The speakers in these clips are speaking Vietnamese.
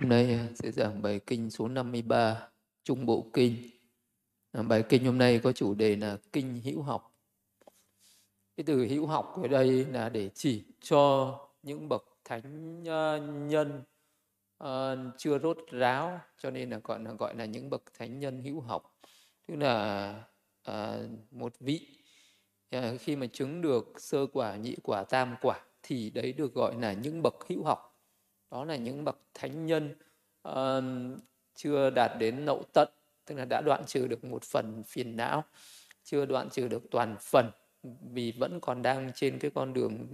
Hôm nay à, sẽ giảng bài kinh số 53, Trung Bộ Kinh. À, bài kinh hôm nay có chủ đề là Kinh Hữu Học. Cái từ hữu học ở đây là để chỉ cho những bậc thánh à, nhân uh, chưa rốt ráo, cho nên là gọi là gọi là những bậc thánh nhân hữu học. Tức là uh, một vị khi mà chứng được sơ quả, nhị quả, tam quả thì đấy được gọi là những bậc hữu học đó là những bậc thánh nhân uh, chưa đạt đến nậu tận tức là đã đoạn trừ được một phần phiền não chưa đoạn trừ được toàn phần vì vẫn còn đang trên cái con đường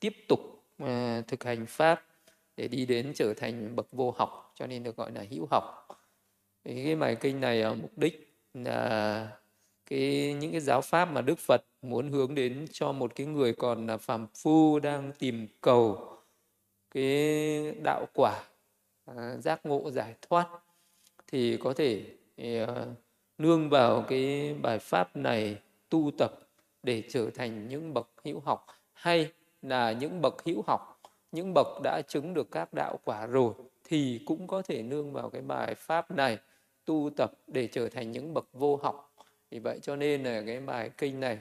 tiếp tục uh, thực hành pháp để đi đến trở thành bậc vô học cho nên được gọi là hữu học. Thì cái bài kinh này uh, mục đích là cái những cái giáo pháp mà Đức Phật muốn hướng đến cho một cái người còn là phàm phu đang tìm cầu cái đạo quả à, giác ngộ giải thoát thì có thể ờ, nương vào cái bài pháp này tu tập để trở thành những bậc hữu học. Hay là những bậc hữu học, những bậc đã chứng được các đạo quả rồi thì cũng có thể nương vào cái bài pháp này tu tập để trở thành những bậc vô học. Vì vậy cho nên là cái bài kinh này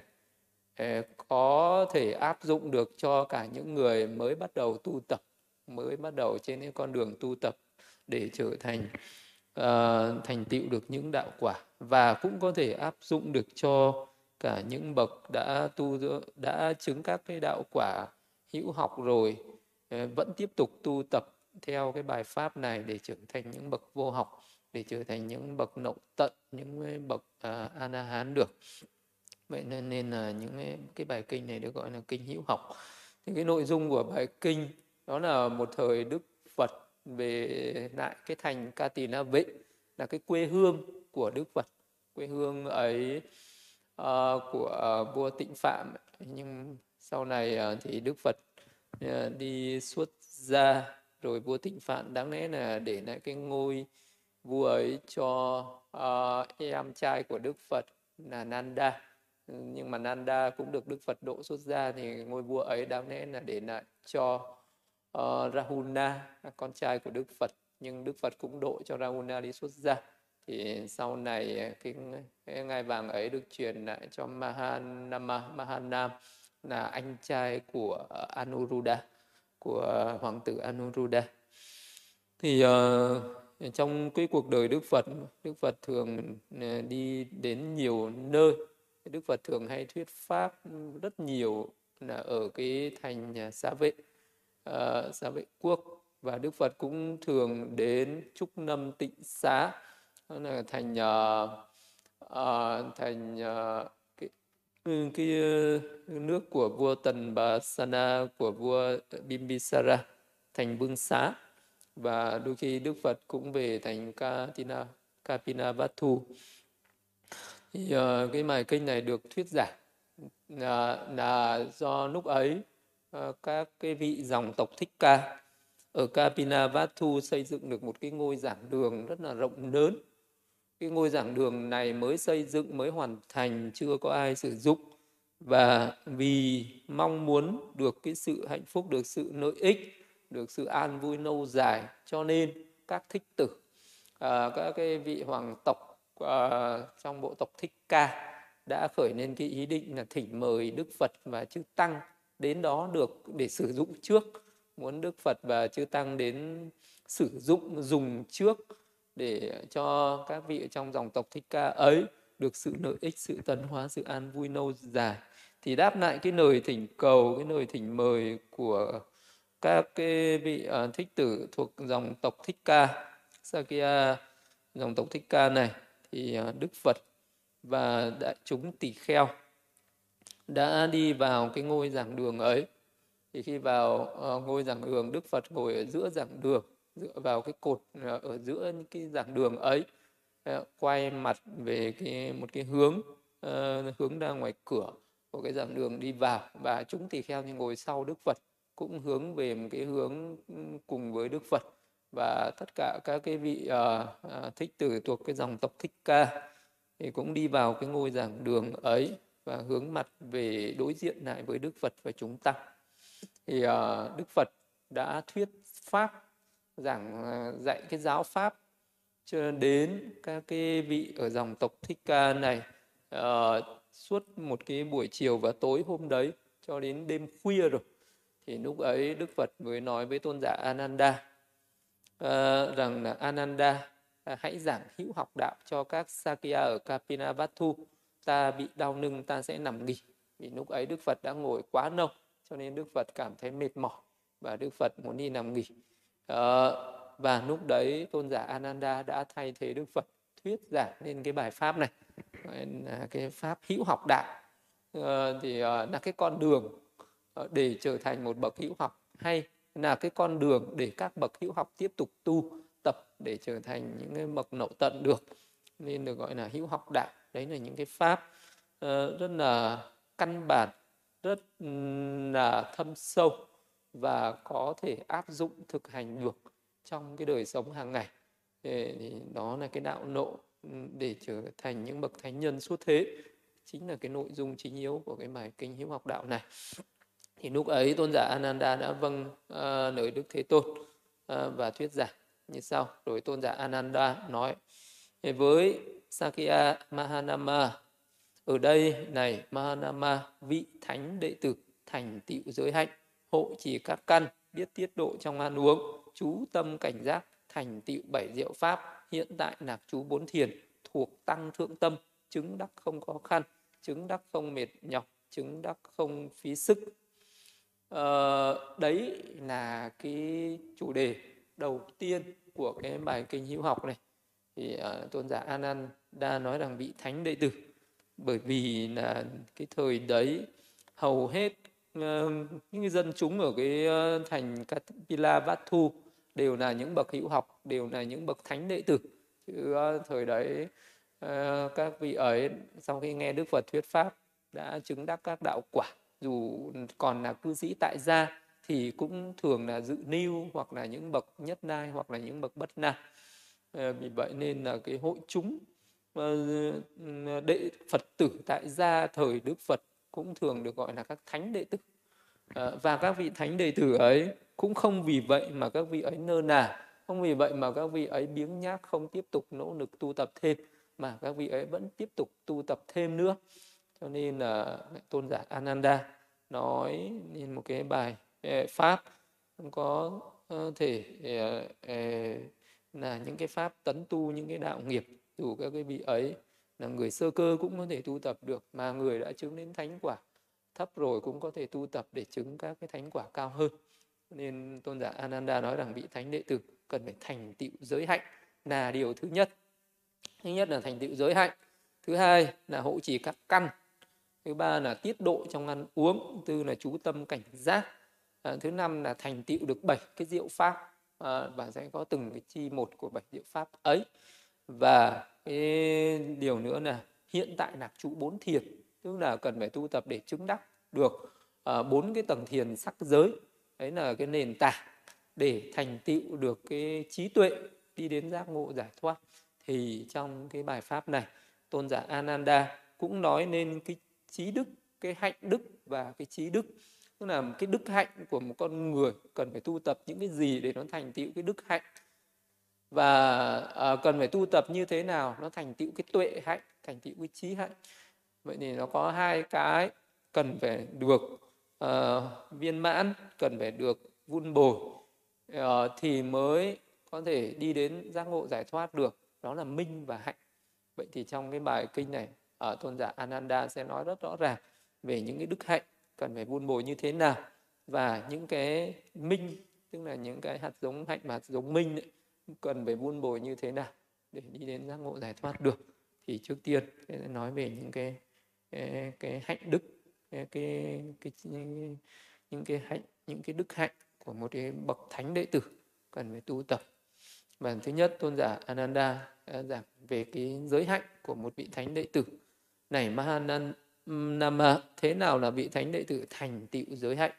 ờ, có thể áp dụng được cho cả những người mới bắt đầu tu tập mới bắt đầu trên cái con đường tu tập để trở thành uh, thành tựu được những đạo quả. Và cũng có thể áp dụng được cho cả những bậc đã tu đã chứng các cái đạo quả hữu học rồi ờ, vẫn tiếp tục tu tập theo cái bài pháp này để trở thành những bậc vô học để trở thành những bậc nậu tận những bậc ờ, uh, a hán được. Vậy nên nên là những cái, cái bài kinh này được gọi là kinh hữu học. Thì cái nội dung của bài kinh đó là một thời đức phật về lại cái thành ca tỳ la vệ là cái quê hương của đức phật. Quê hương ấy uh, của ờ, vua tịnh phạm nhưng sau này uh, thì đức phật uh, đi xuất gia rồi vua tịnh phạm đáng lẽ là để lại cái ngôi vua ấy cho uh, em trai của đức phật là nanda. Nhưng mà nanda cũng được đức phật độ xuất gia thì ngôi vua ấy đáng lẽ là để lại cho uh, Rahuna con trai của Đức Phật. Nhưng Đức Phật cũng độ cho Rahuna đi xuất gia. Thì sau này ờ, cái, cái ngai vàng ấy được truyền lại cho Mahanama Mahanam là anh trai của ờ, Anuruddha của hoàng tử Anuruddha. Thì uh, trong cái cuộc đời Đức Phật Đức Phật thường đi đến nhiều nơi. Đức Phật thường hay thuyết pháp rất nhiều là ở cái thành xá vệ uh, xá vệ quốc và Đức Phật cũng thường đến chúc năm tịnh xá. Đó là thành uh, uh, thành uh, cái, ừ, cái uh, nước của vua Tần Bà Sana của vua Bimbisara thành Vương Xá. Và đôi khi Đức Phật cũng về thành Katina kapina vatu thì uh, cái bài kinh này được thuyết giảng là, là do lúc ấy Ờ, các cái vị dòng tộc Thích Ca ở Kapinavatu xây dựng được một cái ngôi giảng đường rất là rộng lớn. Cái ngôi giảng đường này mới xây dựng, mới hoàn thành, chưa có ai sử dụng. Và vì mong muốn được cái sự hạnh phúc, được sự lợi ích, được sự an vui lâu dài, cho nên các thích tử, à, các cái vị hoàng tộc à, trong bộ tộc Thích Ca đã khởi lên cái ý định là thỉnh mời Đức Phật và chư Tăng đến đó được để sử dụng trước. Muốn đức phật và chư tăng đến sử dụng dùng trước để cho các vị trong dòng tộc thích ca ấy được sự lợi ích sự tấn hóa sự an vui lâu dài. Thì đáp lại cái lời thỉnh cầu cái lời thỉnh mời của các cái vị uh, thích tử thuộc dòng tộc thích ca. Sakya à, dòng tộc thích ca này thì uh, đức phật và đại chúng tỳ kheo đã đi vào cái ngôi giảng đường ấy. Thì khi vào ờ, ngôi giảng đường đức phật ngồi ở giữa giảng đường dựa vào cái cột ờ, ở giữa những cái giảng đường ấy ờ, quay mặt về cái một cái hướng uh, hướng ra ngoài cửa của cái giảng đường đi vào. Và chúng tỳ kheo thì ngồi sau đức phật cũng hướng về một cái hướng ừ, cùng với đức phật. Và tất cả các cái vị uh, thích tử thuộc cái dòng tộc thích ca thì cũng đi vào cái ngôi giảng đường ấy và hướng mặt về đối diện lại với Đức Phật và chúng ta. Thì uh, Đức Phật đã thuyết pháp giảng ờ, dạy cái giáo pháp cho đến các cái vị ở dòng tộc thích ca này uh, suốt một cái buổi chiều và tối hôm đấy cho đến đêm khuya rồi thì lúc ấy đức phật mới nói với tôn giả ananda uh, rằng là ananda uh, hãy giảng hữu học đạo cho các sakya ở kapinavatu ta bị đau lưng ta sẽ nằm nghỉ. Vì lúc ấy đức phật đã ngồi quá lâu cho nên đức phật cảm thấy mệt mỏi và đức phật muốn đi nằm nghỉ. À, và lúc đấy tôn giả ananda đã thay thế đức phật thuyết giảng lên cái bài pháp này. Là cái pháp hữu học đạo. À, thì à, là cái con đường để trở thành một bậc hữu học hay là cái con đường để các bậc hữu học tiếp tục tu tập để trở thành những cái bậc nậu tận được. Nên được gọi là hữu học đạo đấy là những cái pháp uh, rất là căn bản rất ừ, là thâm sâu và có thể áp dụng thực hành được trong cái đời sống hàng ngày. Thì đó là cái đạo nộ ừ, để trở thành những bậc thánh nhân suốt thế. Chính là cái nội dung chính yếu của cái bài kinh hiếu học đạo này. Thì lúc ấy tôn giả Ananda đã vâng uh, lời Đức Thế Tôn uh, và thuyết giảng. Như sau rồi tôn giả Ananda nói với Sakya Mahanama. Ở đây này Mahanama vị thánh đệ tử thành tựu giới hạnh hộ trì các căn biết tiết độ trong ăn uống chú tâm cảnh giác thành tựu bảy diệu pháp. Hiện tại nạc chú bốn thiền thuộc tăng thượng tâm chứng đắc không khó khăn chứng đắc không mệt nhọc chứng đắc không phí sức. Ờ, đấy là cái chủ đề đầu tiên của cái bài kinh hữu học này thì uh, tôn giả Anan đã nói rằng vị thánh đệ tử. Bởi vì là cái thời đấy hầu hết uh, những dân chúng ở cái uh, thành Kapilavatthu đều là những bậc hữu học đều là những bậc thánh đệ tử. Chứ uh, thời đấy uh, các vị ấy sau khi nghe Đức Phật thuyết pháp đã chứng đắc các đạo quả. Dù còn là cư sĩ tại gia thì cũng thường là dự niu hoặc là những bậc nhất nai hoặc là những bậc bất nai. Ờ, vì vậy nên là cái hội chúng ờ, đệ Phật tử tại gia thời Đức Phật cũng thường được gọi là các thánh đệ tử. Ờ, và các vị thánh đệ tử ấy cũng không vì vậy mà các vị ấy nơ nà, không vì vậy mà các vị ấy biếng nhác không tiếp tục nỗ lực tu tập thêm, mà các vị ấy vẫn tiếp tục tu tập thêm nữa. Cho nên là tôn giả Ananda nói nên một cái bài pháp có thể là những cái pháp tấn tu những cái đạo nghiệp dù các cái vị ấy là người sơ cơ cũng có thể tu tập được mà người đã chứng đến thánh quả thấp rồi cũng có thể tu tập để chứng các cái thánh quả cao hơn. Nên tôn giả Ananda nói rằng vị thánh đệ tử cần phải thành tựu giới hạnh là điều thứ nhất. Thứ nhất là thành tựu giới hạnh thứ hai là hộ trì các căn thứ ba là tiết độ trong ăn uống thứ tư là chú tâm cảnh giác à, thứ năm là thành tựu được bảy cái diệu pháp à, và sẽ có từng cái chi một của bảy diệu pháp ấy. Và cái điều nữa là hiện tại nạp trụ bốn thiền tức là cần phải tu tập để chứng đắc được ờ, bốn uh, cái tầng thiền sắc giới. Đấy là cái nền tảng để thành tựu được cái trí tuệ đi đến giác ngộ giải thoát. Thì trong cái bài pháp này tôn giả Ananda cũng nói nên cái trí đức cái hạnh đức và cái trí đức tức là cái đức hạnh của một con người cần phải tu tập những cái gì để nó thành tựu cái đức hạnh? Và à, cần phải tu tập như thế nào nó thành tựu cái tuệ hạnh thành tựu cái trí hạnh? Vậy thì nó có hai cái cần phải được uh, viên mãn cần phải được vun bồi uh, thì mới có thể đi đến giác ngộ giải thoát được. Đó là minh và hạnh. Vậy thì trong cái bài kinh này ở tôn giả Ananda sẽ nói rất rõ ràng về những cái đức hạnh cần phải vun bồi như thế nào. Và những cái minh tức là những cái hạt giống hạnh và hạt giống minh ấy, cần phải vun bồi như thế nào để đi đến giác ngộ giải thoát được. Thì trước tiên sẽ nói về những cái cái, cái hạnh đức cái, cái, cái những cái hạnh những cái đức hạnh của một cái bậc thánh đệ tử cần phải tu tập. Và thứ nhất tôn giả Ananda đã giảng về cái giới hạnh của một vị thánh đệ tử. Này Nam thế nào là vị thánh đệ tử thành tựu giới hạnh?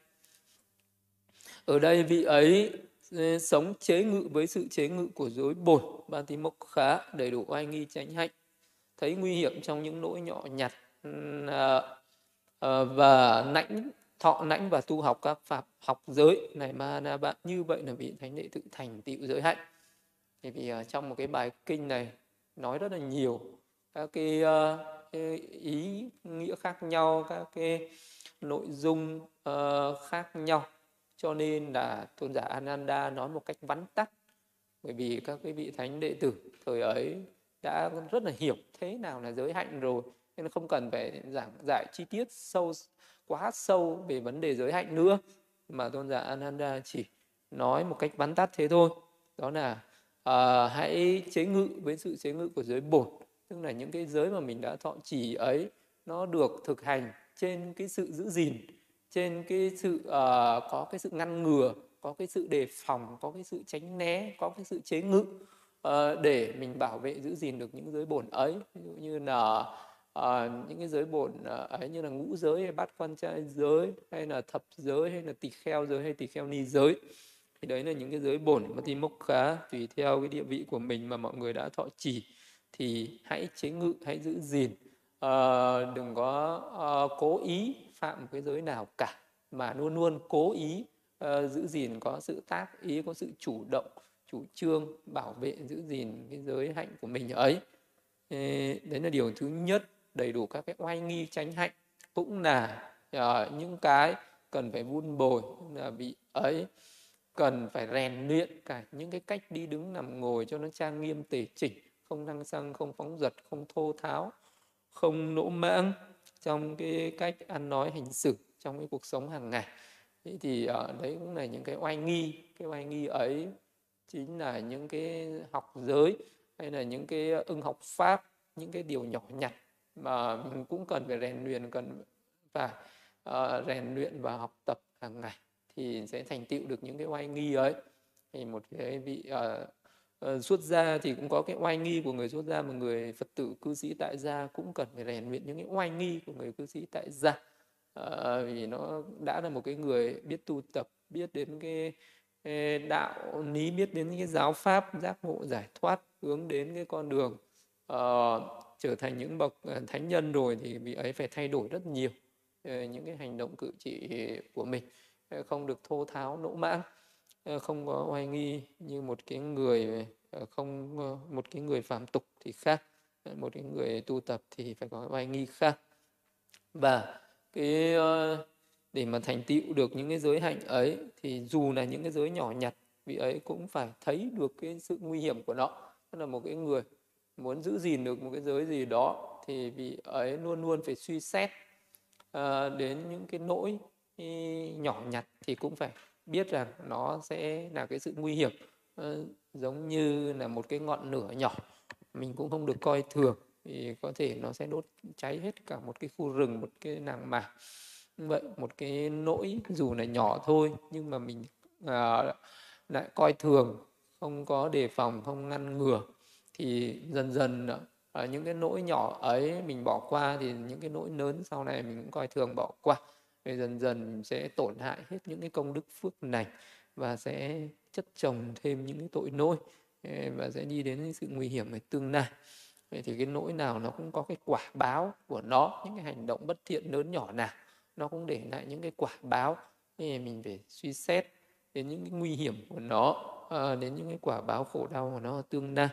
Ở đây vị ấy ừ, sống chế ngự với sự chế ngự của dối bổn ba tí mốc khá đầy đủ oai nghi tránh hạnh. Thấy nguy hiểm trong những nỗi nhỏ nhặt à, à, và lãnh thọ lãnh và tu học các pháp học giới. Này mà là bạn như vậy là vị thánh đệ tự thành tựu giới hạnh. Thì vì à, trong một cái bài kinh này nói rất là nhiều các cái, cái ý nghĩa khác nhau các cái nội dung uh, khác nhau. Cho nên là tôn giả Ananda nói một cách vắn tắt bởi vì các cái vị thánh đệ tử thời ấy đã rất là hiểu thế nào là giới hạnh rồi nên không cần phải giảng giải chi tiết sâu quá sâu về vấn đề giới hạnh nữa. Mà tôn giả Ananda chỉ nói một cách vắn tắt thế thôi. Đó là uh, hãy chế ngự với sự chế ngự của giới bổn tức là những cái giới mà mình đã thọ trì ấy nó được thực hành trên cái sự giữ gìn trên cái sự uh, có cái sự ngăn ngừa có cái sự đề phòng có cái sự tránh né có cái sự chế ngự uh, để mình bảo vệ giữ gìn được những giới bổn ấy. Ví dụ như là uh, những cái giới bổn ấy như là ngũ giới hay bát quan trai giới hay là thập giới hay là tỳ kheo giới hay tỳ kheo ni giới. Thì đấy là những cái giới bổn mà thì mốc khá tùy theo cái địa vị của mình mà mọi người đã thọ trì thì hãy chế ngự hãy giữ gìn. Uh, đừng có uh, cố ý phạm một cái giới nào cả mà luôn luôn cố ý uh, giữ gìn có sự tác ý có sự chủ động chủ trương bảo vệ giữ gìn cái giới hạnh của mình ấy. Đấy là điều thứ nhất đầy đủ các cái oai nghi tránh hạnh. Cũng là uh, những cái cần phải vun bồi là bị ấy cần phải rèn luyện cả những cái cách đi đứng nằm ngồi cho nó trang nghiêm tề chỉnh không năng xăng không phóng dật không thô tháo không nỗ mãng trong cái cách ăn nói hành xử trong cái cuộc sống hàng ngày. Thế thì ở đấy cũng là những cái oai nghi. Cái oai nghi ấy chính là những cái học giới hay là những cái ưng học pháp những cái điều nhỏ nhặt mà mình cũng cần phải rèn luyện cần phải uh, ờ, rèn luyện và học tập hàng ngày thì sẽ thành tựu được những cái oai nghi ấy. Thì một cái vị uh, uh, Ờ, xuất gia thì cũng có cái oai nghi của người xuất gia mà người phật tử cư sĩ tại gia cũng cần phải rèn luyện những cái oai nghi của người cư sĩ tại gia. À, vì nó đã là một cái người biết tu tập biết đến cái đạo lý biết đến cái giáo pháp giác ngộ giải thoát hướng đến cái con đường uh, trở thành những bậc thánh nhân rồi thì vị ấy phải thay đổi rất nhiều uh, những cái hành động cử chỉ của mình không được thô tháo nỗ mãng. Ờ, không có oai nghi như một cái người ờ, không ờ, một cái người phạm tục thì khác. Một cái người tu tập thì phải có oai nghi khác. Và cái để mà thành tựu được những cái giới hạnh ấy, thì dù là những cái giới nhỏ nhặt, vị ấy cũng phải thấy được cái sự nguy hiểm của nó. Tức là một cái người muốn giữ gìn được một cái giới gì đó, thì vị ấy luôn luôn phải suy xét đến những cái nỗi nhỏ nhặt thì cũng phải biết rằng nó sẽ là cái sự nguy hiểm ờ, giống như là một cái ngọn lửa nhỏ. Mình cũng không được coi thường thì có thể nó sẽ đốt cháy hết cả một cái khu rừng một cái nàng mạc. Vậy một cái nỗi dù là nhỏ thôi nhưng mà mình à, lại coi thường không có đề phòng không ngăn ngừa thì dần dần ở những cái nỗi nhỏ ấy mình bỏ qua thì những cái nỗi lớn sau này mình cũng coi thường bỏ qua thì dần dần sẽ tổn hại hết những cái công đức phước này và sẽ chất chồng thêm những cái tội lỗi và sẽ đi đến sự nguy hiểm về tương lai. Vậy thì cái nỗi nào nó cũng có cái quả báo của nó những cái hành động bất thiện lớn nhỏ nào nó cũng để lại những cái quả báo. Thì mình phải suy xét đến những cái nguy hiểm của nó à, đến những cái quả báo khổ đau của nó tương lai.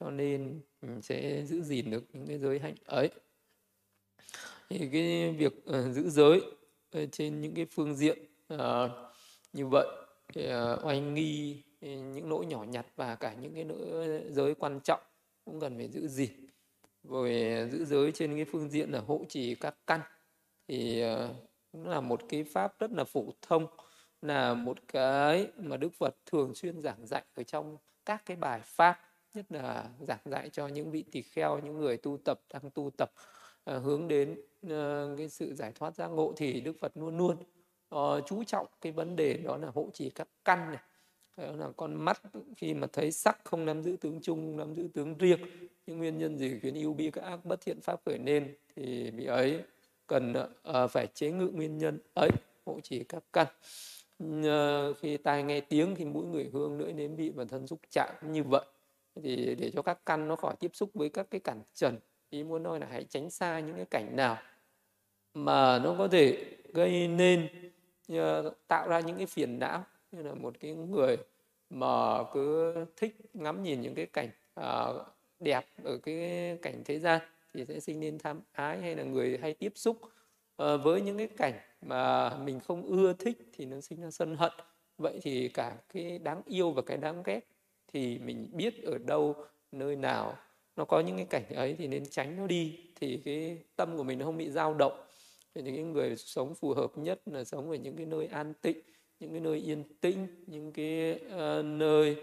Cho nên mình sẽ giữ gìn được những cái giới hạnh ấy. Thì cái việc uh, giữ giới Ờ, trên những cái phương diện uh, như vậy thì ờ, uh, oanh nghi những lỗi nhỏ nhặt và cả những cái lỗi giới quan trọng cũng cần phải giữ gìn. Rồi giữ giới trên cái phương diện là hộ trì các căn thì cũng là một cái pháp rất là phổ thông là một cái mà Đức Phật thường xuyên giảng dạy ở trong các cái bài pháp nhất là giảng dạy cho những vị tỳ kheo những người tu tập đang tu tập. uh, Ờ, hướng đến ờ, cái sự giải thoát giác ngộ thì Đức Phật luôn luôn uh, chú trọng cái vấn đề đó là hộ trì các căn này. Đó là con mắt khi mà thấy sắc không nắm giữ tướng chung nắm giữ tướng riêng những nguyên nhân gì khiến yêu bi các ác bất thiện pháp khởi nên thì vị ấy cần uh, phải chế ngự nguyên nhân ấy hộ trì các căn. Uh, khi tai nghe tiếng thì mũi người hương lưỡi nếm vị và thân xúc chạm như vậy. Thì để cho các căn nó khỏi tiếp xúc với các cái cản trần ý muốn nói là hãy tránh xa những cái cảnh nào mà nó có thể gây nên ờ, tạo ra những cái phiền não. Như là một cái người mà cứ thích ngắm nhìn những cái cảnh uh, đẹp ở cái cảnh thế gian thì sẽ sinh nên tham ái hay là người hay tiếp xúc uh, với những cái cảnh mà mình không ưa thích thì nó sinh ra sân hận. Vậy thì cả cái đáng yêu và cái đáng ghét thì mình biết ở đâu nơi nào nó có những cái cảnh ấy thì nên tránh nó đi. Thì cái tâm của mình nó không bị dao động. Thì những cái người sống phù hợp nhất là sống ở những cái nơi an tịnh những cái nơi yên tĩnh những cái uh, nơi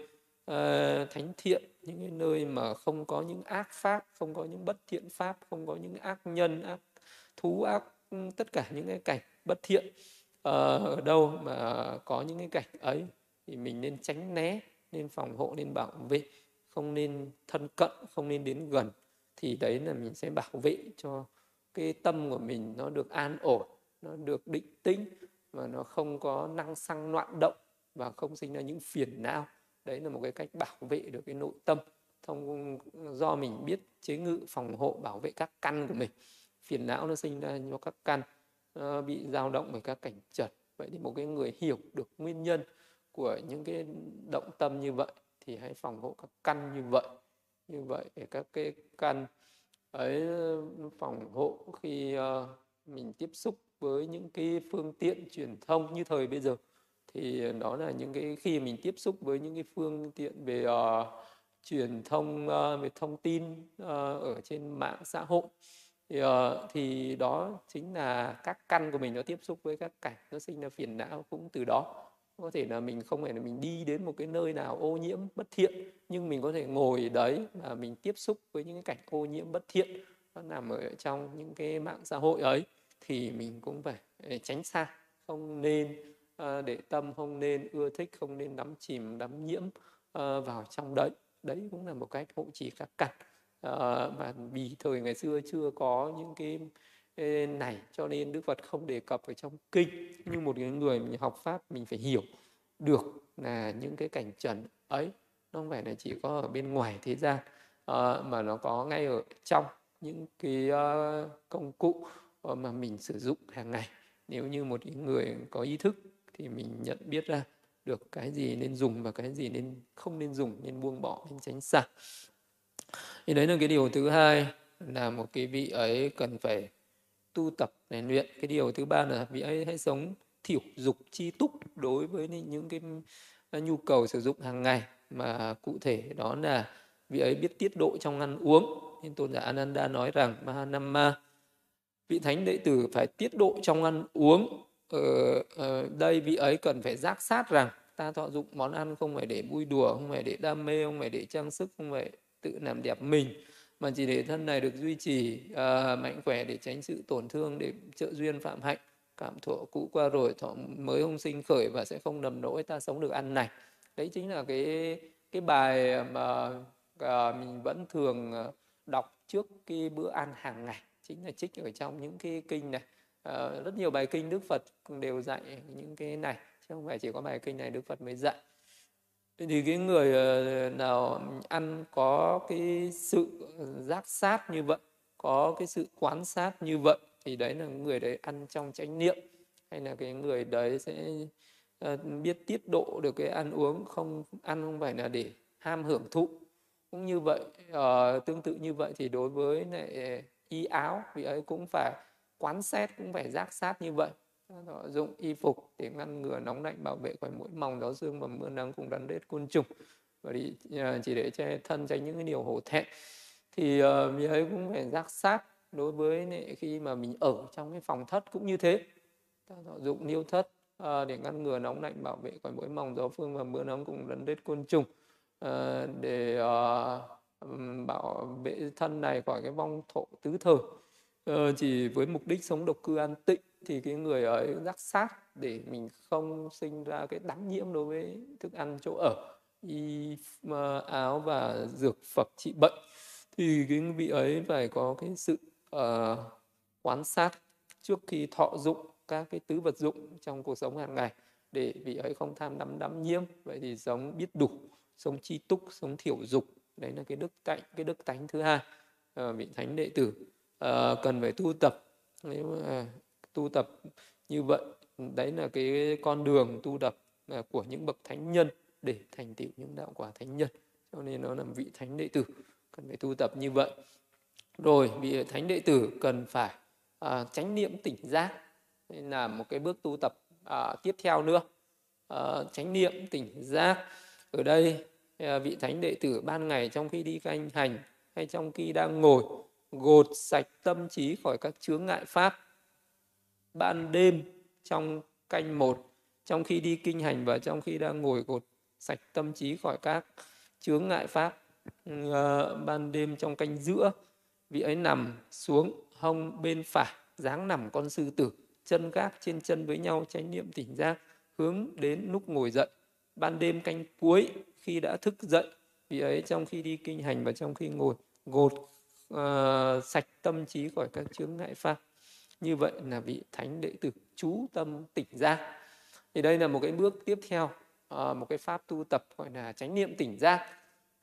uh, thánh thiện những cái nơi mà không có những ác pháp không có những bất thiện pháp không có những ác nhân ác thú ác ừ, tất cả những cái cảnh bất thiện uh, ở đâu mà có những cái cảnh ấy thì mình nên tránh né nên phòng hộ nên bảo vệ không nên thân cận, không nên đến gần, thì đấy là mình sẽ bảo vệ cho cái tâm của mình nó được an ổn, nó được định tĩnh và nó không có năng xăng loạn động và không sinh ra những phiền não đấy là một cái cách bảo vệ được cái nội tâm thông, do mình biết chế ngự, phòng hộ, bảo vệ các căn của mình phiền não nó sinh ra do các căn, nó bị dao động bởi các cảnh trật. vậy thì một cái người hiểu được nguyên nhân của những cái động tâm như vậy thì hãy phòng hộ các căn như vậy. Như vậy để các cái căn ấy phòng hộ khi uh, mình tiếp xúc với những cái phương tiện truyền thông như thời bây giờ. Thì đó là những cái khi mình tiếp xúc với những cái phương tiện về uh, truyền thông uh, về thông tin uh, ở trên mạng xã hội thì, uh, thì đó chính là các căn của mình nó tiếp xúc với các cảnh nó sinh ra phiền não cũng từ đó có thể là mình không phải là mình đi đến một cái nơi nào ô nhiễm bất thiện nhưng mình có thể ngồi đấy và mình tiếp xúc với những cái cảnh ô nhiễm bất thiện nó nằm ở trong những cái mạng xã hội ấy thì mình cũng phải ờ, tránh xa. Không nên uh, để tâm không nên ưa thích không nên đắm chìm đắm nhiễm uh, vào trong đấy. Đấy cũng là một cách hộ trì các cảnh uh, mà vì thời ngày xưa chưa có những cái này cho nên Đức Phật không đề cập ở trong kinh nhưng một cái người mình học pháp mình phải hiểu được là những cái cảnh trần ấy nó không phải là chỉ có ở bên ngoài thế gian uh, mà nó có ngay ở trong những cái uh, công cụ uh, mà mình sử dụng hàng ngày. Nếu như một người có ý thức thì mình nhận biết ra được cái gì nên dùng và cái gì nên không nên dùng nên buông bỏ nên tránh xa. Thì đấy là cái điều thứ hai là một cái vị ấy cần phải tu tập rèn luyện. Cái điều thứ ba là vị ấy hãy sống thiểu dục chi túc đối với những cái à, nhu cầu sử dụng hàng ngày. Mà cụ thể đó là vị ấy biết tiết độ trong ăn uống. Nên tôn giả Ananda nói rằng Mahanama vị thánh đệ tử phải tiết độ trong ăn uống. Ở, ở đây vị ấy cần phải giác sát rằng ta thọ dụng món ăn không phải để vui đùa không phải để đam mê không phải để trang sức không phải tự làm đẹp mình mà chỉ để thân này được duy trì uh, mạnh khỏe để tránh sự tổn thương để trợ duyên phạm hạnh cảm thọ cũ qua rồi thọ mới không sinh khởi và sẽ không nầm nỗi ta sống được ăn này. Đấy chính là cái cái bài mà uh, mình vẫn thường à, đọc trước cái bữa ăn hàng ngày. Chính là trích ở trong những cái kinh này. Uh, rất nhiều bài kinh Đức Phật đều dạy những cái này. Chứ không phải chỉ có bài kinh này Đức Phật mới dạy thì cái người ờ, nào ăn có cái sự giác sát như vậy có cái sự quán sát như vậy thì đấy là người đấy ăn trong chánh niệm. Hay là cái người đấy sẽ ờ, biết tiết độ được cái ăn uống không ăn không phải là để ham hưởng thụ. Cũng như vậy uh, tương tự như vậy thì đối với lại y áo vì ấy cũng phải quán xét cũng phải giác sát như vậy họ dụng y phục để ngăn ngừa nóng lạnh bảo vệ khỏi mũi mòng gió dương và mưa nắng cùng đàn rết côn trùng. Và đi à, chỉ để che thân tránh những cái điều hổ thẹn. Thì uh, mình ấy cũng phải giác sát đối với này, khi mà mình ở trong cái phòng thất cũng như thế. Ta dụng niêu thất uh, để ngăn ngừa nóng lạnh bảo vệ khỏi mũi mòng gió phương và mưa nắng cùng đàn rết côn trùng. Uh, để bảo vệ thân này khỏi cái vong thổ tứ thờ chỉ với mục đích sống độc cư an tịnh thì cái người ấy giác sát để mình không sinh ra cái đắng nhiễm đối với thức ăn chỗ ở y ờ, áo và dược phẩm trị bệnh. Thì cái vị ấy phải có cái sự uh, quan sát trước khi thọ dụng các cái tứ vật dụng trong cuộc sống hàng ngày để vị ấy không tham đắm đắm nhiễm. Vậy thì sống biết đủ sống chi túc sống thiểu dục đấy là cái đức cạnh cái đức tánh thứ hai uh, vị thánh đệ tử uh, cần phải tu tập. Nếu mà tu tập như vậy. Đấy là cái con đường tu tập à, của những bậc thánh nhân để thành tựu những đạo quả thánh nhân. Cho nên nó là vị thánh đệ tử cần phải tu tập như vậy. Rồi vị thánh đệ tử cần phải à, chánh niệm tỉnh giác. Nên là một cái bước tu tập à, tiếp theo nữa. À, chánh niệm tỉnh giác. Ở đây à, vị thánh đệ tử ban ngày trong khi đi canh hành hay trong khi đang ngồi gột sạch tâm trí khỏi các chướng ngại pháp ban đêm trong canh một trong khi đi kinh hành và trong khi đang ngồi gột sạch tâm trí khỏi các chướng ngại pháp uh, ban đêm trong canh giữa vị ấy nằm xuống hông bên phải dáng nằm con sư tử chân gác trên chân với nhau chánh niệm tỉnh giác hướng đến lúc ngồi dậy. Ban đêm canh cuối khi đã thức dậy vị ấy trong khi đi kinh hành và trong khi ngồi gột uh, sạch tâm trí khỏi các chướng ngại pháp như vậy là vị thánh đệ tử chú tâm tỉnh giác thì đây là một cái bước tiếp theo à, một cái pháp tu tập gọi là chánh niệm tỉnh giác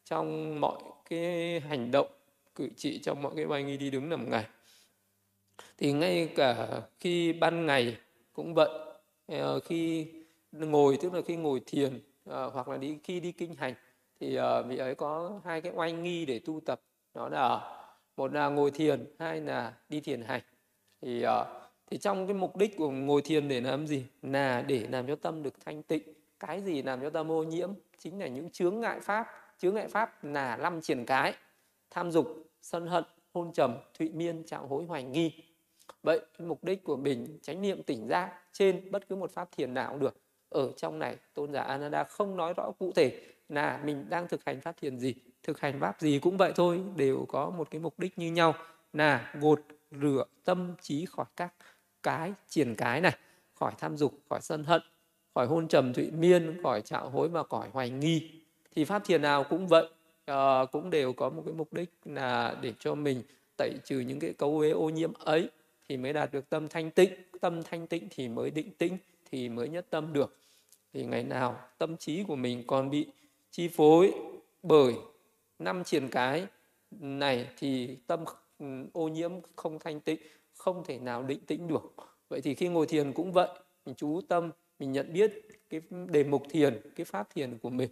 trong mọi cái hành động, cử chỉ, trong mọi cái bài nghi đi đứng nằm ngày thì ngay cả khi ban ngày cũng vậy à, khi ngồi, tức là khi ngồi thiền à, hoặc là đi, khi đi kinh hành, thì vị ấy có hai cái oanh nghi để tu tập. Đó là, một là ngồi thiền, hai là đi thiền hành thì ờ, thì trong cái mục đích của ngồi thiền để làm gì? Là để làm cho tâm được thanh tịnh. Cái gì làm cho tâm ô nhiễm? Chính là những chướng ngại pháp. Chướng ngại pháp là năm triển cái, tham dục, sân hận, hôn trầm, thụy miên trạng hối, hoài nghi. Vậy mục đích của mình, chánh niệm tỉnh giác trên bất cứ một pháp thiền nào cũng được. Ở trong này, tôn giả Ananda không nói rõ cụ thể là mình đang thực hành pháp thiền gì, thực hành pháp gì cũng vậy thôi, đều có một cái mục đích như nhau. Là gột rửa tâm trí khỏi các cái triển cái này khỏi tham dục khỏi sân hận khỏi hôn trầm thụy miên khỏi trạo hối và khỏi hoài nghi. Thì pháp thiền nào cũng vậy uh, cũng đều có một cái mục đích là để cho mình tẩy trừ những cái cấu uế ô nhiễm ấy thì mới đạt được tâm thanh tịnh. Tâm thanh tịnh thì mới định tĩnh thì mới nhất tâm được. Thì ngày nào tâm trí của mình còn bị chi phối bởi năm triển cái này thì tâm Ừ, ô nhiễm không thanh tịnh không thể nào định tĩnh được. Vậy thì khi ngồi thiền cũng vậy mình chú tâm mình nhận biết cái đề mục thiền cái pháp thiền của mình.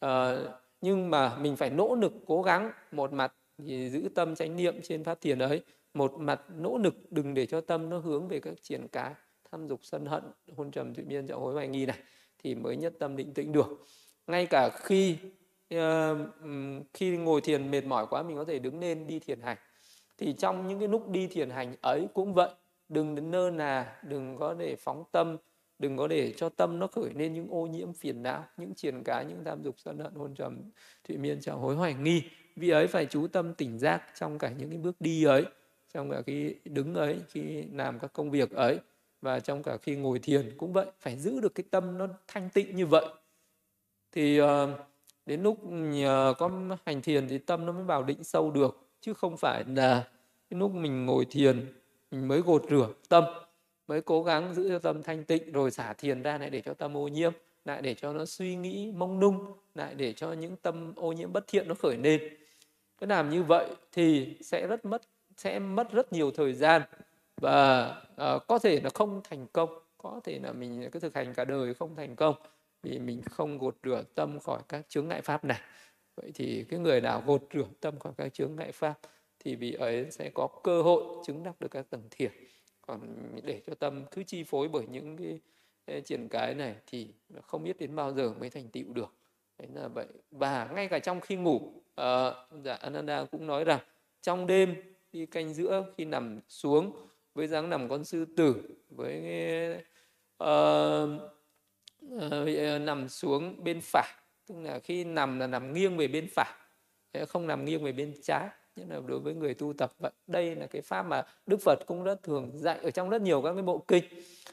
À, nhưng mà mình phải nỗ lực cố gắng một mặt thì giữ tâm chánh niệm trên pháp thiền ấy một mặt nỗ lực đừng để cho tâm nó hướng về các triển cá tham dục sân hận hôn trầm tự biên dạo hối hoài nghi này thì mới nhất tâm định tĩnh được. Ngay cả khi uh, khi ngồi thiền mệt mỏi quá mình có thể đứng lên đi thiền hành thì trong những cái lúc đi thiền hành ấy cũng vậy. Đừng đến nơ nà đừng có để phóng tâm, đừng có để cho tâm nó khởi lên những ô nhiễm phiền não, những triền cá, những tham dục, sân hận, hôn trầm, thụy miên trào hối, hoài nghi. Vì ấy phải chú tâm tỉnh giác trong cả những cái bước đi ấy, trong cả khi đứng ấy, khi làm các công việc ấy. Và trong cả khi ngồi thiền cũng vậy, phải giữ được cái tâm nó thanh tịnh như vậy. Thì ờ, đến lúc nhờ có hành thiền thì tâm nó mới vào định sâu được chứ không phải là cái lúc mình ngồi thiền mình mới gột rửa tâm mới cố gắng giữ cho tâm thanh tịnh rồi xả thiền ra lại để cho tâm ô nhiễm lại để cho nó suy nghĩ mông nung lại để cho những tâm ô nhiễm bất thiện nó khởi lên. Cứ làm như vậy thì sẽ rất mất sẽ mất rất nhiều thời gian và uh, có thể là không thành công có thể là mình cứ thực hành cả đời không thành công vì mình không gột rửa tâm khỏi các chướng ngại pháp này vậy thì cái người nào gột rửa tâm khỏi các chướng ngại pháp thì vị ấy sẽ có cơ hội chứng đắc được các tầng thiền. Còn để cho tâm cứ chi phối bởi những cái, cái triển cái này thì không biết đến bao giờ mới thành tựu được. Đấy là vậy. Và ngay cả trong khi ngủ uh, dạ Ananda cũng nói rằng trong đêm đi canh giữa khi nằm xuống với dáng nằm con sư tử với uh, uh, nằm xuống bên phải tức là khi nằm là nằm nghiêng về bên phải không nằm nghiêng về bên trái. Nhất là đối với người tu tập vậy đây là cái pháp mà đức phật cũng rất thường dạy ở trong rất nhiều các cái bộ kinh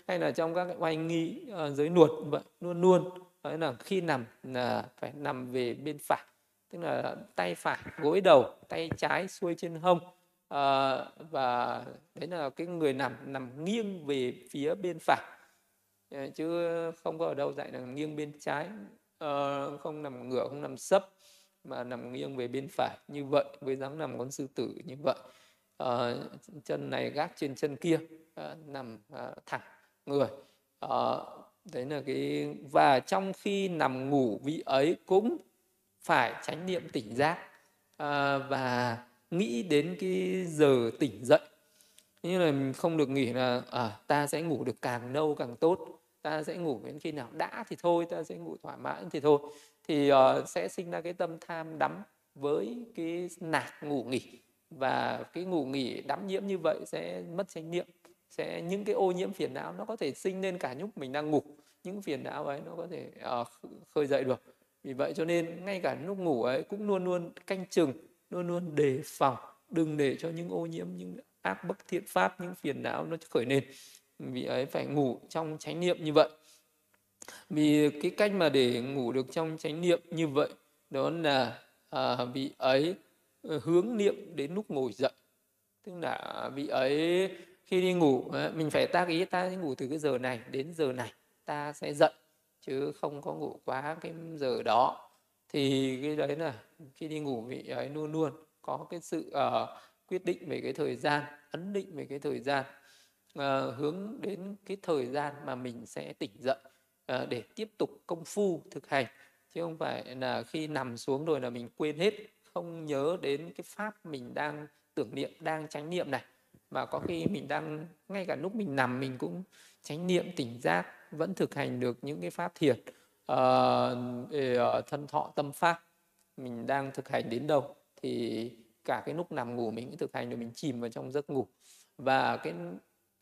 hay là trong các cái oanh nghi uh, giới nuột vậy luôn luôn. Đấy là khi nằm là phải nằm về bên phải tức là tay phải gối đầu tay trái xuôi trên hông à, và đấy là cái người nằm nằm nghiêng về phía bên phải. Ờ, chứ không có ở đâu dạy là nghiêng bên trái. Ờ, không nằm ngửa không nằm sấp mà nằm nghiêng về bên phải như vậy với dáng nằm con sư tử như vậy. Uh, chân này gác trên chân kia uh, nằm uh, thẳng người. Uh, đấy là cái và trong khi nằm ngủ vị ấy cũng phải tránh niệm tỉnh giác. À, và nghĩ đến cái giờ tỉnh dậy. Như là mình không được nghĩ là à, ta sẽ ngủ được càng lâu càng tốt ta sẽ ngủ đến khi nào đã thì thôi ta sẽ ngủ thỏa mãn thì thôi. Thì uh, sẽ sinh ra cái tâm tham đắm với cái nạc ngủ nghỉ. Và cái ngủ nghỉ đắm nhiễm như vậy sẽ mất chánh niệm. Sẽ những cái ô nhiễm phiền não nó có thể sinh lên cả lúc mình đang ngủ. Những phiền não ấy nó có thể uh, khơi dậy được. Vì vậy cho nên ngay cả lúc ngủ ấy cũng luôn luôn canh chừng luôn luôn đề phòng đừng để cho những ô nhiễm những ác bất thiện pháp những phiền não nó khởi lên vị ấy phải ngủ trong chánh niệm như vậy. Vì cái cách mà để ngủ được trong chánh niệm như vậy đó là à, vị ấy ờ, hướng niệm đến lúc ngồi dậy. Tức là vị ấy khi đi ngủ mình phải tác ý ta sẽ ngủ từ cái giờ này đến giờ này ta sẽ dậy chứ không có ngủ quá cái giờ đó. Thì cái đấy là khi đi ngủ vị ấy luôn luôn có cái sự uh, quyết định về cái thời gian ấn định về cái thời gian uh, hướng đến cái thời gian mà mình sẽ tỉnh dậy uh, để tiếp tục công phu thực hành. Chứ không phải là khi nằm xuống rồi là mình quên hết không nhớ đến cái pháp mình đang tưởng niệm đang chánh niệm này. Mà có khi mình đang ngay cả lúc mình nằm mình cũng chánh niệm tỉnh giác vẫn thực hành được những cái pháp thiền uh, để uh, thân thọ tâm pháp. Mình đang thực hành đến đâu thì cả cái lúc nằm ngủ mình cũng thực hành rồi mình chìm vào trong giấc ngủ. Và cái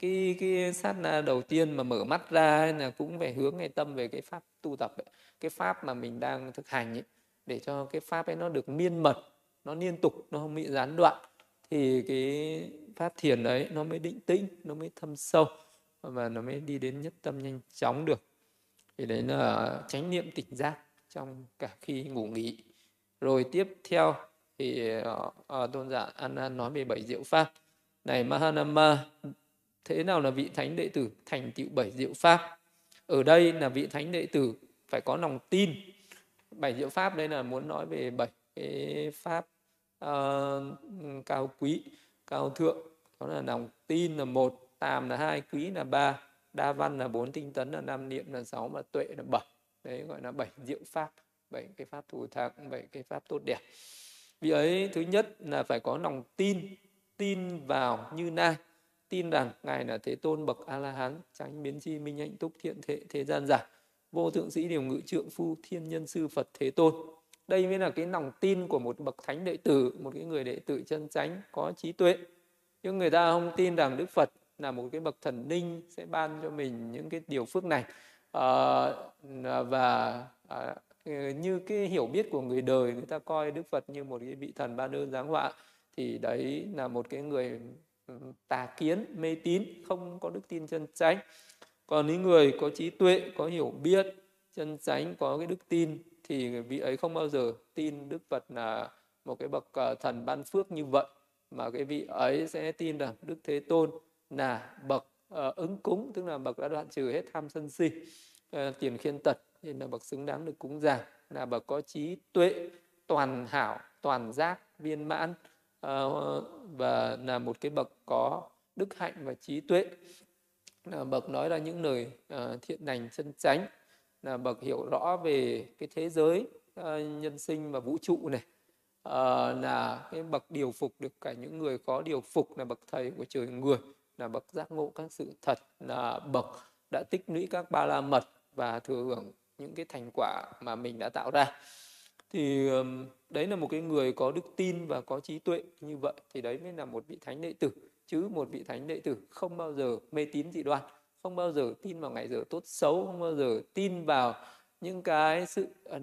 cái cái sát na đầu tiên mà mở mắt ra là cũng phải hướng ngay tâm về cái pháp tu tập ấy. cái pháp mà mình đang thực hành ấy để cho cái pháp ấy nó được miên mật nó liên tục nó không bị gián đoạn thì cái pháp thiền đấy nó mới định tĩnh nó mới thâm sâu và nó mới đi đến nhất tâm nhanh chóng được. Thì đấy là chánh niệm tỉnh giác trong cả khi ngủ nghỉ. Rồi tiếp theo thì uh, tôn giả An An nói về bảy diệu pháp. Này Mahanama thế nào là vị thánh đệ tử? Thành tựu bảy diệu pháp. Ở đây là vị thánh đệ tử phải có lòng tin. Bảy diệu pháp đây là muốn nói về bảy cái pháp uh, cao quý cao thượng. Đó là lòng tin là một tàm là hai quý là ba đa văn là bốn tinh tấn là năm niệm là sáu mà tuệ là bảy. Đấy gọi là bảy diệu pháp. Bảy cái pháp thù thắng bảy cái pháp tốt đẹp. Vì ấy thứ nhất là phải có lòng tin tin vào như nay tin rằng ngài là thế tôn bậc a la hán tránh biến chi minh hạnh túc thiện thế thế gian giả vô thượng sĩ điều ngự trượng phu thiên nhân sư phật thế tôn. Đây mới là cái lòng tin của một bậc thánh đệ tử một cái người đệ tử chân chánh có trí tuệ. Nhưng người ta không tin rằng đức phật là một cái bậc thần linh sẽ ban cho mình những cái điều phước này. Ờ, à, và à, như cái hiểu biết của người đời người ta coi đức phật như một cái vị thần ban ơn giáng họa thì đấy là một cái người tà kiến mê tín không có đức tin chân chánh. Còn những người có trí tuệ có hiểu biết chân chánh có cái đức tin thì vị ấy không bao giờ tin đức phật là một cái bậc ờ, thần ban phước như vậy mà cái vị ấy sẽ tin rằng đức thế tôn là bậc uh, ứng cúng tức là bậc đã đoạn trừ hết tham sân si uh, tiền khiên tật nên là bậc xứng đáng được cúng dường là bậc có trí tuệ toàn hảo toàn giác viên mãn. uh, Ờ, và là một cái bậc có đức hạnh và trí tuệ. Là bậc nói ra những lời uh, thiện lành chân chánh là bậc hiểu rõ về cái thế giới uh, nhân sinh và vũ trụ này. Uh, là cái bậc điều phục được cả những người có điều phục là bậc thầy của trời người là bậc giác ngộ các sự thật là bậc đã tích lũy các ba la mật và thừa hưởng những cái thành quả mà mình đã tạo ra thì đấy là một cái người có đức tin và có trí tuệ như vậy. Thì đấy mới là một vị thánh đệ tử. Chứ một vị thánh đệ tử không bao giờ mê tín dị đoan không bao giờ tin vào ngày giờ tốt xấu không bao giờ tin vào những cái sự uh,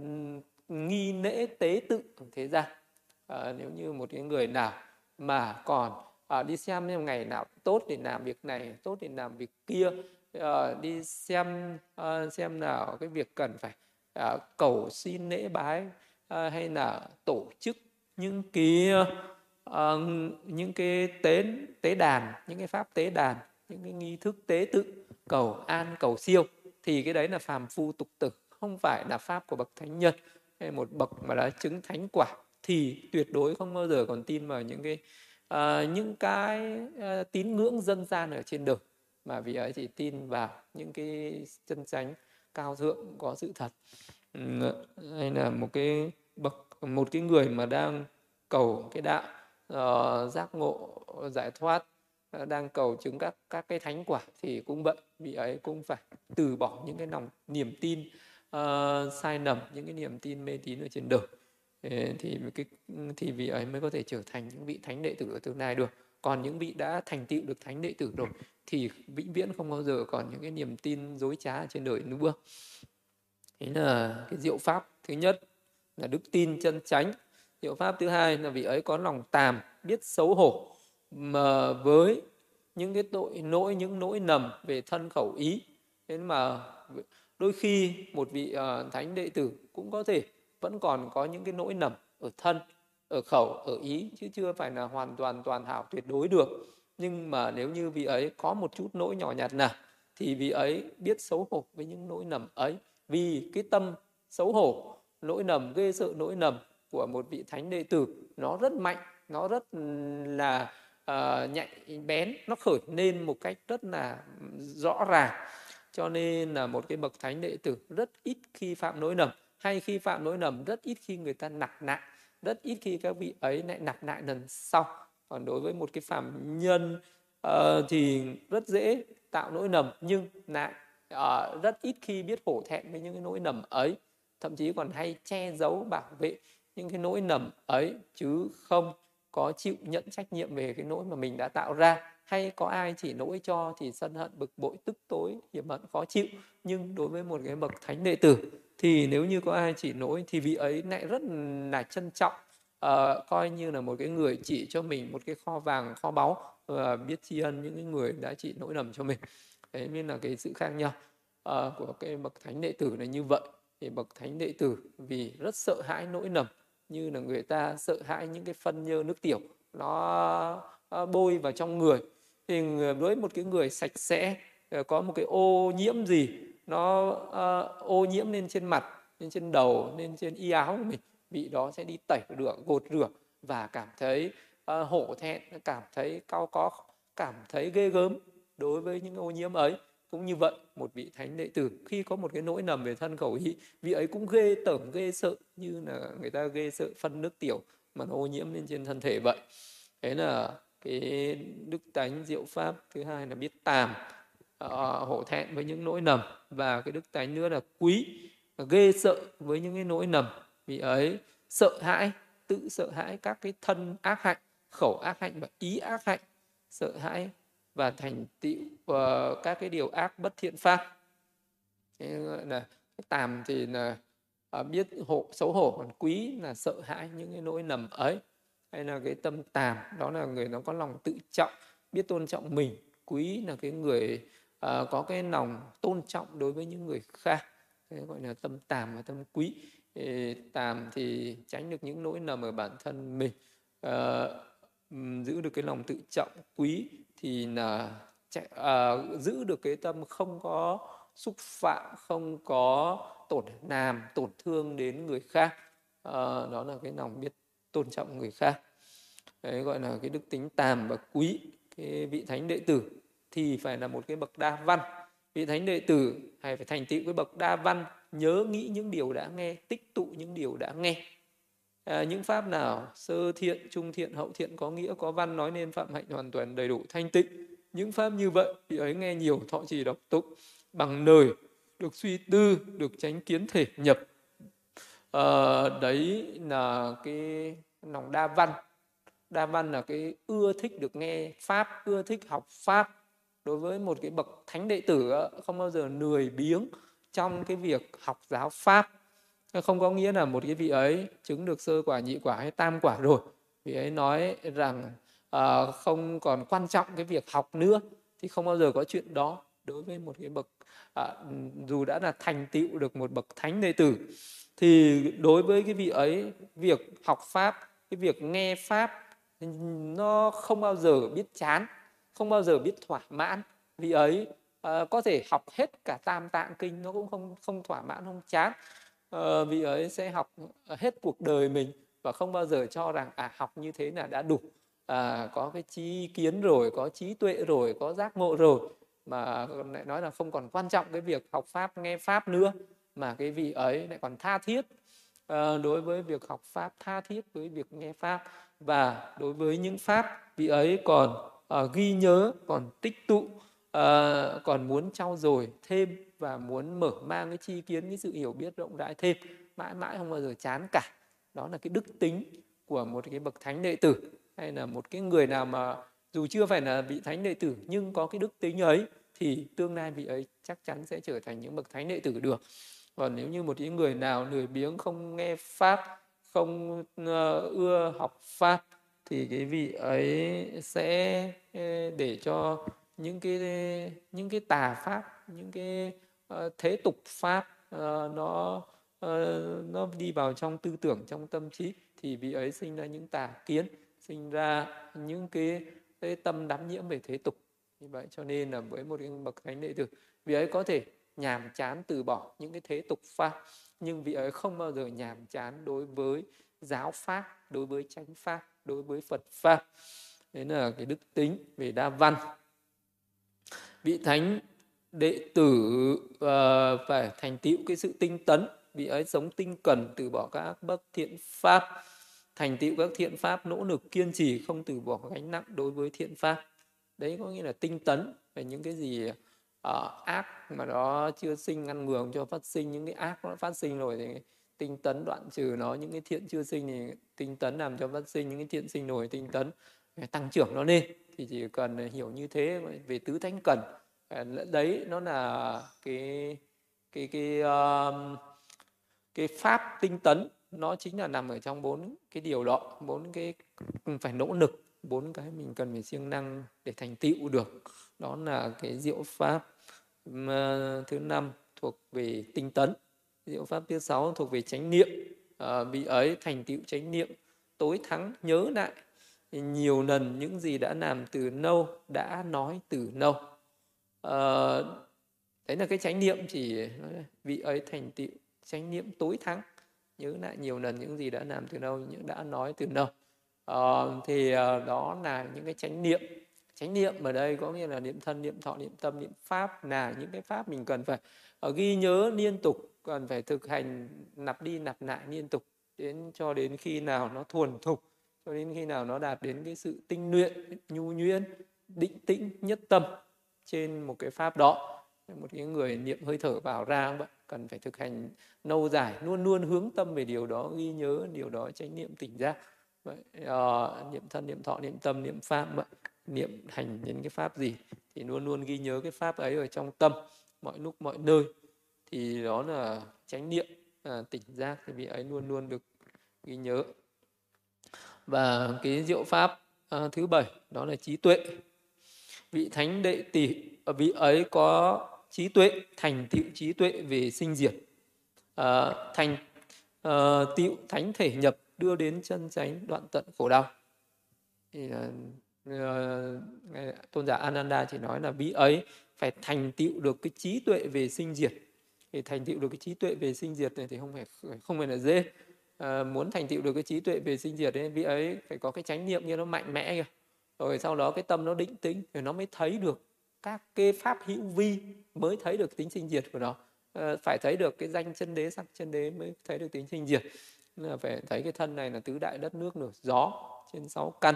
nghi lễ tế tự ở thế gian. Uh, nếu như một cái người nào mà còn uh, đi xem xem ngày nào tốt để làm việc này tốt để làm việc kia uh, đi xem uh, xem nào cái việc cần phải uh, cầu xin lễ bái À, hay là tổ chức những cái uh, những cái tế tế đàn những cái pháp tế đàn những cái nghi thức tế tự cầu an cầu siêu thì cái đấy là phàm phu tục tử không phải là pháp của bậc thánh nhân hay một bậc mà đã chứng thánh quả. Thì tuyệt đối không bao giờ còn tin vào những cái uh, những cái uh, tín ngưỡng dân gian ở trên đời mà vì ấy chỉ tin vào những cái chân chánh cao thượng có sự thật hay là một cái bậc một cái người mà đang cầu cái đạo uh, giác ngộ giải thoát uh, đang cầu chứng các các cái thánh quả thì cũng bận vị ấy cũng phải từ bỏ những cái lòng niềm tin uh, sai lầm những cái niềm tin mê tín ở trên đời. Thì cái thì vị ấy mới có thể trở thành những vị thánh đệ tử ở tương lai được. Còn những vị đã thành tựu được thánh đệ tử rồi thì vĩnh viễn không bao giờ còn những cái niềm tin dối trá ở trên đời nữa đấy là cái diệu pháp thứ nhất là đức tin chân chánh. Diệu pháp thứ hai là vị ấy có lòng tàm biết xấu hổ mà với những cái tội lỗi những nỗi nầm về thân khẩu ý. Thế mà đôi khi một vị uh, thánh đệ tử cũng có thể vẫn còn có những cái nỗi nầm ở thân ở khẩu ở ý chứ chưa phải là hoàn toàn toàn hảo tuyệt đối được. Nhưng mà nếu như vị ấy có một chút nỗi nhỏ nhặt nào thì vị ấy biết xấu hổ với những nỗi nầm ấy vì cái tâm xấu hổ nỗi nầm ghê sợ nỗi nầm của một vị thánh đệ tử nó rất mạnh nó rất là uh, nhạy bén nó khởi lên một cách rất là rõ ràng. Cho nên là một cái bậc thánh đệ tử rất ít khi phạm lỗi nầm hay khi phạm lỗi nầm rất ít khi người ta nặng nặng rất ít khi các vị ấy lại nặng nại lần sau. Còn đối với một cái phạm nhân uh, thì rất dễ tạo lỗi nầm nhưng lại uh, rất ít khi biết hổ thẹn với những cái nỗi nầm ấy thậm chí còn hay che giấu bảo vệ những cái nỗi nầm ấy chứ không có chịu nhận trách nhiệm về cái nỗi mà mình đã tạo ra. Hay có ai chỉ nỗi cho thì sân hận bực bội tức tối hiểm hận khó chịu nhưng đối với một cái bậc thánh đệ tử thì nếu như có ai chỉ nỗi thì vị ấy lại rất là trân trọng. Uh, coi như là một cái người chỉ cho mình một cái kho vàng kho báu và biết tri ân những cái người đã chỉ nỗi lầm cho mình đấy nên là cái sự khác nhau uh, của cái bậc thánh đệ tử là như vậy. Thì bậc thánh đệ tử vì rất sợ hãi nỗi nầm như là người ta sợ hãi những cái phân nhơ nước tiểu nó bôi vào trong người. Thì với một cái người sạch sẽ ờ, có một cái ô nhiễm gì nó uh, ô nhiễm lên trên mặt lên trên đầu lên trên y áo của mình vị đó sẽ đi tẩy rửa gột rửa và cảm thấy uh, hổ thẹn cảm thấy cao có cảm thấy ghê gớm đối với những ô nhiễm ấy. Cũng như vậy một vị thánh đệ tử khi có một cái nỗi nầm về thân khẩu ý vị ấy cũng ghê tởm ghê sợ như là người ta ghê sợ phân nước tiểu mà nó ô nhiễm lên trên thân thể vậy. Thế là cái đức tánh diệu pháp thứ hai là biết tàm uh, hổ thẹn với những nỗi nầm. Và cái đức tánh nữa là quý ghê sợ với những cái nỗi nầm. Vị ấy sợ hãi tự sợ hãi các cái thân ác hạnh khẩu ác hạnh và ý ác hạnh. Sợ hãi và thành tựu uh, các cái điều ác bất thiện pháp. Thế là cái tàm thì là uh, biết hộ xấu hổ còn quý là sợ hãi những cái nỗi nầm ấy. Hay là cái tâm tàm đó là người nó có lòng tự trọng biết tôn trọng mình. Quý là cái người uh, có cái lòng tôn trọng đối với những người khác. Thế gọi là tâm tàm và tâm quý. Thì tàm thì tránh được những nỗi nầm ở bản thân mình. Uh, giữ được cái lòng tự trọng quý thì là uh, giữ được cái tâm không có xúc phạm không có tổn làm tổn thương đến người khác. Uh, đó là cái lòng biết tôn trọng người khác. Đấy gọi là cái đức tính tàm và quý cái vị thánh đệ tử thì phải là một cái bậc đa văn. Vị thánh đệ tử hay phải thành tựu cái bậc đa văn nhớ nghĩ những điều đã nghe tích tụ những điều đã nghe à, những pháp nào? Sơ thiện trung thiện hậu thiện có nghĩa có văn nói nên phạm hạnh hoàn toàn đầy đủ thanh tịnh. Những pháp như vậy thì ấy nghe nhiều thọ trì đọc tụng bằng lời được suy tư được tránh kiến thể nhập. À, đấy là cái lòng đa văn. Đa văn là cái ưa thích được nghe pháp ưa thích học pháp. Đối với một cái bậc thánh đệ tử không bao giờ lười biếng trong cái việc học giáo pháp không có nghĩa là một cái vị ấy chứng được sơ quả nhị quả hay tam quả rồi. Vị ấy nói rằng uh, không còn quan trọng cái việc học nữa thì không bao giờ có chuyện đó đối với một cái bậc uh, dù đã là thành tựu được một bậc thánh đệ tử. Thì đối với cái vị ấy việc học pháp cái việc nghe pháp nó không bao giờ biết chán không bao giờ biết thỏa mãn. Vị ấy uh, có thể học hết cả tam tạng kinh nó cũng không không thỏa mãn không chán uh, vị ấy sẽ học ờ, hết cuộc đời mình và không bao giờ cho rằng à học như thế là đã đủ. À, có cái trí kiến rồi có trí tuệ rồi có giác ngộ rồi mà lại nói là không còn quan trọng cái việc học pháp nghe pháp nữa mà cái vị ấy lại còn tha thiết. À, đối với việc học pháp tha thiết với việc nghe pháp và đối với những pháp vị ấy còn à, ghi nhớ còn tích tụ à, còn muốn trau dồi thêm và muốn mở mang cái chi kiến cái sự hiểu biết rộng rãi thêm mãi mãi không bao giờ chán cả. Đó là cái đức tính của một cái bậc thánh đệ tử hay là một cái người nào mà dù chưa phải là vị thánh đệ tử nhưng có cái đức tính ấy thì tương lai vị ấy chắc chắn sẽ trở thành những bậc thánh đệ tử được. Còn nếu như một cái người nào lười biếng không nghe pháp không ờ, ưa học pháp thì cái vị ấy sẽ để cho những cái những cái tà pháp những cái uh, thế tục pháp uh, nó uh, nó đi vào trong tư tưởng trong tâm trí thì vị ấy sinh ra những tà kiến sinh ra những cái, cái tâm đắm nhiễm về thế tục. Như vậy cho nên là với một cái bậc thánh đệ tử vị ấy có thể nhàm chán từ bỏ những cái thế tục pháp nhưng vị ấy không bao giờ nhàm chán đối với giáo pháp đối với chánh pháp đối với phật pháp. Đấy là cái đức tính về đa văn vị thánh đệ tử uh, phải thành tựu cái sự tinh tấn. Vị ấy sống tinh cần từ bỏ các bất thiện pháp. Thành tựu các thiện pháp nỗ lực kiên trì không từ bỏ gánh nặng đối với thiện pháp. Đấy có nghĩa là tinh tấn. Về những cái gì uh, ác mà nó chưa sinh ngăn ngừa cho phát sinh những cái ác nó phát sinh rồi thì tinh tấn đoạn trừ nó. Những cái thiện chưa sinh thì tinh tấn làm cho phát sinh những cái thiện sinh nổi tinh tấn. Ờ, tăng trưởng nó lên thì chỉ cần hiểu như thế về tứ thánh cần. Ờ, đấy nó là cái cái cái um, cái pháp tinh tấn nó chính là nằm ở trong bốn cái điều đó bốn cái ừ, phải nỗ lực bốn cái mình cần phải siêng năng để thành tựu được. Đó là cái diệu pháp ờ, thứ năm thuộc về tinh tấn diệu pháp thứ sáu thuộc về chánh niệm. À, vị ấy thành tựu chánh niệm tối thắng nhớ lại nhiều lần những gì đã làm từ lâu đã nói từ lâu à, ờ, đấy là cái chánh niệm chỉ vị ấy thành tựu chánh niệm tối thắng. Nhớ lại nhiều lần những gì đã làm từ lâu những đã nói từ lâu à, ờ, thì ờ, đó là những cái chánh niệm. Chánh niệm ở đây có nghĩa là niệm thân niệm thọ niệm tâm niệm pháp là những cái pháp mình cần phải ghi nhớ liên tục cần phải thực hành nạp đi nạp lại liên tục đến cho đến khi nào nó thuần thục cho đến khi nào nó đạt đến cái sự tinh luyện nhu nhuyễn định tĩnh nhất tâm trên một cái pháp đó một cái người niệm hơi thở vào ra vậy cần phải thực hành lâu dài luôn luôn hướng tâm về điều đó ghi nhớ điều đó tránh niệm tỉnh giác. Vậy uh, niệm thân niệm thọ niệm tâm niệm pháp vậy niệm hành đến cái pháp gì thì luôn luôn ghi nhớ cái pháp ấy ở trong tâm mọi lúc mọi nơi. Thì đó là chánh niệm à, tỉnh giác thì vị ấy luôn luôn được ghi nhớ và cái diệu pháp à, thứ bảy đó là trí tuệ. Vị thánh đệ tỷ ờ, vị ấy có trí tuệ thành tựu trí tuệ về sinh diệt. À, thành à, tựu thánh thể nhập đưa đến chân chánh đoạn tận khổ đau. Thì là uh, tôn giả Ananda chỉ nói là vị ấy phải thành tựu được cái trí tuệ về sinh diệt. Thì thành tựu được cái trí tuệ về sinh diệt này thì không phải không phải là dễ à, muốn thành tựu được cái trí tuệ về sinh diệt ấy vị ấy phải có cái chánh niệm như nó mạnh mẽ kìa. Rồi sau đó cái tâm nó định tĩnh rồi nó mới thấy được các cái pháp hữu vi mới thấy được tính sinh diệt của nó. À, phải thấy được cái danh chân đế sắc chân đế mới thấy được tính sinh diệt. Là phải thấy cái thân này là tứ đại đất nước lửa gió trên sáu căn.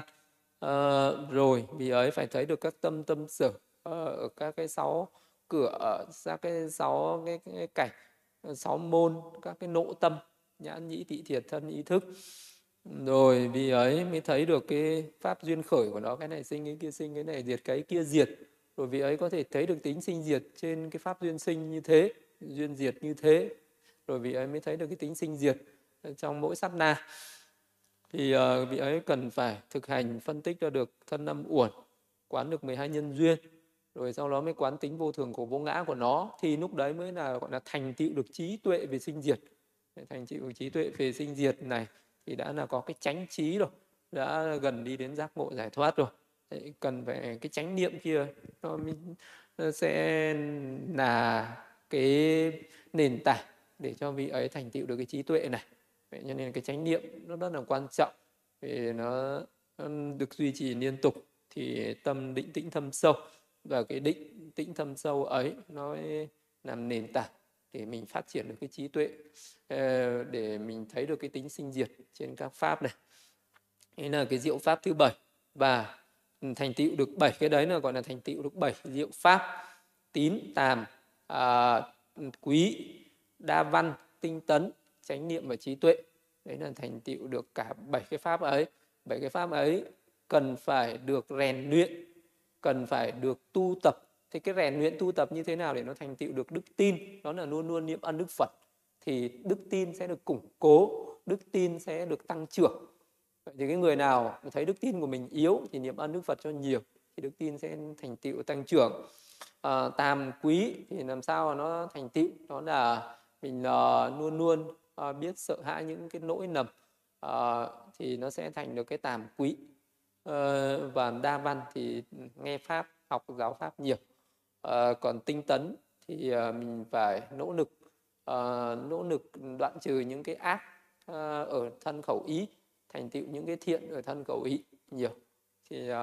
À, rồi vì ấy phải thấy được các tâm tâm sở ở các cái sáu cửa ở các cái sáu cái, cái cảnh sáu môn các cái nộ tâm nhãn nhĩ tị thiệt thân ý thức. Rồi vì ấy mới thấy được cái pháp duyên khởi của nó cái này sinh cái kia sinh cái này diệt cái kia diệt. Rồi vì ấy có thể thấy được tính sinh diệt trên cái pháp duyên sinh như thế duyên diệt như thế. Rồi vì ấy mới thấy được cái tính sinh diệt trong mỗi sát na. Thì uh, vị ấy cần phải thực hành phân tích ra được thân năm uẩn quán được 12 nhân duyên. Rồi sau đó mới quán tính vô thường của vô ngã của nó. Thì lúc đấy mới là gọi là thành tựu được trí tuệ về sinh diệt thành tựu trí tuệ về sinh diệt này thì đã là có cái chánh trí rồi đã gần đi đến giác ngộ giải thoát rồi. Cần phải cái chánh niệm kia nó, nó sẽ là cái nền tảng để cho vị ấy thành tựu được cái trí tuệ này. Vậy cho nên cái chánh niệm nó rất là quan trọng vì nó, nó được duy trì liên tục thì tâm định tĩnh thâm sâu. Và cái định tĩnh thâm sâu ấy nó làm nền tảng để mình phát triển được cái trí tuệ ờ, để mình thấy được cái tính sinh diệt trên các pháp này. Đấy là cái diệu pháp thứ bảy và thành tựu được bảy cái đấy là gọi là thành tựu được bảy diệu pháp tín tàm à, quý đa văn tinh tấn chánh niệm và trí tuệ. Đấy là thành tựu được cả bảy cái pháp ấy. Bảy cái pháp ấy cần phải được rèn luyện cần phải được tu tập thì cái rèn luyện tu tập như thế nào để nó thành tựu được đức tin? Đó là luôn luôn niệm ân đức phật. Thì đức tin sẽ được củng cố đức tin sẽ được tăng trưởng. Vậy thì cái người nào thấy đức tin của mình yếu thì niệm ân đức phật cho nhiều thì đức tin sẽ thành tựu tăng trưởng. À, tam quý thì làm sao nó thành tựu? Đó là mình uh, luôn luôn uh, biết sợ hãi những cái nỗi nầm uh, ờ, thì nó sẽ thành được cái tàm quý. Uh, và đa văn thì nghe pháp học giáo pháp nhiều. Ờ, còn tinh tấn thì ờ, mình phải nỗ lực uh, nỗ lực đoạn trừ những cái ác uh, ở thân khẩu ý thành tựu những cái thiện ở thân khẩu ý nhiều. Thì uh,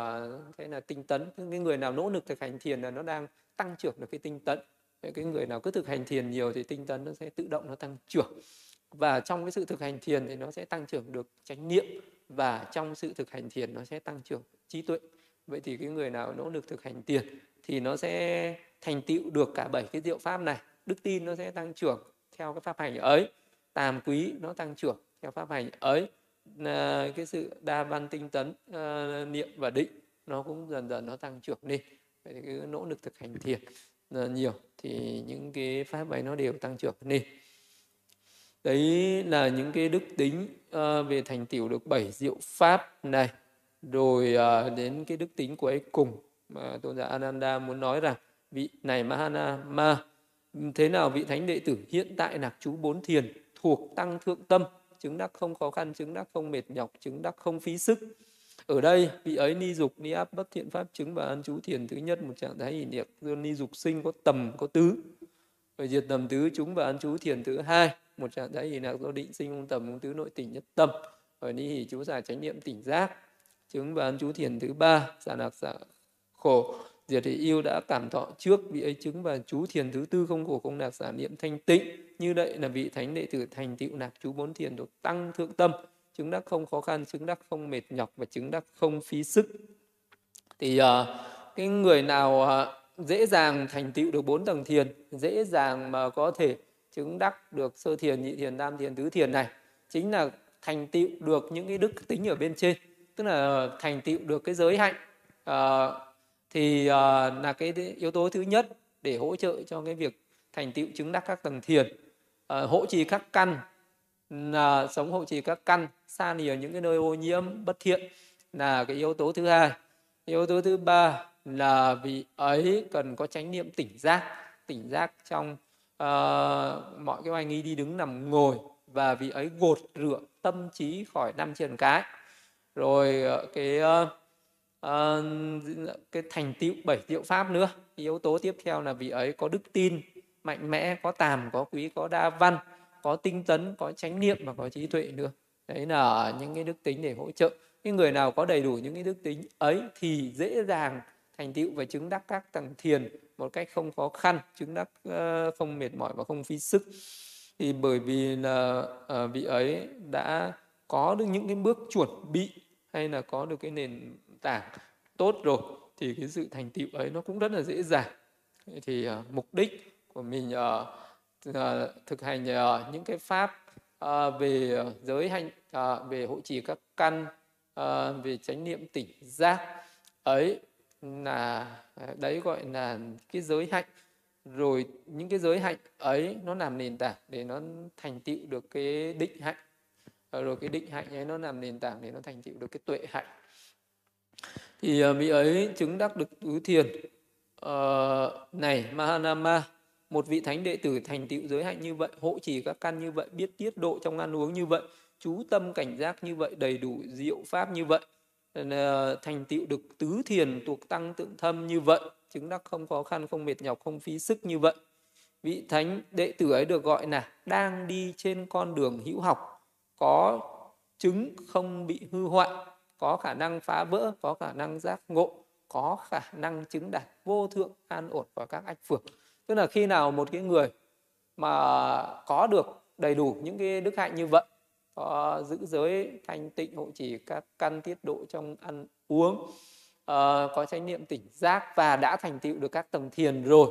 thế là tinh tấn cái người nào nỗ lực thực hành thiền là nó đang tăng trưởng được cái tinh tấn. Cái người nào cứ thực hành thiền nhiều thì tinh tấn nó sẽ tự động nó tăng trưởng. Và trong cái sự thực hành thiền thì nó sẽ tăng trưởng được chánh niệm và trong sự thực hành thiền nó sẽ tăng trưởng trí tuệ. Vậy thì cái người nào nỗ lực thực hành thiền thì nó sẽ thành tựu được cả bảy cái diệu pháp này. Đức tin nó sẽ tăng trưởng theo cái pháp hành ấy tàm quý nó tăng trưởng theo pháp hành ấy. À, cái sự đa văn tinh tấn à, niệm và định nó cũng dần dần nó tăng trưởng lên vậy thì cái nỗ lực thực hành thiền ờ, nhiều thì những cái pháp ấy nó đều tăng trưởng lên đấy là những cái đức tính uh, về thành tựu được bảy diệu pháp này. Rồi uh, đến cái đức tính của ấy cùng mà tôn giả Ananda muốn nói rằng, vị này Mahana, Ma, thế nào vị thánh đệ tử hiện tại nạc chú bốn thiền thuộc tăng thượng tâm, chứng đắc không khó khăn, chứng đắc không mệt nhọc, chứng đắc không phí sức. Ở đây, vị ấy ni dục, ni áp, bất thiện pháp, chứng và an chú thiền thứ nhất, một trạng thái hỷ niệm. Do ni dục sinh có tầm, có tứ. Rồi diệt tầm tứ, chúng và an chú thiền thứ hai, một trạng thái hỷ niệm do định sinh không tầm không tứ nội tỉnh nhất tâm. Rồi ni hỷ chú giải chánh niệm tỉnh giác, chứng và an chú thiền thứ ba giả nạc giả khổ. Diệt thì yêu đã cảm thọ trước vị ấy chứng và chú thiền thứ tư không khổ không nạc giả niệm thanh tịnh. Như vậy là vị thánh đệ tử thành tựu nạc chú bốn thiền được tăng thượng tâm. Chứng đắc không khó khăn chứng đắc không mệt nhọc và chứng đắc không phí sức. Thì uh, cái người nào uh, dễ dàng thành tựu được bốn tầng thiền dễ dàng mà có thể chứng đắc được sơ thiền nhị thiền tam thiền tứ thiền này chính là thành tựu được những cái đức tính ở bên trên. Tức là à, thành tựu được cái giới hạnh uh, thì uh, là cái yếu tố thứ nhất để hỗ trợ cho cái việc thành tựu chứng đắc các tầng thiền. À, uh, hỗ trì các căn là sống hộ trì các căn xa lìa những cái nơi ô nhiễm bất thiện là cái yếu tố thứ hai. Yếu tố thứ ba là vì ấy cần có chánh niệm tỉnh giác. Tỉnh giác trong uh, mọi cái oai nghi đi đứng nằm ngồi và vì ấy gột rửa tâm trí khỏi năm triền cái. Rồi ờ, cái uh, uh, cái thành tựu bảy diệu pháp nữa. Yếu tố tiếp theo là vị ấy có đức tin mạnh mẽ có tàm có quý có đa văn có tinh tấn có chánh niệm và có trí tuệ nữa. Đấy là những cái đức tính để hỗ trợ. Cái người nào có đầy đủ những cái đức tính ấy thì dễ dàng thành tựu và chứng đắc các tầng thiền một cách không khó khăn chứng đắc uh, không mệt mỏi và không phí sức. Thì bởi vì là uh, vị ấy đã có được những cái bước chuẩn bị hay là có được cái nền tảng tốt rồi thì cái sự thành tựu ấy nó cũng rất là dễ dàng. Thì uh, mục đích của mình uh, uh, thực hành uh, những cái pháp uh, về giới hành uh, về hộ trì các căn uh, về chánh niệm tỉnh giác ấy là đấy gọi là cái giới hạnh. Rồi những cái giới hạnh ấy nó làm nền tảng để nó thành tựu được cái định hạnh. Rồi cái định hạnh ấy nó làm nền tảng để nó thành tựu được cái tuệ hạnh thì à, vị ấy chứng đắc được tứ thiền. Uh, này Mahanama một vị thánh đệ tử thành tựu giới hạnh như vậy hộ trì các căn như vậy biết tiết độ trong ăn uống như vậy chú tâm cảnh giác như vậy đầy đủ diệu pháp như vậy à, thành tựu được tứ thiền thuộc tăng tượng thâm như vậy chứng đắc không khó khăn không mệt nhọc không phí sức như vậy. Vị thánh đệ tử ấy được gọi là đang đi trên con đường hữu học có chứng không bị hư hoại có khả năng phá vỡ có khả năng giác ngộ có khả năng chứng đạt vô thượng an ổn và các ách phược tức là khi nào một cái người mà có được đầy đủ những cái đức hạnh như vậy có giữ giới thanh tịnh hộ trì các căn tiết độ trong ăn uống uh, có chánh niệm tỉnh giác và đã thành tựu được các tầng thiền rồi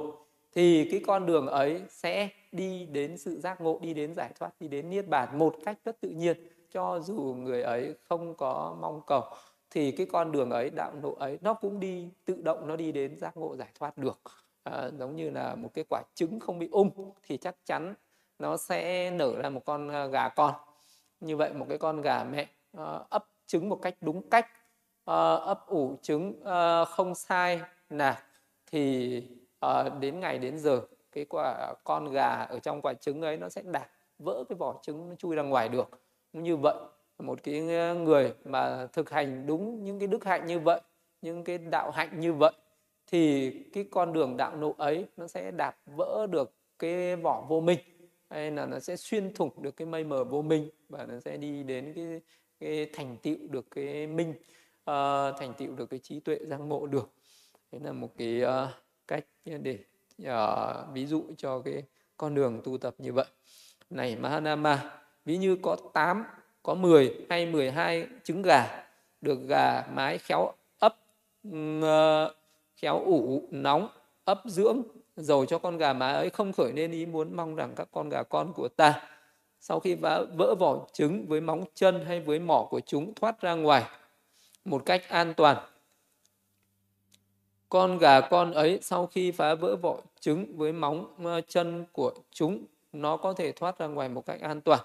thì cái con đường ấy sẽ đi đến sự giác ngộ đi đến giải thoát đi đến niết bàn một cách rất tự nhiên cho dù người ấy không có mong cầu thì cái con đường ấy đạo ngộ ấy nó cũng đi tự động nó đi đến giác ngộ giải thoát được. À, giống như là một cái quả trứng không bị ung thì chắc chắn nó sẽ nở ra một con à, gà con. Như vậy một cái con gà mẹ uh, ấp trứng một cách đúng cách uh, ấp ủ trứng uh, không sai là thì uh, đến ngày đến giờ cái quả con gà ở trong quả trứng ấy nó sẽ đạt vỡ cái vỏ trứng nó chui ra ngoài được như vậy. Một cái ờ, người mà thực hành đúng những cái đức hạnh như vậy những cái đạo hạnh như vậy thì cái con đường đạo nộ ấy nó sẽ đạp vỡ được cái vỏ vô minh hay là nó sẽ xuyên thủng được cái mây mờ vô minh và nó sẽ đi đến cái cái thành tựu được cái minh uh, thành tựu được cái trí tuệ giác ngộ được. Đấy là một cái uh, cách để uh, ví dụ cho cái con đường tu tập như vậy. Này Mahanama ví như có 8 có 10 hay 12 trứng gà được gà mái khéo ấp khéo ủ nóng ấp dưỡng dầu cho con gà mái ấy không khởi nên ý muốn mong rằng các con gà con của ta sau khi vỡ, vỡ vỏ trứng với móng chân hay với mỏ của chúng thoát ra ngoài một cách an toàn. Con gà con ấy sau khi phá vỡ vỏ trứng với móng ờ, chân của chúng nó có thể thoát ra ngoài một cách an toàn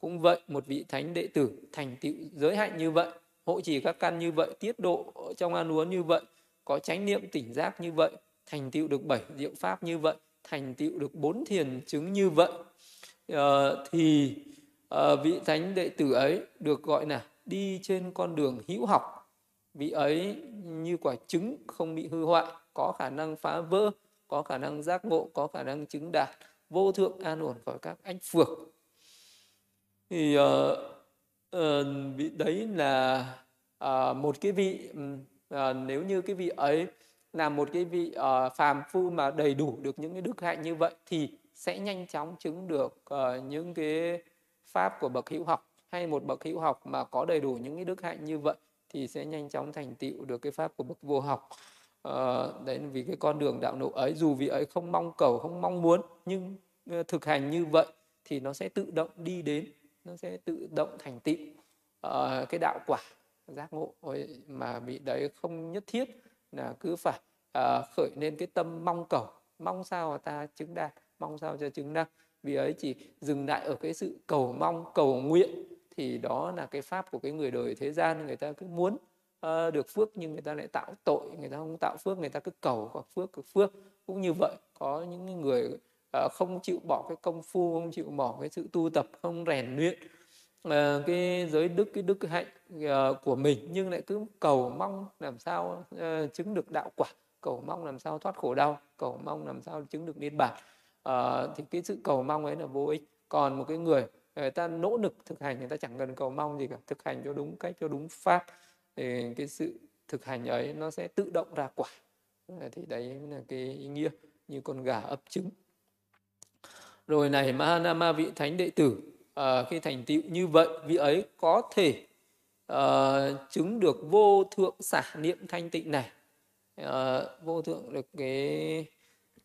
cũng vậy một vị thánh đệ tử thành tựu giới hạnh như vậy hộ trì các căn như vậy tiết độ trong ăn uống như vậy có chánh niệm tỉnh giác như vậy thành tựu được bảy diệu pháp như vậy thành tựu được bốn thiền chứng như vậy uh, thì uh, vị thánh đệ tử ấy được gọi là đi trên con đường hữu học. Vị ấy như quả trứng không bị hư hoại có khả năng phá vỡ có khả năng giác ngộ có khả năng chứng đạt vô thượng an ổn khỏi các anh phược thì uh, uh, vị đấy là uh, một cái vị uh, nếu như cái vị ấy là một cái vị uh, phàm phu mà đầy đủ được những cái đức hạnh như vậy thì sẽ nhanh chóng chứng được uh, những cái pháp của bậc hữu học. Hay một bậc hữu học mà có đầy đủ những cái đức hạnh như vậy thì sẽ nhanh chóng thành tựu được cái pháp của bậc vô học. Uh, đấy vì cái con đường đạo nộ ấy dù vị ấy không mong cầu không mong muốn nhưng uh, thực hành như vậy thì nó sẽ tự động đi đến nó sẽ tự động thành tựu uh, cái đạo quả giác ngộ. Mà vị đấy không nhất thiết là cứ phải uh, khởi lên cái tâm mong cầu mong sao ta chứng đạt mong sao cho chứng đắc vì ấy chỉ dừng lại ở cái sự cầu mong cầu nguyện thì đó là cái pháp của cái người đời thế gian. Người ta cứ muốn uh, được phước nhưng người ta lại tạo tội người ta không tạo phước người ta cứ cầu có phước cứ phước. Cũng như vậy có những người uh, Ờ, không chịu bỏ cái công phu, không chịu bỏ cái sự tu tập, không rèn luyện. Ờ, cái giới đức, cái đức hạnh ờ, của mình, nhưng lại cứ cầu mong làm sao chứng được đạo quả, cầu mong làm sao thoát khổ đau, cầu mong làm sao chứng được niết bàn. Thì cái sự cầu mong ấy là vô ích. Còn một cái người người ta nỗ lực thực hành, người ta chẳng cần cầu mong gì cả, thực hành cho đúng cách, cho đúng pháp, thì cái sự thực hành ấy nó sẽ tự động ra quả. Thì đấy là cái ý nghĩa như con gà ấp trứng rồi này Mahanama vị thánh đệ tử uh, khi thành tựu như vậy vị ấy có thể uh, chứng được vô thượng xả niệm thanh tịnh này. Uh, vô thượng được cái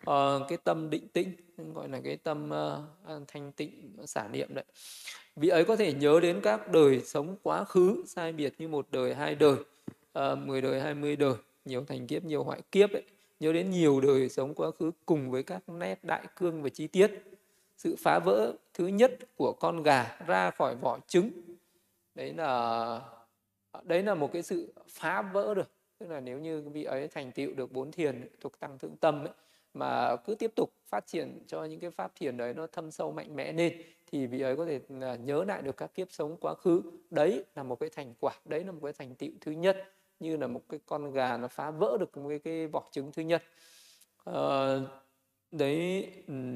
uh, cái tâm định tĩnh gọi là cái tâm uh, thanh tịnh xả niệm đấy. Vị ấy có thể nhớ đến các đời sống quá khứ sai biệt như một đời hai đời uh, 10 đời hai mươi đời nhiều thành kiếp nhiều hoại kiếp ấy. Nhớ đến nhiều đời sống quá khứ cùng với các nét đại cương và chi tiết sự phá vỡ thứ nhất của con gà ra khỏi vỏ trứng. Đấy là đấy là một cái sự phá vỡ được. Tức là nếu như vị ấy thành tựu được bốn thiền thuộc tăng thượng tâm ấy, mà cứ tiếp tục phát triển cho những cái pháp thiền đấy nó thâm sâu mạnh mẽ lên thì vị ấy có thể nhớ lại được các kiếp sống quá khứ. Đấy là một cái thành quả đấy là một cái thành tựu thứ nhất như là một cái con gà nó phá vỡ được một cái, cái vỏ trứng thứ nhất. À, đấy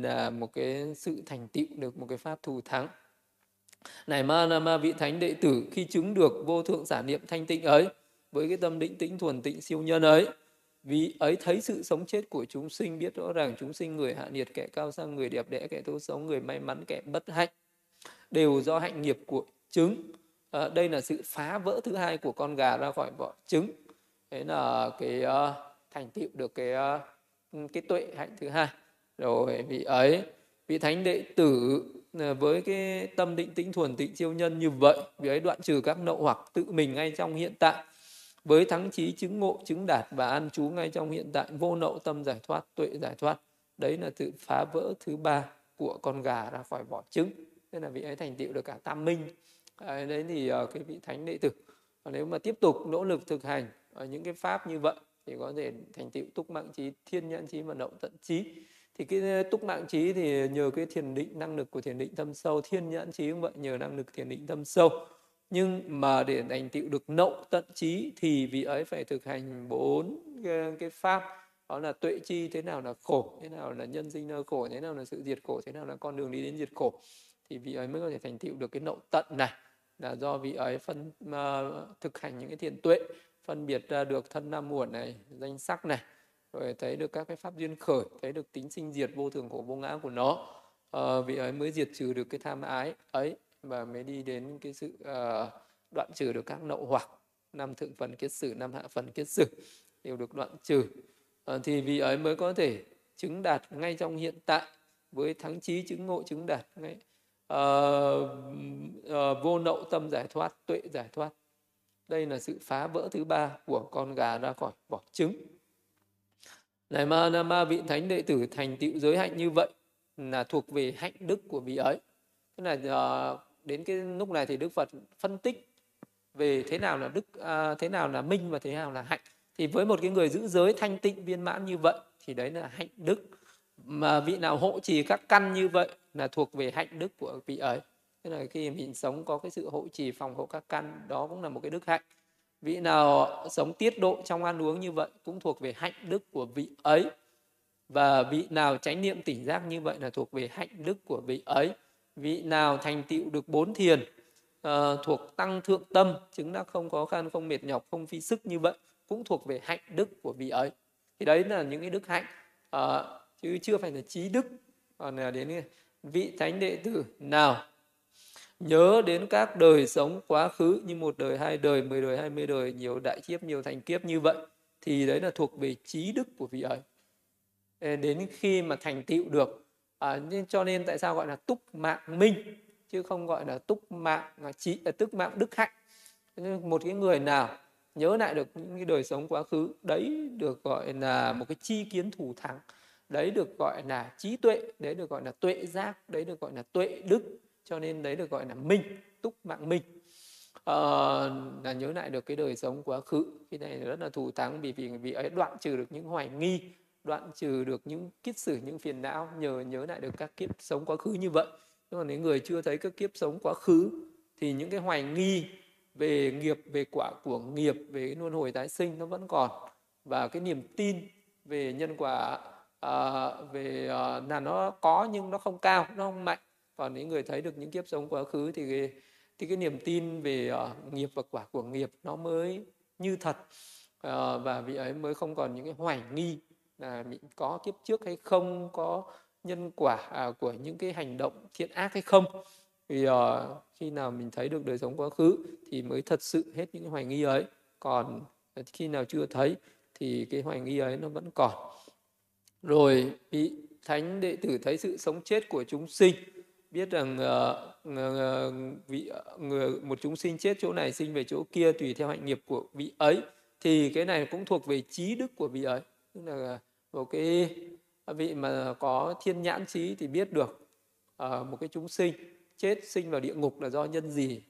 là một cái sự thành tựu được một cái pháp thù thắng. Này ma na ma vị thánh đệ tử khi chứng được vô thượng giả niệm thanh tịnh ấy với cái tâm định tĩnh thuần tịnh siêu nhân ấy vì ấy thấy sự sống chết của chúng sinh biết rõ ràng chúng sinh người hạ nhiệt kẻ cao sang người đẹp đẽ kẻ tốt xấu người may mắn kẻ bất hạnh đều do hạnh nghiệp của trứng à, đây là sự phá vỡ thứ hai của con gà ra khỏi vỏ trứng. Đấy là cái uh, thành tựu được cái uh, Ừ, cái tuệ hạnh thứ hai. Rồi vị ấy, vị thánh đệ tử à, với cái tâm định tĩnh thuần tịnh siêu nhân như vậy, vị ấy đoạn trừ các nậu hoặc tự mình ngay trong hiện tại. Với thắng trí chứng ngộ, chứng đạt và an trú ngay trong hiện tại, vô nậu tâm giải thoát, tuệ giải thoát. Đấy là tự phá vỡ thứ ba của con gà ra khỏi vỏ trứng. Nên là vị ấy thành tựu được cả tam minh. À, đấy thì à, cái vị thánh đệ tử. Nếu mà tiếp tục nỗ lực thực hành ở những cái pháp như vậy thì có thể thành tựu túc mạng trí thiên nhãn trí và động tận trí. Thì cái túc mạng trí thì nhờ cái thiền định năng lực của thiền định thâm sâu thiên nhãn trí cũng vậy nhờ năng lực thiền định thâm sâu. Nhưng mà để thành tựu được nậu tận trí thì vị ấy phải thực hành bốn cái, cái pháp. Đó là tuệ chi thế nào là khổ thế nào là nhân sinh nơi khổ thế nào là sự diệt khổ thế nào là con đường đi đến diệt khổ. Thì vị ấy mới có thể thành tựu được cái nậu tận này. Là do vị ấy phân uh, thực hành những cái thiền tuệ phân biệt ra được thân nam muộn này danh sắc này rồi thấy được các cái pháp duyên khởi thấy được tính sinh diệt vô thường khổ vô ngã của nó. À, vị ấy mới diệt trừ được cái tham ái ấy và mới đi đến cái sự uh, đoạn trừ được các nậu hoặc năm thượng phần kết sử năm hạ phần kết sử đều được đoạn trừ. À, thì vị ấy mới có thể chứng đạt ngay trong hiện tại với thắng trí chứng ngộ chứng đạt ngay. Uh, uh, vô nậu tâm giải thoát tuệ giải thoát đây là sự phá vỡ thứ ba của con gà ra khỏi vỏ trứng. Này mà ma vị thánh đệ tử thành tựu giới hạnh như vậy là thuộc về hạnh đức của vị ấy. Thế là ờ, đến cái lúc này thì đức phật phân tích về thế nào là đức à, thế nào là minh và thế nào là hạnh. Thì với một cái người giữ giới thanh tịnh viên mãn như vậy thì đấy là hạnh đức. Mà vị nào hộ trì các căn như vậy là thuộc về hạnh đức của vị ấy tức là khi mình sống có cái sự hộ trì phòng hộ các căn đó cũng là một cái đức hạnh. Vị nào sống tiết độ trong ăn uống như vậy cũng thuộc về hạnh đức của vị ấy. Và vị nào chánh niệm tỉnh giác như vậy là thuộc về hạnh đức của vị ấy. Vị nào thành tựu được bốn thiền uh, thuộc tăng thượng tâm chứng đắc không khó khăn không mệt nhọc không phi sức như vậy cũng thuộc về hạnh đức của vị ấy. Thì đấy là những cái đức hạnh uh, chứ chưa phải là trí đức. Còn là đến vị thánh đệ tử nào nhớ đến các đời sống quá khứ như một đời hai đời mười đời hai mươi đời nhiều đại kiếp nhiều thành kiếp như vậy thì đấy là thuộc về trí đức của vị ấy. Đến khi mà thành tựu được à, nên cho nên tại sao gọi là túc mạng minh chứ không gọi là túc mạng à, trí à, tức mạng đức hạnh. Một cái người nào nhớ lại được những cái đời sống quá khứ đấy được gọi là một cái chi kiến thủ thắng đấy được gọi là trí tuệ đấy được gọi là tuệ giác đấy được gọi là tuệ đức cho nên đấy được gọi là minh túc mạng minh. À, là nhớ lại được cái đời sống quá khứ. Cái này rất là thù thắng vì vì vì ấy đoạn trừ được những hoài nghi đoạn trừ được những kiết sử những phiền não nhờ nhớ lại được các kiếp sống quá khứ như vậy. Nhưng mà nếu người chưa thấy các kiếp sống quá khứ thì những cái hoài nghi về nghiệp về quả của nghiệp về cái luân hồi tái sinh nó vẫn còn. Và cái niềm tin về nhân quả à, về à, là nó có nhưng nó không cao nó không mạnh còn những người thấy được những kiếp sống quá khứ thì cái, thì cái niềm tin về uh, nghiệp và quả của nghiệp nó mới như thật. Uh, và vị ấy mới không còn những cái hoài nghi là mình có kiếp trước hay không có nhân quả uh, của những cái hành động thiện ác hay không. Vì uh, ờ, khi nào mình thấy được đời sống quá khứ thì mới thật sự hết những hoài nghi ấy. Còn khi nào chưa thấy thì cái hoài nghi ấy nó vẫn còn. Rồi vị thánh đệ tử thấy sự sống chết của chúng sinh biết rằng uh, vị ờ, người một chúng sinh chết chỗ này sinh về chỗ kia tùy theo hạnh nghiệp của vị ấy thì cái này cũng thuộc về trí đức của vị ấy. Tức là một cái vị mà có thiên nhãn trí thì biết được uh, một cái chúng sinh chết sinh vào địa ngục là do nhân gì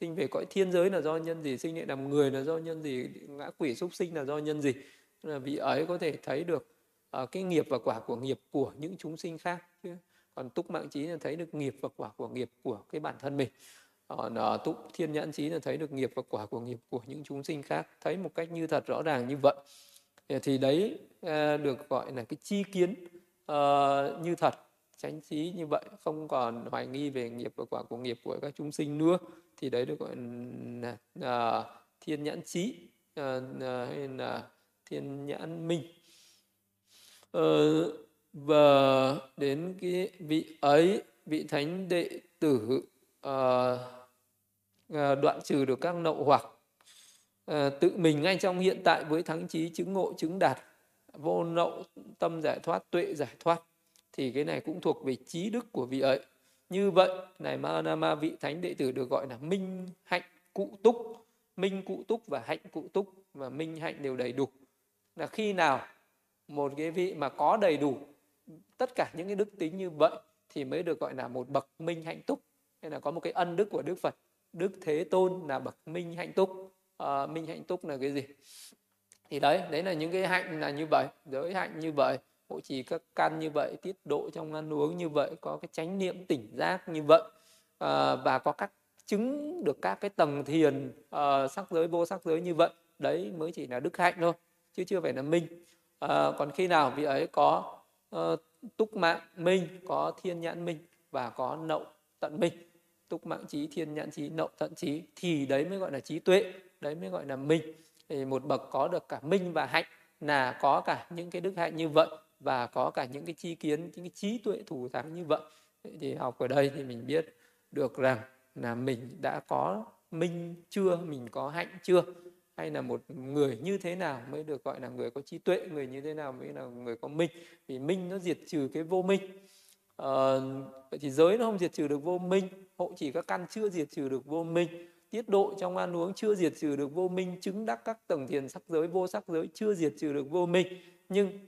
sinh về cõi thiên giới là do nhân gì sinh lại làm người là do nhân gì ngã quỷ súc sinh là do nhân gì. Là vị ấy có thể thấy được uh, cái nghiệp và quả của nghiệp của những chúng sinh khác chứ còn túc mạng trí là thấy được nghiệp và quả của nghiệp của cái bản thân mình. Còn ờ, túc thiên nhãn trí là thấy được nghiệp và quả của nghiệp của những chúng sinh khác. Thấy một cách như thật rõ ràng như vậy. Thì đấy ờ, được gọi là cái chi kiến uh, như thật tránh trí như vậy không còn hoài nghi về nghiệp và quả của nghiệp của các chúng sinh nữa. Thì đấy được gọi là uh, thiên nhãn trí uh, hay là thiên nhãn minh và đến cái vị ấy vị thánh đệ tử uh, đoạn trừ được các nậu hoặc uh, tự mình ngay trong hiện tại với thắng trí chứng ngộ chứng đạt vô nậu tâm giải thoát tuệ giải thoát thì cái này cũng thuộc về trí đức của vị ấy. Như vậy này ma vị thánh đệ tử được gọi là minh hạnh cụ túc. Minh cụ túc và hạnh cụ túc và minh hạnh đều đầy đủ. Là khi nào một cái vị mà có đầy đủ tất cả những cái đức tính như vậy thì mới được gọi là một bậc minh hạnh túc. Hay là có một cái ân đức của đức phật. Đức thế tôn là bậc minh hạnh túc. À, minh hạnh túc là cái gì? Thì đấy đấy là những cái hạnh là như vậy. Giới hạnh như vậy hộ trì các căn như vậy tiết độ trong ăn uống như vậy có cái chánh niệm tỉnh giác như vậy. À, và có các chứng được các cái tầng thiền uh, sắc giới vô sắc giới như vậy. Đấy mới chỉ là đức hạnh thôi chứ chưa phải là minh. Uh, còn khi nào vị ấy có uh, túc mạng minh có thiên nhãn minh và có nậu tận minh túc mạng trí, thiên nhãn trí, nậu tận trí thì đấy mới gọi là trí tuệ, đấy mới gọi là minh thì một bậc có được cả minh và hạnh là có cả những cái đức hạnh như vậy và có cả những cái chi kiến, những cái trí tuệ thủ thắng như vậy. Thì học ở đây thì mình biết được rằng là mình đã có minh chưa, mình có hạnh chưa hay là một người như thế nào mới được gọi là người có trí tuệ người như thế nào mới là người có minh? Vì minh nó diệt trừ cái vô minh. À, vậy thì giới nó không diệt trừ được vô minh hộ chỉ các căn chưa diệt trừ được vô minh. Tiết độ trong ăn uống chưa diệt trừ được vô minh chứng đắc các tầng thiền sắc giới vô sắc giới chưa diệt trừ được vô minh. Nhưng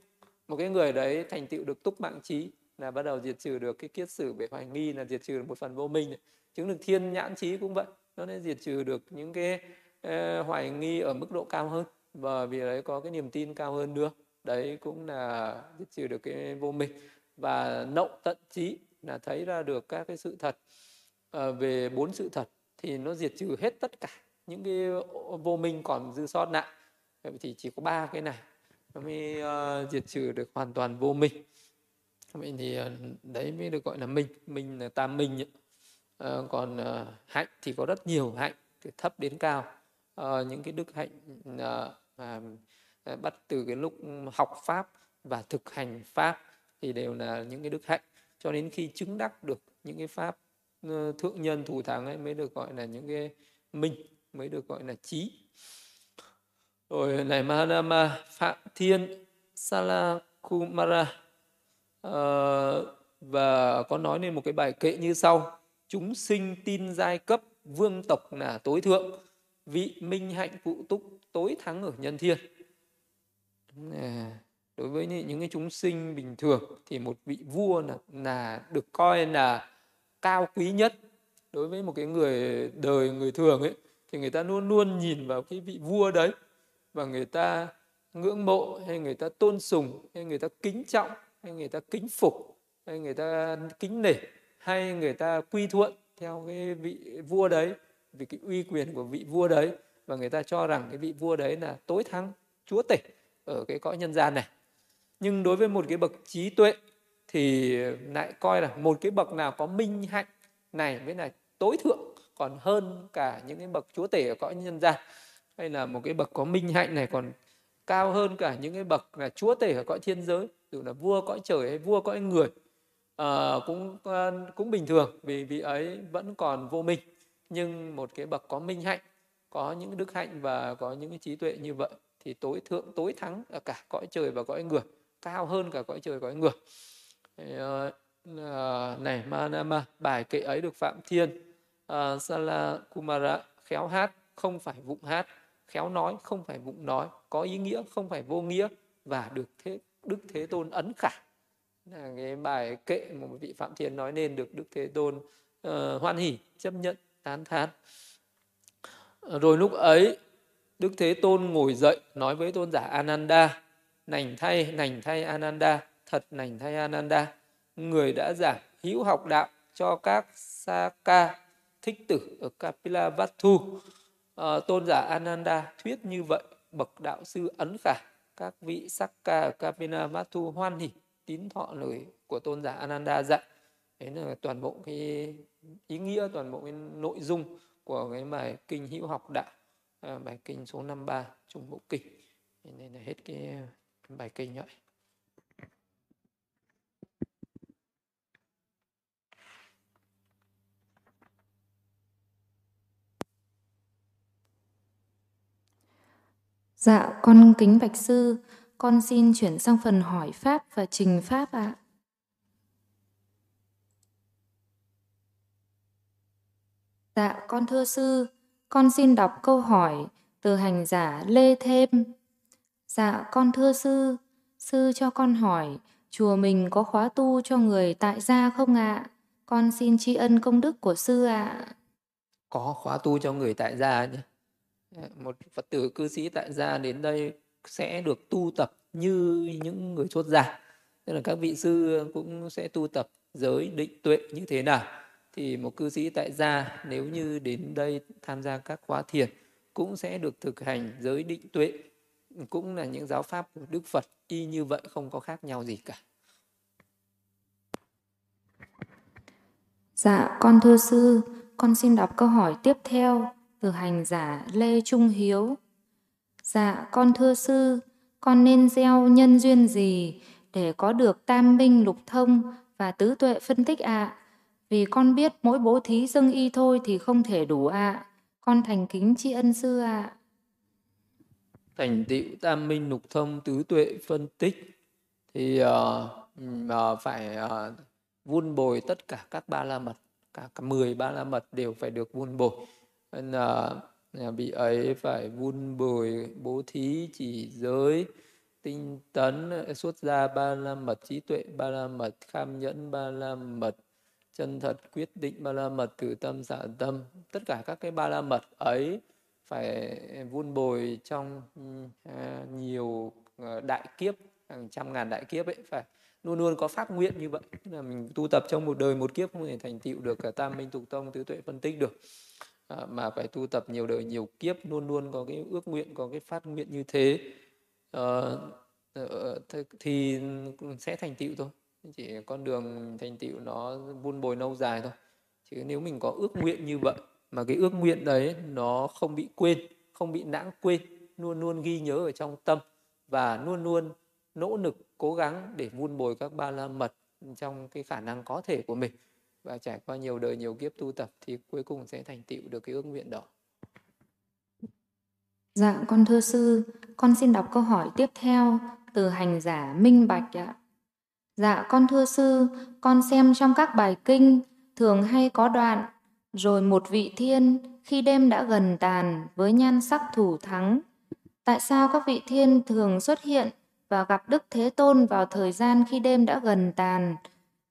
một cái người đấy thành tựu được túc mạng trí là bắt đầu diệt trừ được cái kiết sử về hoài nghi là diệt trừ được một phần vô minh này. chứng được thiên nhãn trí cũng vậy nó sẽ diệt trừ được những cái hoài nghi ở mức độ cao hơn và vì đấy có cái niềm tin cao hơn nữa. Đấy cũng là diệt trừ được cái vô minh. Và nậu tận trí là thấy ra được các cái sự thật. À, về bốn sự thật thì nó diệt trừ hết tất cả những cái vô minh còn dư sót lại. Thì chỉ có ba cái này nó mới uh, diệt trừ được hoàn toàn vô minh. Vậy thì uh, đấy mới được gọi là minh. Minh là tam minh uh, còn uh, hạnh thì có rất nhiều hạnh từ thấp đến cao uh, những cái đức hạnh uh, uh, bắt từ cái lúc học pháp và thực hành pháp thì đều là những cái đức hạnh. Cho đến khi chứng đắc được những cái pháp uh, thượng nhân thủ thắng ấy mới được gọi là những cái minh mới được gọi là trí. Rồi này Mahanama Phạm Thiên Salakumara uh, và có nói lên một cái bài kệ như sau. Chúng sinh tin giai cấp vương tộc là tối thượng vị minh hạnh cụ túc tối thắng ở nhân thiên. À, đối với những cái chúng sinh bình thường thì một vị vua là, là được coi là cao quý nhất. Đối với một cái người đời người thường ấy thì người ta luôn luôn nhìn vào cái vị vua đấy và người ta ngưỡng mộ hay người ta tôn sùng hay người ta kính trọng hay người ta kính phục hay người ta kính nể hay người ta quy thuận theo cái vị vua đấy vì cái uy quyền của vị vua đấy và người ta cho rằng cái vị vua đấy là tối thắng chúa tể ở cái cõi nhân gian này. Nhưng đối với một cái bậc trí tuệ thì lại coi là một cái bậc nào có minh hạnh này mới là tối thượng còn hơn cả những cái bậc chúa tể ở cõi nhân gian. Hay là một cái bậc có minh hạnh này còn cao hơn cả những cái bậc là chúa tể ở cõi thiên giới dù là vua cõi trời hay vua cõi người à, cũng ờ, cũng bình thường vì vị ấy vẫn còn vô minh nhưng một cái bậc có minh hạnh có những đức hạnh và có những cái trí tuệ như vậy thì tối thượng tối thắng ở cả cõi trời và cõi người cao hơn cả cõi trời cõi người ờ, này Manama bài kệ ấy được Phạm Thiên ờ, uh, Sala Kumara khéo hát không phải vụng hát khéo nói không phải vụng nói có ý nghĩa không phải vô nghĩa và được thế đức thế tôn ấn khả. Là cái bài kệ mà một vị phạm thiên nói nên được đức thế tôn uh, hoan hỉ chấp nhận tán thán. Rồi lúc ấy đức thế tôn ngồi dậy nói với tôn giả ananda nành thay nành thay ananda thật nành thay ananda. Người đã giảng hữu học đạo cho các saka thích tử ở kapilavatthu. À, tôn giả Ananda thuyết như vậy bậc đạo sư ấn khả các vị Sakka kapila vatthu hoan hỉ tín thọ lời của tôn giả Ananda dạy đấy là toàn bộ cái ý nghĩa toàn bộ cái nội dung của cái bài kinh hữu học đạo à, bài kinh số 53 trung bộ kinh nên là hết cái bài kinh vậy Dạ, con kính bạch sư, con xin chuyển sang phần hỏi pháp và trình pháp ạ. Dạ, con thưa sư, con xin đọc câu hỏi từ hành giả Lê Thêm. Dạ, con thưa sư, sư cho con hỏi, chùa mình có khóa tu cho người tại gia không ạ? Con xin tri ân công đức của sư ạ. Có khóa tu cho người tại gia nhé. Một Phật tử cư sĩ tại gia đến đây sẽ được tu tập như những người xuất gia. Tức là các vị sư cũng sẽ tu tập giới định tuệ như thế nào thì một cư sĩ tại gia nếu như đến đây tham gia các khóa thiền cũng sẽ được thực hành giới định tuệ cũng là những giáo pháp của Đức Phật y như vậy không có khác nhau gì cả. Dạ, con thưa sư, con xin đọc câu hỏi tiếp theo từ hành giả Lê Trung Hiếu. Dạ, con thưa sư, con nên gieo nhân duyên gì để có được tam minh lục thông và tứ tuệ phân tích ạ? À? Vì con biết mỗi bố thí dâng y thôi thì không thể đủ ạ. À. Con thành kính tri ân sư ạ. À. Thành tựu tam minh lục thông tứ tuệ phân tích thì uh, uh, phải uh, vun bồi tất cả các ba la mật, cả, cả 10 ba la mật đều phải được vun bồi. Nên là uh, vị ấy phải vun bồi bố thí chỉ giới tinh tấn xuất gia ba la mật trí tuệ ba la mật kham nhẫn ba la mật chân thật quyết định ba la mật từ tâm xả tâm. Tất cả các cái ba la mật ấy phải vun bồi trong à, nhiều ờ, đại kiếp hàng trăm ngàn đại kiếp ấy. Phải luôn luôn có phát nguyện như vậy. Là mình tu tập trong một đời một kiếp không thể thành tựu được cả tam minh tục tông tứ tuệ phân tích được. À, mà phải tu tập nhiều đời nhiều kiếp luôn luôn có cái ước nguyện có cái phát nguyện như thế. À, thì sẽ thành tựu thôi chỉ con đường thành tựu nó vun bồi lâu dài thôi chứ nếu mình có ước nguyện như vậy mà cái ước nguyện đấy nó không bị quên không bị lãng quên luôn luôn ghi nhớ ở trong tâm và luôn luôn nỗ lực cố gắng để vun bồi các ba la mật trong cái khả năng có thể của mình và trải qua nhiều đời nhiều kiếp tu tập thì cuối cùng sẽ thành tựu được cái ước nguyện đó. Dạ con thưa sư, con xin đọc câu hỏi tiếp theo từ hành giả Minh Bạch ạ. Dạ con thưa sư, con xem trong các bài kinh thường hay có đoạn rồi một vị thiên khi đêm đã gần tàn với nhan sắc thủ thắng. Tại sao các vị thiên thường xuất hiện và gặp Đức Thế Tôn vào thời gian khi đêm đã gần tàn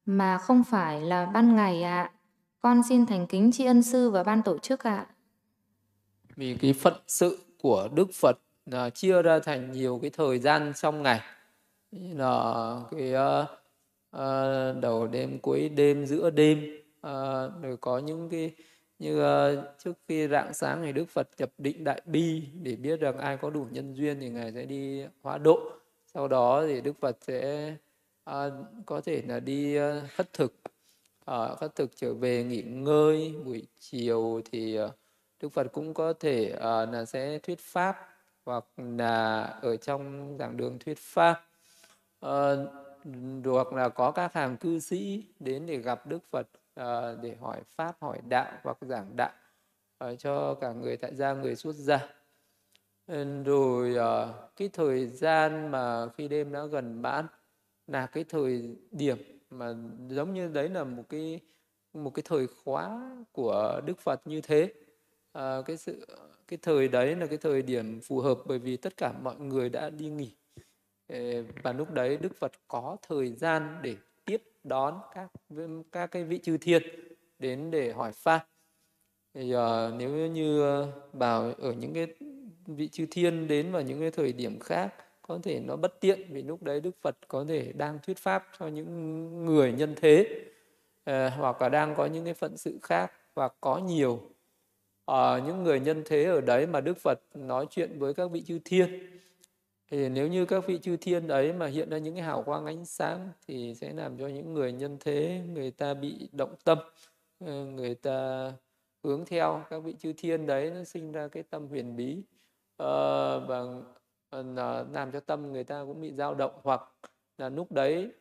mà không phải là ban ngày ạ? À? Con xin thành kính tri ân sư và ban tổ chức ạ. À. Vì cái phận sự của Đức Phật là chia ra thành nhiều cái thời gian trong ngày là cái uh, à, đầu đêm cuối đêm giữa đêm. À, rồi có những cái như uh, trước khi rạng sáng thì Đức Phật nhập định đại bi để biết rằng ai có đủ nhân duyên thì ngài sẽ đi hóa độ. Sau đó thì Đức Phật sẽ uh, có thể là đi uh, khất thực. Uh, khất thực trở về nghỉ ngơi. Buổi chiều thì uh, Đức Phật cũng có thể uh, là sẽ thuyết pháp hoặc là ở trong giảng đường thuyết pháp. Uh, được là có các hàng cư sĩ đến để gặp Đức Phật uh, để hỏi pháp hỏi đạo hoặc giảng đạo uh, cho cả người tại gia người xuất gia. Ừ, rồi uh, cái thời gian mà khi đêm đã gần mãn là cái thời điểm mà giống như đấy là một cái một cái thời khóa của Đức Phật như thế. À, cái sự cái thời đấy là cái thời điểm phù hợp bởi vì tất cả mọi người đã đi nghỉ. Ờ, và lúc đấy Đức Phật có thời gian để tiếp đón các các cái vị chư thiên đến để hỏi pháp. Thì uh, nếu như bảo ở những cái vị chư thiên đến vào những cái thời điểm khác có thể nó bất tiện vì lúc đấy Đức Phật có thể đang thuyết pháp cho những người nhân thế uh, hoặc là đang có những cái phận sự khác và có nhiều uh, những người nhân thế ở đấy mà Đức Phật nói chuyện với các vị chư thiên thì nếu như các vị chư thiên ấy mà hiện ra những cái hào quang ánh sáng thì sẽ làm cho những người nhân thế, người ta bị động tâm ờ, người ta hướng theo các vị chư thiên đấy, nó sinh ra cái tâm huyền bí. Ờ, và ờ, làm cho tâm người ta cũng bị dao động hoặc là lúc đấy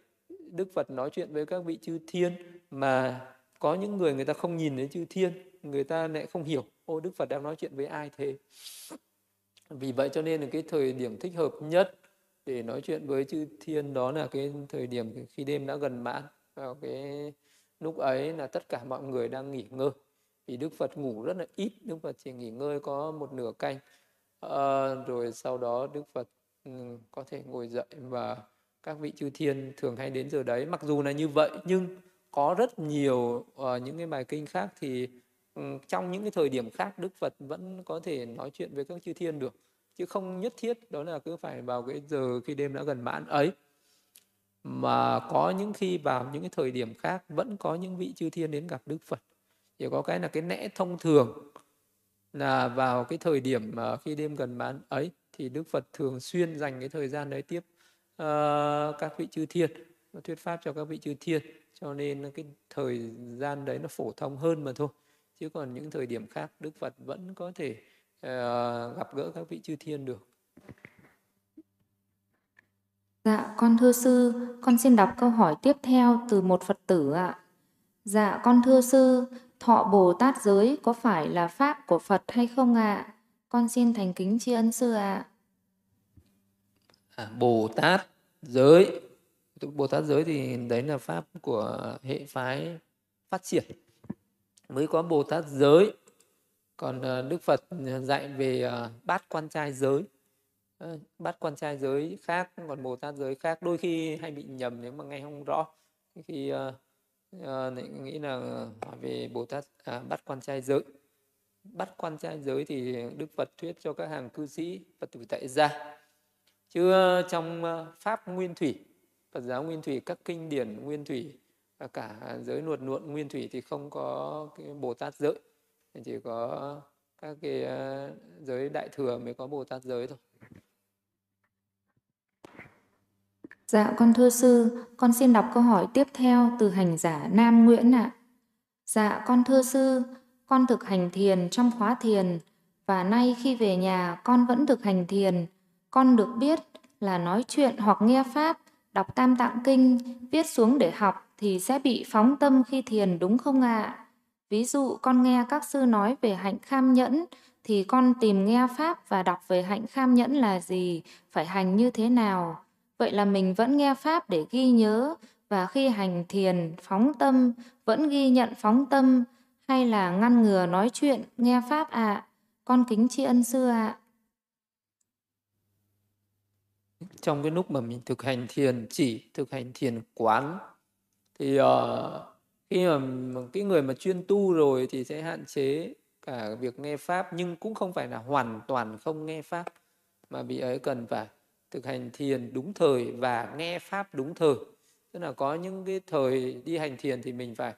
Đức Phật nói chuyện với các vị chư thiên mà có những người người ta không nhìn đến chư thiên, người ta lại không hiểu, ô, Đức Phật đang nói chuyện với ai thế? Vì vậy cho nên là cái thời điểm thích hợp nhất để nói chuyện với chư thiên đó là cái thời điểm khi đêm đã gần mãn. Vào cái lúc ấy là tất cả mọi người đang nghỉ ngơi. Vì Đức Phật ngủ rất là ít Đức Phật chỉ nghỉ ngơi có một nửa canh. À, rồi sau đó Đức Phật ừ, có thể ngồi dậy và các vị chư thiên thường hay đến giờ đấy. Mặc dù là như vậy nhưng có rất nhiều uh, những cái bài kinh khác thì Ừ, trong những cái thời điểm khác Đức Phật vẫn có thể nói chuyện với các chư thiên được chứ không nhất thiết đó là cứ phải vào cái giờ khi đêm đã gần mãn ấy. Mà có những khi vào những cái thời điểm khác vẫn có những vị chư thiên đến gặp Đức Phật. Chỉ có cái là cái lẽ thông thường là vào cái thời điểm mà khi đêm gần mãn ấy thì Đức Phật thường xuyên dành cái thời gian đấy tiếp uh, các vị chư thiên thuyết pháp cho các vị chư thiên. Cho nên cái thời gian đấy nó phổ thông hơn mà thôi chứ còn những thời điểm khác Đức Phật vẫn có thể uh, gặp gỡ các vị chư thiên được Dạ, con thưa sư, con xin đọc câu hỏi tiếp theo từ một Phật tử ạ. Dạ, con thưa sư, thọ Bồ Tát giới có phải là pháp của Phật hay không ạ? Con xin thành kính tri ân sư ạ. À, Bồ Tát giới, Bồ Tát giới thì đấy là pháp của hệ phái phát triển. Mới có Bồ Tát giới, còn ờ, Đức Phật ờ, dạy về ờ, bát quan trai giới. Bát quan trai giới khác còn bồ tát giới khác đôi khi hay bị nhầm nếu mà nghe không rõ. Khi uh, uh, nghĩ là hỏi về bồ tát à, bát quan trai giới. Bắt quan trai giới thì đức phật thuyết cho các hàng cư sĩ phật tử tại gia. Chứ trong pháp nguyên thủy phật giáo nguyên thủy các kinh điển nguyên thủy và cả giới nuột nuộn nguyên thủy thì không có cái bồ tát giới chỉ có các cái ờ, giới đại thừa mới có bồ tát giới thôi Dạ con thưa sư, con xin đọc câu hỏi tiếp theo từ hành giả Nam Nguyễn ạ. Dạ con thưa sư, con thực hành thiền trong khóa thiền và nay khi về nhà con vẫn thực hành thiền. Con được biết là nói chuyện hoặc nghe pháp, đọc tam tạng kinh, viết xuống để học thì sẽ bị phóng tâm khi thiền đúng không ạ? Ví dụ con nghe các sư nói về hạnh kham nhẫn thì con tìm nghe pháp và đọc về hạnh kham nhẫn là gì, phải hành như thế nào Vậy là mình vẫn nghe Pháp để ghi nhớ và khi hành thiền phóng tâm vẫn ghi nhận phóng tâm hay là ngăn ngừa nói chuyện nghe Pháp ạ? À? Con kính tri ân sư ạ. À. Trong cái lúc mà mình thực hành thiền chỉ thực hành thiền quán thì uh, khi mà cái người mà chuyên tu rồi thì sẽ hạn chế cả việc nghe pháp nhưng cũng không phải là hoàn toàn không nghe pháp mà vị ấy cần phải thực hành thiền đúng thời và nghe pháp đúng thời. Tức là có những cái thời đi hành thiền thì mình phải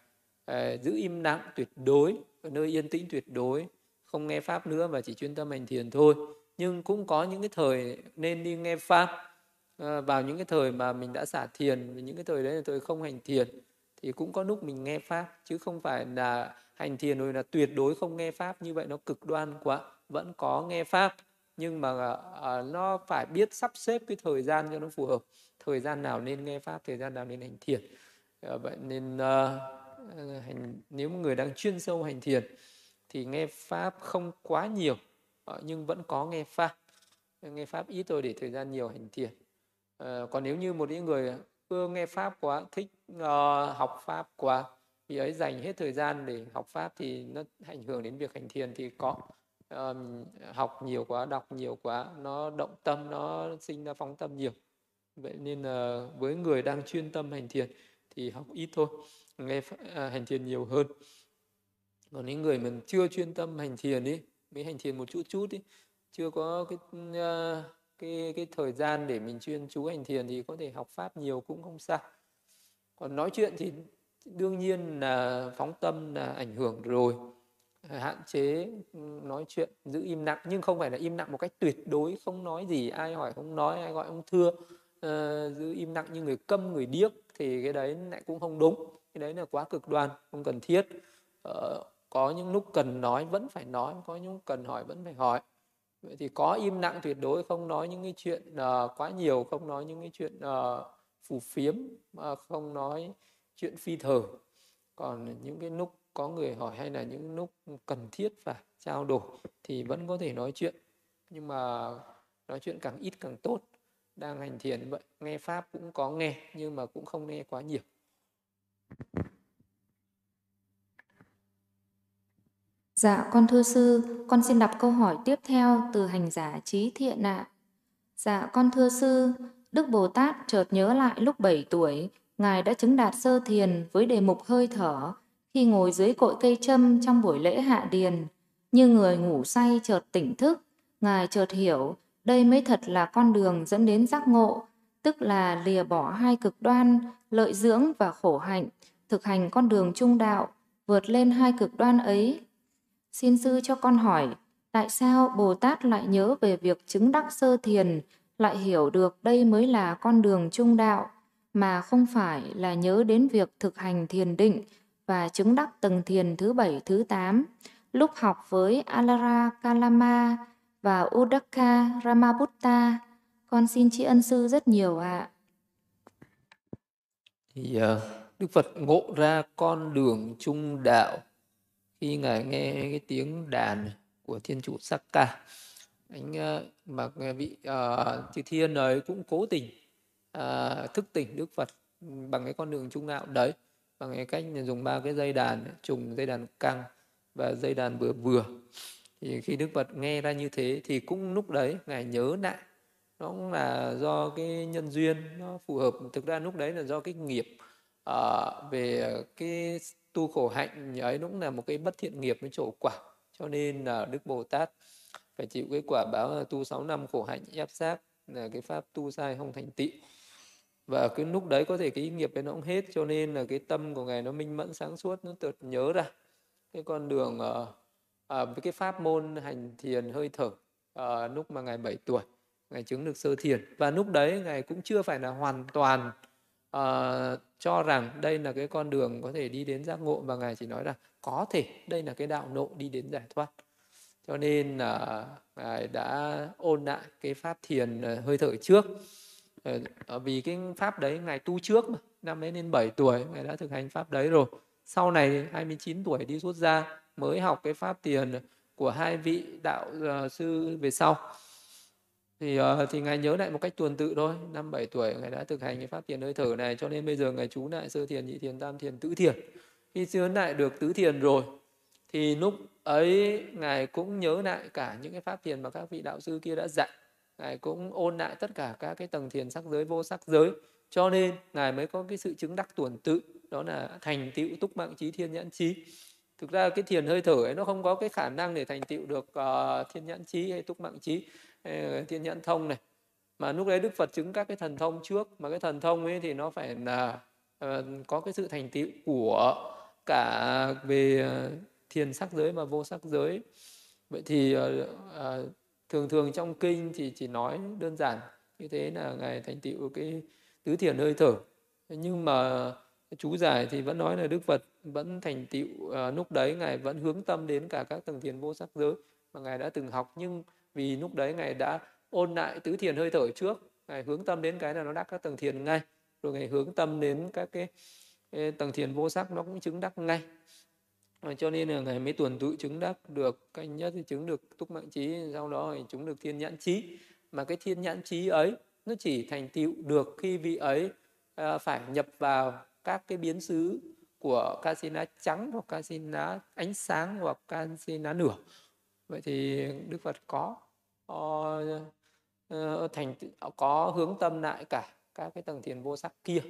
uh, giữ im lặng tuyệt đối ở nơi yên tĩnh tuyệt đối không nghe pháp nữa và chỉ chuyên tâm hành thiền thôi nhưng cũng có những cái thời nên đi nghe pháp ờ, vào những cái thời mà mình đã xả thiền, những cái thời đấy là thời không hành thiền, thì cũng có lúc mình nghe pháp, chứ không phải là hành thiền rồi là tuyệt đối không nghe pháp. Như vậy nó cực đoan quá, vẫn có nghe pháp, nhưng mà ờ, ờ, nó phải biết sắp xếp cái thời gian cho nó phù hợp. Thời gian nào nên nghe pháp, thời gian nào nên hành thiền. Vậy nên hành, nếu người đang chuyên sâu hành thiền, thì nghe pháp không quá nhiều. Ờ, nhưng vẫn có nghe pháp. Nghe pháp ít thôi để thời gian nhiều hành thiền. Ờ, còn nếu như một những người ưa nghe pháp quá thích uh, học pháp quá thì ấy dành hết thời gian để học pháp thì nó ảnh hưởng đến việc hành thiền thì có. Um, học nhiều quá đọc nhiều quá nó động tâm nó sinh ra phóng tâm nhiều. Vậy nên là với người đang chuyên tâm hành thiền thì học ít thôi nghe hành thiền nhiều hơn. Còn những người mình chưa chuyên tâm hành thiền ấy mới hành thiền một chút chút đi chưa có cái uh, cái cái thời gian để mình chuyên chú hành thiền thì có thể học pháp nhiều cũng không sao. Còn nói chuyện thì đương nhiên là phóng tâm là ảnh hưởng rồi. À, hạn chế ừ, nói chuyện giữ im lặng. Nhưng không phải là im lặng một cách tuyệt đối không nói gì ai hỏi không nói ai gọi không thưa. Uh, giữ im lặng như người câm người điếc thì cái đấy lại cũng không đúng. Cái đấy là quá cực đoan không cần thiết. Uh, có những lúc cần nói vẫn phải nói có những lúc cần hỏi vẫn phải hỏi. Vậy thì có im lặng tuyệt đối không nói những cái chuyện uh, quá nhiều không nói những cái chuyện uh, phù phiếm mà không nói chuyện phi thờ. Còn những cái lúc có người hỏi hay là những lúc cần thiết phải trao đổi thì vẫn có thể nói chuyện. Nhưng mà nói chuyện càng ít càng tốt. Đang hành thiền vậy nghe pháp cũng có nghe nhưng mà cũng không nghe quá nhiều. Dạ, con thưa sư, con xin đọc câu hỏi tiếp theo từ hành giả trí thiện ạ. Dạ, con thưa sư, Đức Bồ Tát chợt nhớ lại lúc 7 tuổi, Ngài đã chứng đạt sơ thiền với đề mục hơi thở khi ngồi dưới cội cây châm trong buổi lễ hạ điền. Như người ngủ say chợt tỉnh thức, Ngài chợt hiểu đây mới thật là con đường dẫn đến giác ngộ, tức là lìa bỏ hai cực đoan, lợi dưỡng và khổ hạnh, thực hành con đường trung đạo, vượt lên hai cực đoan ấy. Xin sư cho con hỏi, tại sao Bồ Tát lại nhớ về việc chứng đắc sơ thiền, lại hiểu được đây mới là con đường trung đạo, mà không phải là nhớ đến việc thực hành thiền định và chứng đắc tầng thiền thứ bảy thứ tám lúc học với Alara Kalama và Udaka Ramabutta. Con xin tri ân sư rất nhiều ạ. Thì uh, Đức Phật ngộ ra con đường trung đạo khi ngài nghe cái tiếng đàn của thiên chủ Sakka. Anh ờ, mà vị uh, chư thiên ấy cũng cố tình uh, thức tỉnh Đức Phật bằng cái con đường trung đạo đấy bằng cái cách dùng ba cái dây đàn trùng dây đàn căng và dây đàn vừa vừa thì khi đức phật nghe ra như thế thì cũng lúc đấy ngài nhớ lại nó cũng là do cái nhân duyên nó phù hợp thực ra lúc đấy là do cái nghiệp uh, về cái tu khổ hạnh ấy cũng là một cái bất thiện nghiệp với trổ quả. Cho nên là đức bồ tát phải chịu cái quả báo là tu 6 năm khổ hạnh ép sát là cái pháp tu sai không thành tị. Và cái lúc đấy có thể cái nghiệp ấy nó cũng hết cho nên là cái tâm của ngài nó minh mẫn sáng suốt nó tự nhớ ra. Cái con đường uh, à, với cái pháp môn hành thiền hơi thở à, lúc mà ngài 7 tuổi ngài chứng được sơ thiền. Và lúc đấy ngài cũng chưa phải là hoàn toàn uh, cho rằng đây là cái con đường có thể đi đến giác ngộ và ngài chỉ nói là có thể đây là cái đạo nộ đi đến giải thoát. Cho nên là ngài đã ôn lại cái pháp thiền ờ, hơi thở trước. Vì cái pháp đấy ngài tu trước mà năm ấy lên 7 tuổi ngài đã thực hành pháp đấy rồi. Sau này 29 tuổi đi xuất gia mới học cái pháp tiền của hai vị đạo uh, sư về sau thì uh, thì ngài nhớ lại một cách tuần tự thôi. Năm bảy tuổi ngài đã thực hành cái pháp thiền hơi thở này cho nên bây giờ ngài chú lại sơ thiền nhị thiền tam thiền tứ thiền. Khi nhớ lại được tứ thiền rồi thì lúc ấy ngài cũng nhớ lại cả những cái pháp thiền mà các vị đạo sư kia đã dạy. Ngài cũng ôn lại tất cả các cái tầng thiền sắc giới vô sắc giới. Cho nên ngài mới có cái sự chứng đắc tuần tự đó là thành tựu túc mạng trí thiên nhãn trí. Thực ra cái thiền hơi thở ấy nó không có cái khả năng để thành tựu được uh, thiên nhãn trí hay túc mạng trí thiên nhãn thông này. Mà lúc đấy đức phật chứng các cái thần thông trước, mà cái thần thông ấy thì nó phải là ờ, có cái sự thành tựu của cả về ờ, thiền sắc giới và vô sắc giới. Vậy thì ờ, thường thường trong kinh thì chỉ nói đơn giản như thế là ngài thành tựu cái tứ thiền hơi thở. Nhưng mà chú giải thì vẫn nói là đức phật vẫn thành tựu lúc đấy ngài vẫn hướng tâm đến cả các tầng thiền vô sắc giới mà ngài đã từng học. Nhưng vì lúc đấy ngài đã ôn lại tứ thiền hơi thở trước. Ngài hướng tâm đến cái là nó đắc các tầng thiền ngay. Rồi ngài hướng tâm đến các cái, cái tầng thiền vô sắc nó cũng chứng đắc ngay. Ờ, cho nên là ngài mới tuần tự chứng đắc được cái nhất thì chứng được túc mạng trí sau đó thì chứng được thiên nhãn trí. Mà cái thiên nhãn trí ấy nó chỉ thành tựu được khi vị ấy uh, phải nhập vào các cái biến xứ của casina trắng hoặc casina ánh sáng hoặc casina nửa vậy thì đức phật có uh, thành có hướng tâm lại cả các cái tầng thiền vô sắc kia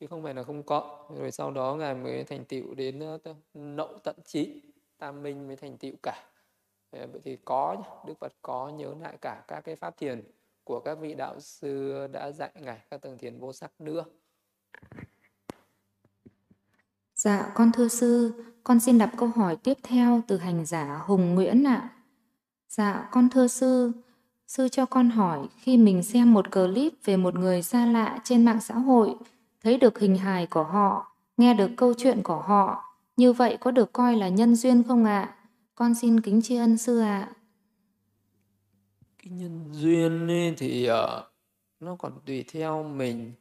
chứ không phải là không có. Rồi sau đó ngài mới thành tựu đến ờ, nậu tận trí tam minh mới thành tựu cả. Vậy thì có đức phật có nhớ lại cả các cái pháp thiền của các vị đạo sư đã dạy ngài các tầng thiền vô sắc nữa. Dạ, con thưa sư, con xin đọc câu hỏi tiếp theo từ hành giả Hùng Nguyễn ạ. Dạ, con thưa sư, sư cho con hỏi khi mình xem một clip về một người xa lạ trên mạng xã hội, thấy được hình hài của họ, nghe được câu chuyện của họ, như vậy có được coi là nhân duyên không ạ? Con xin kính tri ân sư ạ. cái nhân duyên ấy thì uh, nó còn tùy theo mình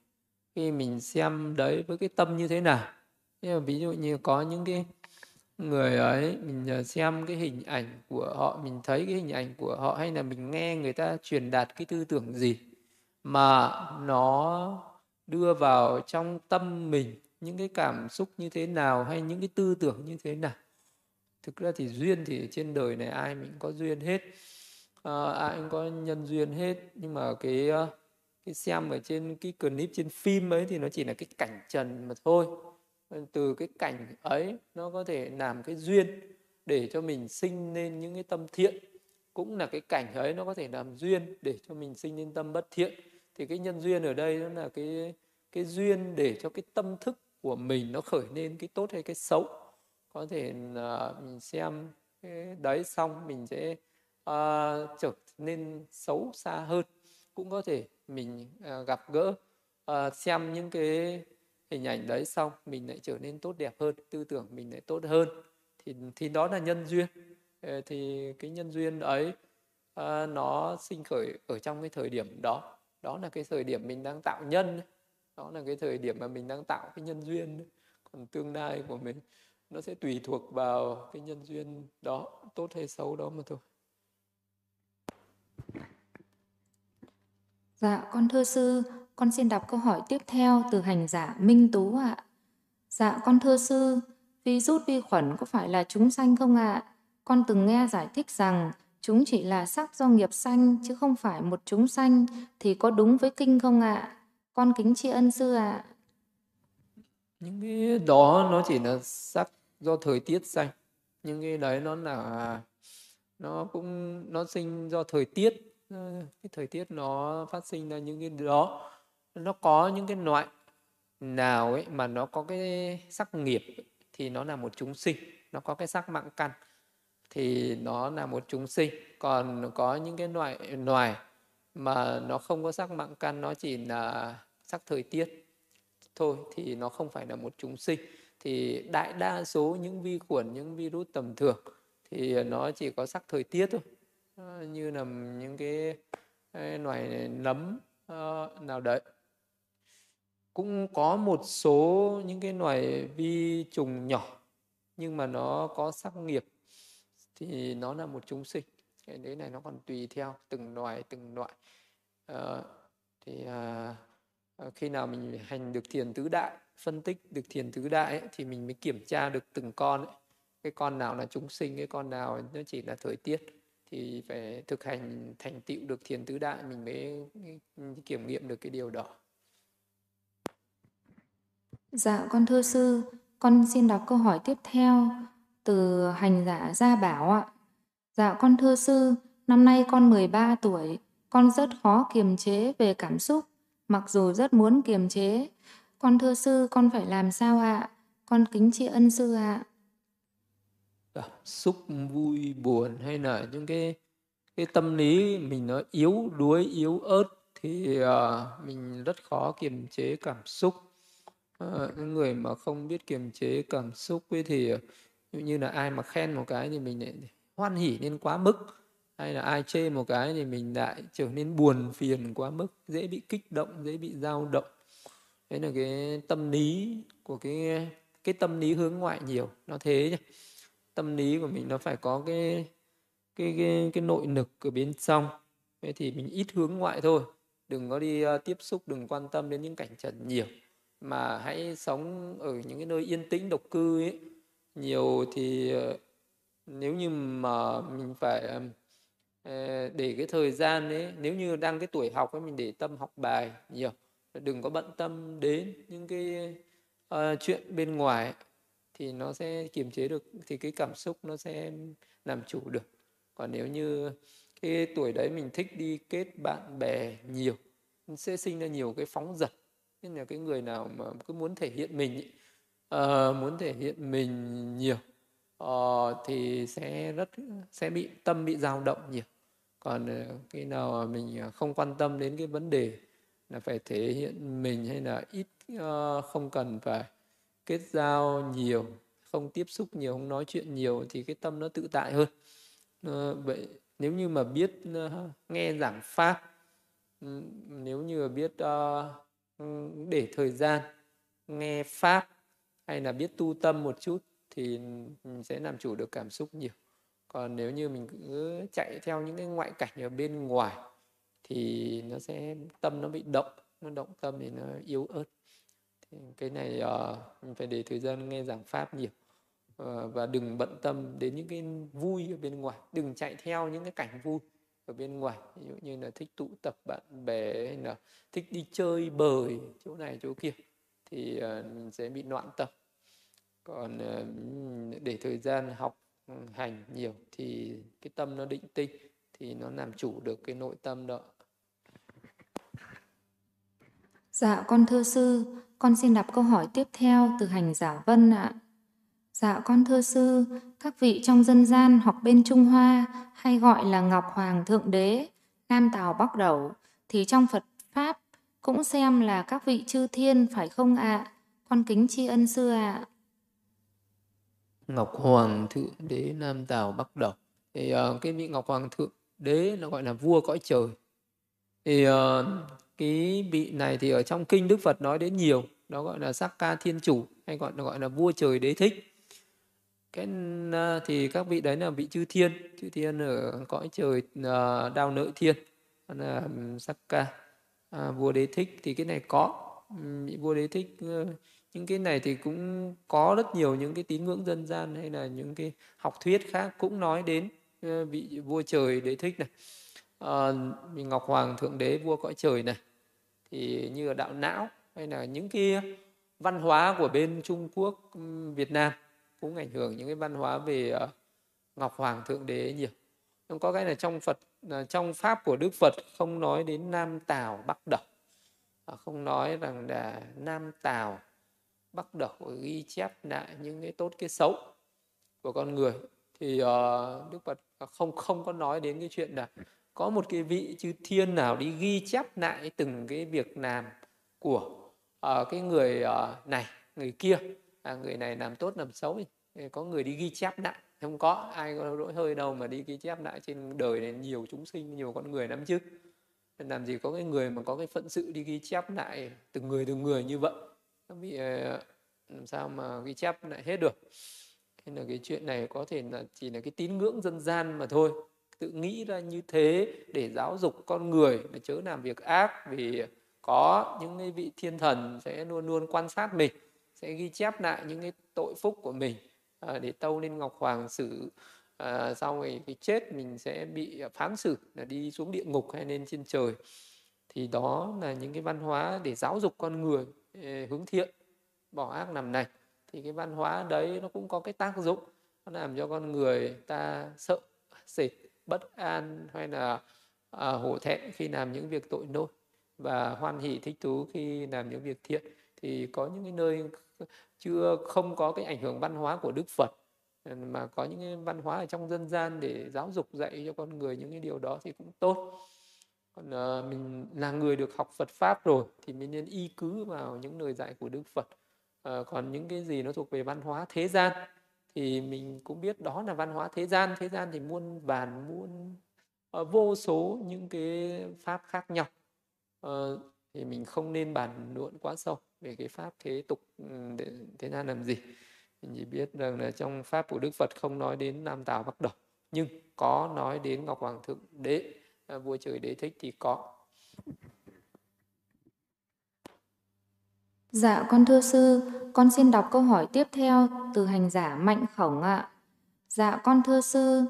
khi mình xem đấy với cái tâm như thế nào ví dụ như có những cái người ấy mình ờ, xem cái hình ảnh của họ mình thấy cái hình ảnh của họ hay là mình nghe người ta truyền đạt cái tư tưởng gì mà nó đưa vào trong tâm mình những cái cảm xúc như thế nào hay những cái tư tưởng như thế nào? Thực ra thì duyên thì trên đời này ai mình có duyên hết. À, ai cũng có nhân duyên hết. Nhưng mà cái ờ, cái xem ở trên cái clip trên phim ấy thì nó chỉ là cái cảnh trần mà thôi từ cái cảnh ấy nó có thể làm cái duyên để cho mình sinh nên những cái tâm thiện. Cũng là cái cảnh ấy nó có thể làm duyên để cho mình sinh nên tâm bất thiện. Thì cái nhân duyên ở đây nó là cái cái duyên để cho cái tâm thức của mình nó khởi lên cái tốt hay cái xấu. Có thể là mình xem cái đấy xong mình sẽ uh, trở nên xấu xa hơn. Cũng có thể mình uh, gặp gỡ uh, xem những cái hình ảnh đấy xong mình lại trở nên tốt đẹp hơn tư tưởng mình lại tốt hơn. Thì thì đó là nhân duyên. Ờ, thì cái nhân duyên ấy ờ, nó sinh khởi ở trong cái thời điểm đó. Đó là cái thời điểm mình đang tạo nhân đó là cái thời điểm mà mình đang tạo cái nhân duyên còn tương lai của mình nó sẽ tùy thuộc vào cái nhân duyên đó tốt hay xấu đó mà thôi. Dạ, con thưa sư, con xin đọc câu hỏi tiếp theo từ hành giả Minh Tú ạ. Dạ, con thưa sư, virus vi khuẩn có phải là chúng sanh không ạ? Con từng nghe giải thích rằng chúng chỉ là sắc do nghiệp sanh chứ không phải một chúng sanh thì có đúng với kinh không ạ? Con kính tri ân sư ạ. Những cái đó nó chỉ là sắc do thời tiết sanh. Những cái đấy nó là nó cũng nó sinh do thời tiết cái thời tiết nó phát sinh ra những cái đó nó có những cái loại nào ấy mà nó có cái sắc nghiệp ấy, thì nó là một chúng sinh. Nó có cái sắc mạng căn thì nó là một chúng sinh. Còn có những cái loại loài mà nó không có sắc mạng căn nó chỉ là sắc thời tiết thôi thì nó không phải là một chúng sinh. Thì đại đa số những vi khuẩn những virus tầm thường thì nó chỉ có sắc thời tiết thôi. Ờ, như là những cái, loài nấm ờ, nào đấy cũng có một số những cái loài vi trùng nhỏ nhưng mà nó có sắc nghiệp thì nó là một chúng sinh. Cái đấy này nó còn tùy theo từng loài từng loại. Ờ, à, thì à, khi nào mình hành được thiền tứ đại phân tích được thiền tứ đại ấy, thì mình mới kiểm tra được từng con ấy. cái con nào là chúng sinh cái con nào nó chỉ là thời tiết thì phải thực hành thành tựu được thiền tứ đại mình mới ừ, kiểm nghiệm được cái điều đó dạ con thưa sư. Con xin đọc câu hỏi tiếp theo từ hành giả gia bảo ạ. Dạ con thưa sư năm nay con 13 tuổi. Con rất khó kiềm chế về cảm xúc mặc dù rất muốn kiềm chế. Con thưa sư con phải làm sao ạ? Con kính tri ân sư ạ. Cảm xúc vui buồn hay là những cái cái tâm lý mình nó yếu đuối yếu ớt thì uh, mình rất khó kiềm chế cảm xúc uh, người mà không biết kiềm chế cảm xúc ấy thì ờ, như là ai mà khen một cái thì mình lại hoan hỉ lên quá mức. Hay là ai chê một cái thì mình lại trở nên buồn phiền quá mức dễ bị kích động dễ bị dao động. Đấy là cái tâm lý của cái cái tâm lý hướng ngoại nhiều nó thế nhá. Tâm lý của mình nó phải có cái cái cái cái nội lực ở bên trong. Thế thì mình ít hướng ngoại thôi đừng có đi uh, tiếp xúc đừng quan tâm đến những cảnh trần nhiều mà hãy sống ở những cái nơi yên tĩnh độc cư ấy. Nhiều thì ờ, nếu như mà mình phải ờ, ờ, để cái thời gian ấy nếu như đang cái tuổi học ấy mình để tâm học bài nhiều. Đừng có bận tâm đến những cái uh, chuyện bên ngoài thì nó sẽ kiềm chế được thì cái cảm xúc nó sẽ làm chủ được. Còn nếu như cái tuổi đấy mình thích đi kết bạn bè nhiều sẽ sinh ra nhiều cái phóng dật nên là cái người nào mà cứ muốn thể hiện mình ý, uh, muốn thể hiện mình nhiều uh, thì sẽ rất sẽ bị tâm bị dao động nhiều. Còn ờ, uh, khi nào mình không quan tâm đến cái vấn đề là phải thể hiện mình hay là ít uh, không cần phải kết giao nhiều không tiếp xúc nhiều không nói chuyện nhiều thì cái tâm nó tự tại hơn. Uh, vậy nếu như mà biết uh, nghe giảng pháp nếu như biết uh, để thời gian nghe pháp hay là biết tu tâm một chút thì mình sẽ làm chủ được cảm xúc nhiều. Còn nếu như mình cứ chạy theo những cái ngoại cảnh ở bên ngoài thì nó sẽ tâm nó bị động nó động tâm thì nó yếu ớt. Thì cái này uh, mình phải để thời gian nghe giảng pháp nhiều. Uh, và đừng bận tâm đến những cái vui ở bên ngoài đừng chạy theo những cái cảnh vui ở bên ngoài. Ví dụ như là thích tụ tập bạn bè hay là thích đi chơi bời chỗ này chỗ kia thì ờ, mình sẽ bị loạn tâm còn ờ, để thời gian học ừ, hành nhiều thì cái tâm nó định tinh thì nó làm chủ được cái nội tâm đó. Dạ con thưa sư, con xin đọc câu hỏi tiếp theo từ hành giả Vân ạ. Dạ con thưa sư, các vị trong dân gian hoặc bên Trung Hoa hay gọi là Ngọc Hoàng Thượng Đế, Nam Tào Bắc Đẩu, thì trong Phật Pháp cũng xem là các vị chư thiên phải không ạ? Con kính tri ân sư ạ. Ngọc Hoàng Thượng Đế Nam Tào Bắc Đẩu. Thì uh, cái vị Ngọc Hoàng Thượng Đế nó gọi là vua cõi trời. Thì uh, cái vị này thì ở trong kinh Đức Phật nói đến nhiều, nó gọi là Sắc Ca Thiên Chủ hay gọi là gọi là vua trời đế thích cái ờ, thì các vị đấy là vị chư thiên. Chư thiên ở cõi trời uh, đao nợ thiên là ờ, sắc ca. À, vua đế thích thì cái này có. Vị vua đế thích uh, những cái này thì cũng có rất nhiều những cái tín ngưỡng dân gian hay là những cái học thuyết khác cũng nói đến uh, vị vua trời đế thích này. Uh, ngọc hoàng thượng đế vua cõi trời này. Thì như ở đạo não hay là những cái văn hóa của bên trung quốc việt nam cũng ảnh hưởng những cái văn hóa về ờ, ngọc hoàng thượng đế nhiều. Không có cái là trong phật ờ, trong pháp của đức phật không nói đến nam tào bắc độc, ờ, không nói rằng là nam tào bắc độc ghi chép lại những cái tốt cái xấu của con người. Thì uh, đức phật không không có nói đến cái chuyện là có một cái vị chư thiên nào đi ghi chép lại từng cái việc làm của uh, cái người uh, này người kia à, người này làm tốt làm xấu thì có người đi ghi chép lại không có ai có lỗi hơi đâu mà đi ghi chép lại trên đời này nhiều chúng sinh nhiều con người lắm chứ. Làm gì có cái người mà có cái phận sự đi ghi chép lại từng người từng người như vậy. Bị ờ, làm sao mà ghi chép lại hết được. Nên là cái chuyện này có thể là chỉ là cái tín ngưỡng dân gian mà thôi. Tự nghĩ ra như thế để giáo dục con người là chớ làm việc ác vì có những cái vị thiên thần sẽ luôn luôn quan sát mình sẽ ghi chép lại những cái tội phúc của mình à, để tâu lên ngọc hoàng xử à, sau ngày cái chết mình sẽ bị phán xử là đi xuống địa ngục hay lên trên trời. Thì đó là những cái văn hóa để giáo dục con người à, hướng thiện bỏ ác nằm này. Thì cái văn hóa đấy nó cũng có cái tác dụng nó làm cho con người ta sợ sệt bất an hay là à, hổ thẹn khi làm những việc tội lỗi và hoan hỷ thích thú khi làm những việc thiện thì có những cái nơi chưa không có cái ảnh hưởng văn hóa của Đức Phật ờ, mà có những cái văn hóa ở trong dân gian để giáo dục dạy cho con người những cái điều đó thì cũng tốt. Còn uh, mình là người được học Phật pháp rồi thì mình nên y cứ vào những lời dạy của Đức Phật. Uh, còn những cái gì nó thuộc về văn hóa thế gian thì mình cũng biết đó là văn hóa thế gian. Thế gian thì muôn vàn muôn uh, vô số những cái pháp khác nhau. Uh, thì mình không nên bàn luận quá sâu về cái pháp thế tục ừ, để thế gian làm gì. Mình chỉ biết rằng là trong pháp của đức phật không nói đến nam tào bắc đẩu nhưng có nói đến ngọc hoàng thượng đế à, vua trời đế thích thì có. Dạ con thưa sư, con xin đọc câu hỏi tiếp theo từ hành giả Mạnh Khổng ạ. Dạ con thưa sư,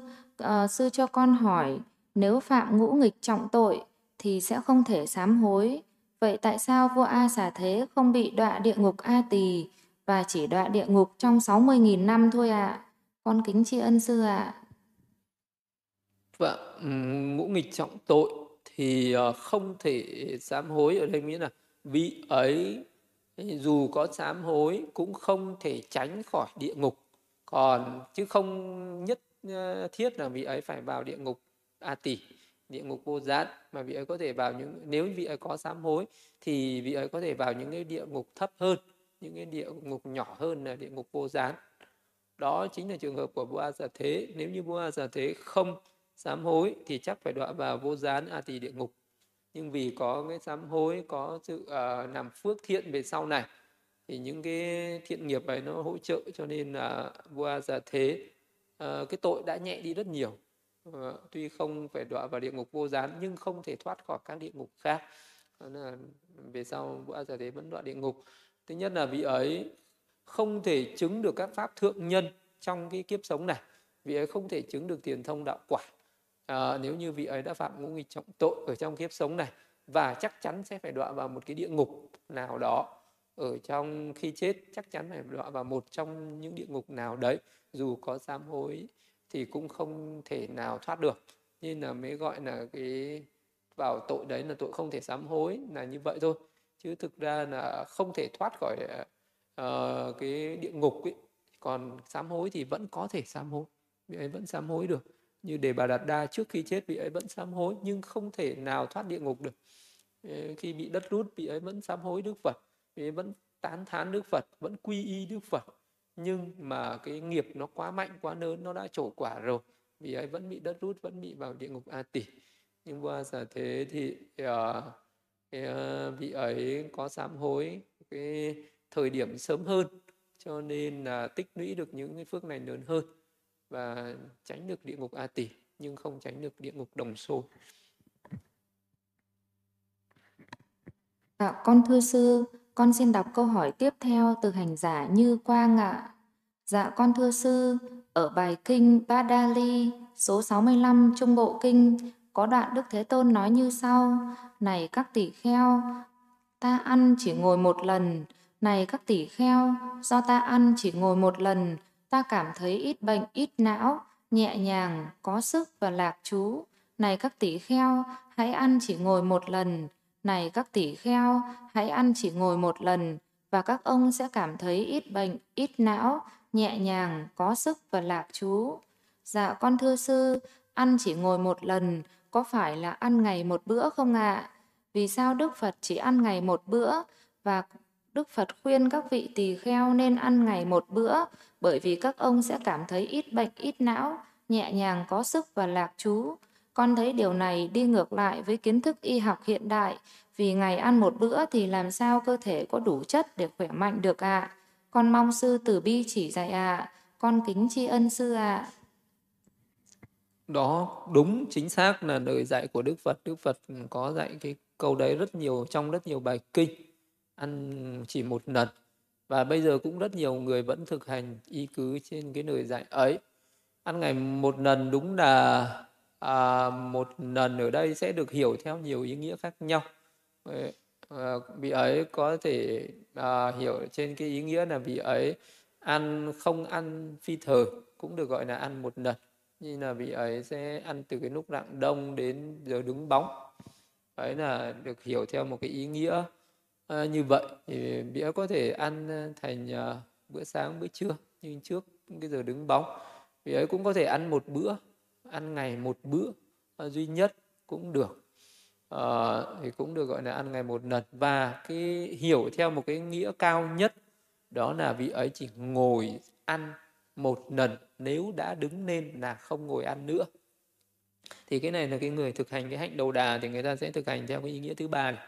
uh, sư cho con hỏi nếu phạm ngũ nghịch trọng tội thì sẽ không thể sám hối. Vậy tại sao vua A xả thế không bị đọa địa ngục A tỳ và chỉ đọa địa ngục trong 60.000 năm thôi ạ? À? Con kính tri ân sư ạ. À. Vâng, ngũ nghịch trọng tội thì ờ, không thể sám hối ở đây nghĩa là vị ấy dù có sám hối cũng không thể tránh khỏi địa ngục còn chứ không nhất ờ, thiết là vị ấy phải vào địa ngục a tỷ địa ngục vô gián mà vị ấy có thể vào những nếu vị ấy có sám hối thì vị ấy có thể vào những cái địa ngục thấp hơn những cái địa ngục nhỏ hơn là địa ngục vô gián. Đó chính là trường hợp của vua A Thế. Nếu như vua A Thế không sám hối thì chắc phải đọa vào vô gián a tỳ địa ngục. Nhưng vì có cái sám hối có sự uh, làm phước thiện về sau này thì những cái thiện nghiệp ấy nó hỗ trợ cho nên là vua giả thế uh, cái tội đã nhẹ đi rất nhiều. Ờ, tuy không phải đọa vào địa ngục vô gián nhưng không thể thoát khỏi các địa ngục khác. Là về sau bữa giờ thế vẫn đọa địa ngục. Thứ nhất là vị ấy không thể chứng được các pháp thượng nhân trong cái kiếp sống này. Vị ấy không thể chứng được tiền thông đạo quả. À, nếu như vị ấy đã phạm ngũ nghịch trọng tội ở trong kiếp sống này và chắc chắn sẽ phải đọa vào một cái địa ngục nào đó ở trong khi chết chắc chắn phải đọa vào một trong những địa ngục nào đấy dù có sám hối thì cũng không thể nào thoát được. Nên là mới gọi là cái vào tội đấy là tội không thể sám hối là như vậy thôi. Chứ thực ra là không thể thoát khỏi uh, cái địa ngục ấy. Còn sám hối thì vẫn có thể sám hối vị ấy vẫn sám hối được. Như đề bà đạt đa trước khi chết vị ấy vẫn sám hối nhưng không thể nào thoát địa ngục được. Ờ, khi bị đất rút vị ấy vẫn sám hối đức phật vị ấy vẫn tán thán đức phật vẫn quy y đức phật nhưng mà cái nghiệp nó quá mạnh quá lớn nó đã trổ quả rồi vì ấy vẫn bị đất rút vẫn bị vào địa ngục a tỷ nhưng qua giả thế thì uh, cái, uh, vị ấy có sám hối cái thời điểm sớm hơn cho nên là tích lũy được những cái phước này lớn hơn và tránh được địa ngục A tỷ nhưng không tránh được địa ngục đồng xôi. Dạ, con thưa sư, con xin đọc câu hỏi tiếp theo từ hành giả Như Quang ạ. Dạ con thưa sư, ở bài kinh Badali số 65 Trung Bộ Kinh có đoạn Đức Thế Tôn nói như sau: Này các tỷ kheo, ta ăn chỉ ngồi một lần. Này các tỷ kheo, do ta ăn chỉ ngồi một lần ta cảm thấy ít bệnh, ít não, nhẹ nhàng, có sức và lạc chú. Này các tỷ kheo, hãy ăn chỉ ngồi một lần. Này các tỷ kheo, hãy ăn chỉ ngồi một lần và các ông sẽ cảm thấy ít bệnh, ít não, nhẹ nhàng, có sức và lạc chú. Dạ con thưa sư, ăn chỉ ngồi một lần có phải là ăn ngày một bữa không ạ? Vì sao Đức Phật chỉ ăn ngày một bữa và Đức Phật khuyên các vị tỳ kheo nên ăn ngày một bữa bởi vì các ông sẽ cảm thấy ít bệnh, ít não, nhẹ nhàng, có sức và lạc chú. Con thấy điều này đi ngược lại với kiến thức y học hiện đại, vì ngày ăn một bữa thì làm sao cơ thể có đủ chất để khỏe mạnh được ạ. À. Con mong sư tử bi chỉ dạy ạ. À. Con kính tri ân sư ạ. À. Đó, đúng, chính xác là lời dạy của Đức Phật. Đức Phật có dạy cái câu đấy rất nhiều, trong rất nhiều bài kinh, ăn chỉ một lần và bây giờ cũng rất nhiều người vẫn thực hành y cứ trên cái lời dạy ấy ăn ngày một lần đúng là à, một lần ở đây sẽ được hiểu theo nhiều ý nghĩa khác nhau. À, vị ấy có thể à, hiểu trên cái ý nghĩa là vị ấy ăn không ăn phi thờ cũng được gọi là ăn một lần. Như là vị ấy sẽ ăn từ cái lúc rạng đông đến giờ đứng bóng. Ấy là được hiểu theo một cái ý nghĩa à, như vậy. Thì bữa có thể ăn thành à, bữa sáng bữa trưa nhưng trước cái giờ đứng bóng vị ấy cũng có thể ăn một bữa ăn ngày một bữa à, duy nhất cũng được. À, thì cũng được gọi là ăn ngày một lần. Và cái hiểu theo một cái nghĩa cao nhất đó là vị ấy chỉ ngồi ăn một lần nếu đã đứng lên là không ngồi ăn nữa. Thì cái này là cái người thực hành cái hạnh đầu đà thì người ta sẽ thực hành theo cái ý nghĩa thứ ba này.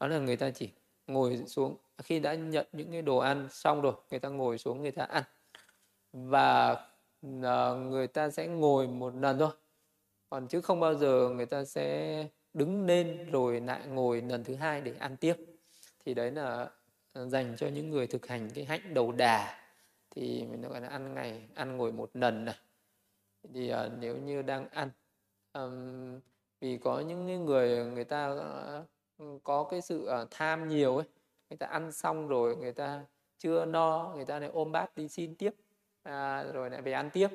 Đó là người ta chỉ ngồi xuống khi đã nhận những cái đồ ăn xong rồi người ta ngồi xuống người ta ăn. Và Ờ, người ta sẽ ngồi một lần thôi. Còn chứ không bao giờ người ta sẽ đứng lên rồi lại ngồi lần thứ hai để ăn tiếp. Thì đấy là ờ, dành cho những người thực hành cái hạnh đầu đà. Thì mình gọi là ăn ngày ăn ngồi một lần này. Thì uh, nếu như đang ăn um, vì có những người người ta uh, có cái sự uh, tham nhiều ấy người ta ăn xong rồi người ta chưa no người ta lại ôm bát đi xin tiếp à, rồi lại về ăn tiếp.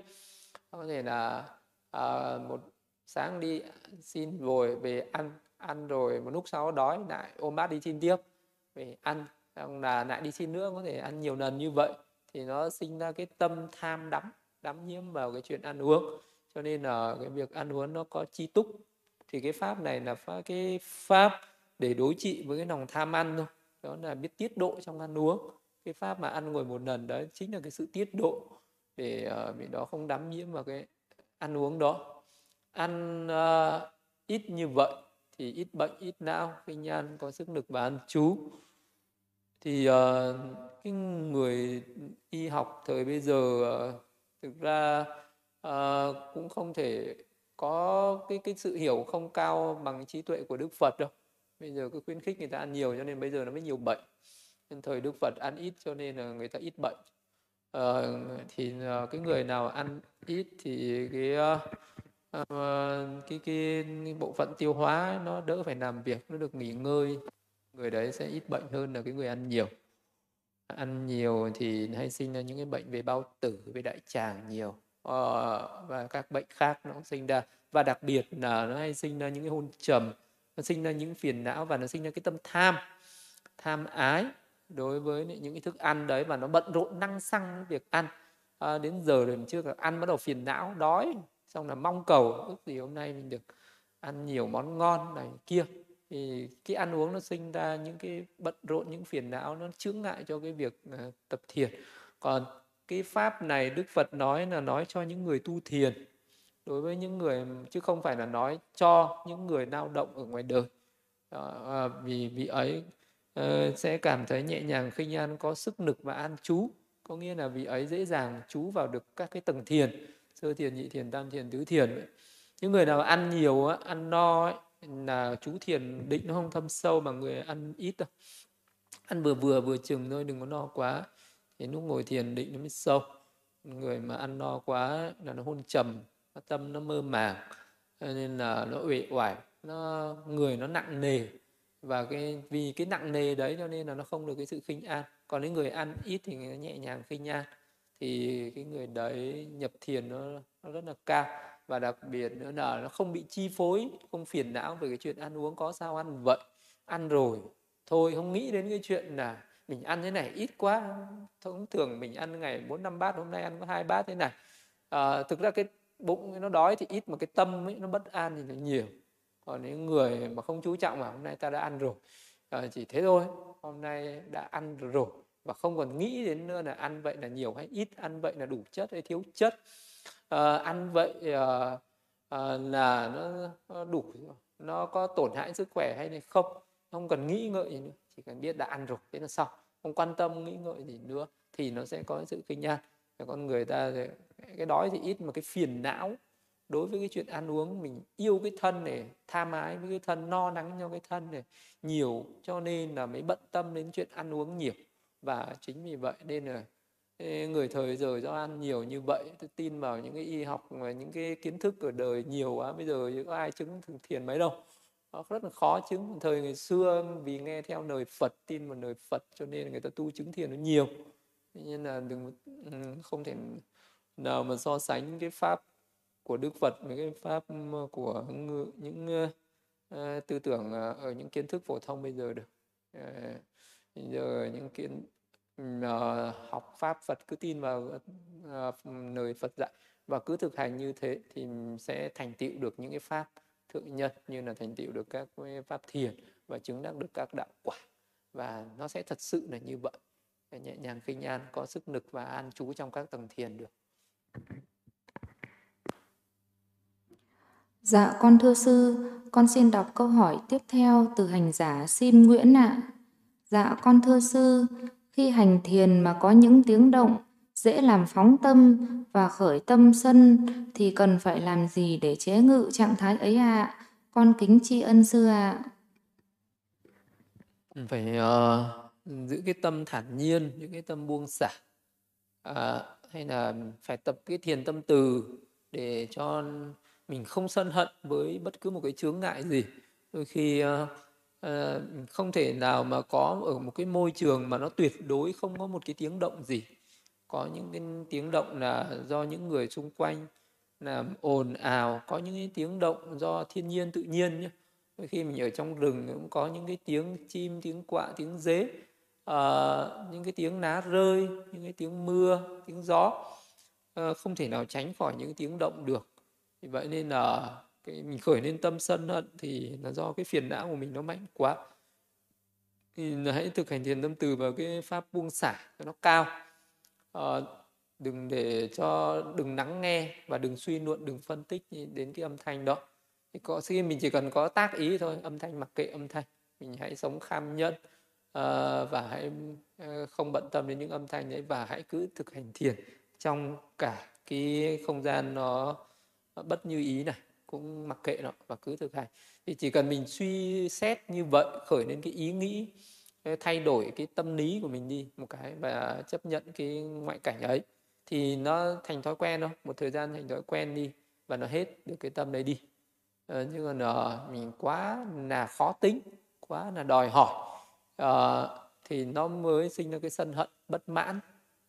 Có thể là à, một sáng đi xin rồi về ăn ăn rồi một lúc sau đói lại ôm bát đi xin tiếp. Về ăn xong là lại đi xin nữa có thể ăn nhiều lần như vậy. Thì nó sinh ra cái tâm tham đắm đắm nhiễm vào cái chuyện ăn uống. Cho nên là cái việc ăn uống nó có chi túc. Thì cái pháp này là pháp cái pháp để đối trị với cái lòng tham ăn thôi. Đó là biết tiết độ trong ăn uống. Cái pháp mà ăn ngồi một lần đó chính là cái sự tiết độ để ờ, uh, vì đó không đắm nhiễm vào cái ăn uống đó. Ăn uh, ít như vậy thì ít bệnh ít não khi nhan có sức lực và ăn chú. Thì uh, cái người y học thời bây giờ uh, thực ra uh, cũng không thể có cái cái sự hiểu không cao bằng trí tuệ của Đức Phật đâu. Bây giờ cứ khuyến khích người ta ăn nhiều cho nên bây giờ nó mới nhiều bệnh. Nên thời Đức Phật ăn ít cho nên là người ta ít bệnh uh, thì uh, cái người nào ăn ít thì cái uh, uh, cái, cái cái bộ phận tiêu hóa nó đỡ phải làm việc nó được nghỉ ngơi. Người đấy sẽ ít bệnh hơn là cái người ăn nhiều. Ăn nhiều thì hay sinh ra những cái bệnh về bao tử về đại tràng nhiều. Uh, và các bệnh khác nó cũng sinh ra. Và đặc biệt là nó hay sinh ra những cái hôn trầm nó sinh ra những phiền não và nó sinh ra cái tâm tham tham ái đối với những cái thức ăn đấy mà nó bận rộn năng xăng việc ăn. À, đến giờ rồi chưa ăn bắt đầu phiền não đói. Xong là mong cầu ước gì hôm nay mình được ăn nhiều món ngon này kia. Thì cái ăn uống nó sinh ra những cái bận rộn những phiền não nó chướng ngại cho cái việc uh, tập thiền. Còn cái pháp này đức phật nói là nói cho những người tu thiền đối với những người chứ không phải là nói cho những người lao động ở ngoài đời. À, vì vị ấy Ờ, sẽ cảm thấy nhẹ nhàng khi an có sức lực và an trú. Có nghĩa là vị ấy dễ dàng trú vào được các cái tầng thiền sơ thiền nhị thiền tam thiền tứ thiền những người nào ăn nhiều ăn no ấy, là chú thiền định nó không thâm sâu mà người ăn ít đâu. Ăn vừa vừa vừa chừng thôi đừng có no quá. Thì lúc ngồi thiền định nó mới sâu. Người mà ăn no quá là nó hôn trầm nó tâm nó mơ màng. Nên là nó uể oải nó người nó nặng nề và cái vì cái nặng nề đấy cho nên là nó không được cái sự khinh an. Còn những người ăn ít thì nó nhẹ nhàng khinh an. Thì cái người đấy nhập thiền nó, nó rất là cao. Và đặc biệt nữa là nó không bị chi phối không phiền não về cái chuyện ăn uống có sao ăn vậy. Ăn rồi thôi không nghĩ đến cái chuyện là mình ăn thế này ít quá. Thông thường mình ăn ngày bốn năm bát hôm nay ăn có hai bát thế này. À, thực ra cái bụng nó đói thì ít mà cái tâm ấy nó bất an thì nó nhiều còn những người mà không chú trọng mà hôm nay ta đã ăn rồi. À, chỉ thế thôi hôm nay đã ăn rồi và không còn nghĩ đến nữa là ăn vậy là nhiều hay ít ăn vậy là đủ chất hay thiếu chất. À, ăn vậy à, à, là nó, nó đủ nó có tổn hại sức khỏe hay không? Không cần nghĩ ngợi gì nữa chỉ cần biết đã ăn rồi thế là xong. Không quan tâm nghĩ ngợi gì nữa thì nó sẽ có sự kinh nhan con người ta cái đói thì ít mà cái phiền não đối với cái chuyện ăn uống, mình yêu cái thân này tham ái với cái thân, no nắng cho cái thân này, nhiều, cho nên là mới bận tâm đến chuyện ăn uống nhiều. Và chính vì vậy nên là người thời giờ do ăn nhiều như vậy tôi tin vào những cái y học và những cái kiến thức ở đời nhiều quá, bây giờ có ai chứng thiền mấy đâu. Nó rất là khó chứng. Thời ngày xưa, vì nghe theo lời Phật, tin vào lời Phật, cho nên người ta tu chứng thiền nó nhiều. Nên là đừng ừ, không thể nào mà so sánh cái pháp của Đức Phật với cái pháp của những uh, tư tưởng ờ, ở những kiến thức phổ thông bây giờ được. Uh, giờ những kiến uh, học pháp Phật cứ tin vào uh, lời Phật dạy và cứ thực hành như thế thì sẽ thành tựu được những cái pháp thượng nhân như là thành tựu được các pháp thiền và chứng đắc được các đạo quả. Và nó sẽ thật sự là như vậy. Nhẹ nhàng khinh an có sức lực và an trú trong các tầng thiền được. Dạ con thưa sư, con xin đọc câu hỏi tiếp theo từ hành giả Sim Nguyễn ạ. À. Dạ con thưa sư, khi hành thiền mà có những tiếng động dễ làm phóng tâm và khởi tâm sân thì cần phải làm gì để chế ngự trạng thái ấy ạ? À? Con kính tri ân sư ạ. À. Phải uh, giữ cái tâm thản nhiên, những cái tâm buông xả. À, hay là phải tập cái thiền tâm từ để cho mình không sân hận với bất cứ một cái chướng ngại gì. Đôi khi uh, uh, không thể nào mà có ở một cái môi trường mà nó tuyệt đối không có một cái tiếng động gì. Có những cái tiếng động là do những người xung quanh làm ồn ào có những cái tiếng động do thiên nhiên tự nhiên nhé đôi khi mình ở trong rừng cũng có những cái tiếng chim tiếng quạ tiếng dế uh, những cái tiếng lá rơi những cái tiếng mưa tiếng gió. Uh, không thể nào tránh khỏi những tiếng động được vì vậy nên là cái mình khởi lên tâm sân hận thì là do cái phiền não của mình nó mạnh quá. Thì hãy thực hành thiền tâm từ vào cái pháp buông xả cho nó cao. À, đừng để cho đừng lắng nghe và đừng suy luận đừng phân tích đến cái âm thanh đó. Thì có khi mình chỉ cần có tác ý thôi âm thanh mặc kệ âm thanh mình hãy sống kham nhẫn uh, và hãy uh, không bận tâm đến những âm thanh đấy và hãy cứ thực hành thiền trong cả cái không gian nó bất như ý này cũng mặc kệ nó và cứ thực hành. Thì chỉ cần mình suy xét như vậy khởi lên cái ý nghĩ thay đổi cái tâm lý của mình đi một cái và chấp nhận cái ngoại cảnh ấy thì nó thành thói quen thôi. Một thời gian thành thói quen đi và nó hết được cái tâm đấy đi. À, nhưng còn nó, mình quá là khó tính quá là đòi hỏi. À, thì nó mới sinh ra cái sân hận bất mãn.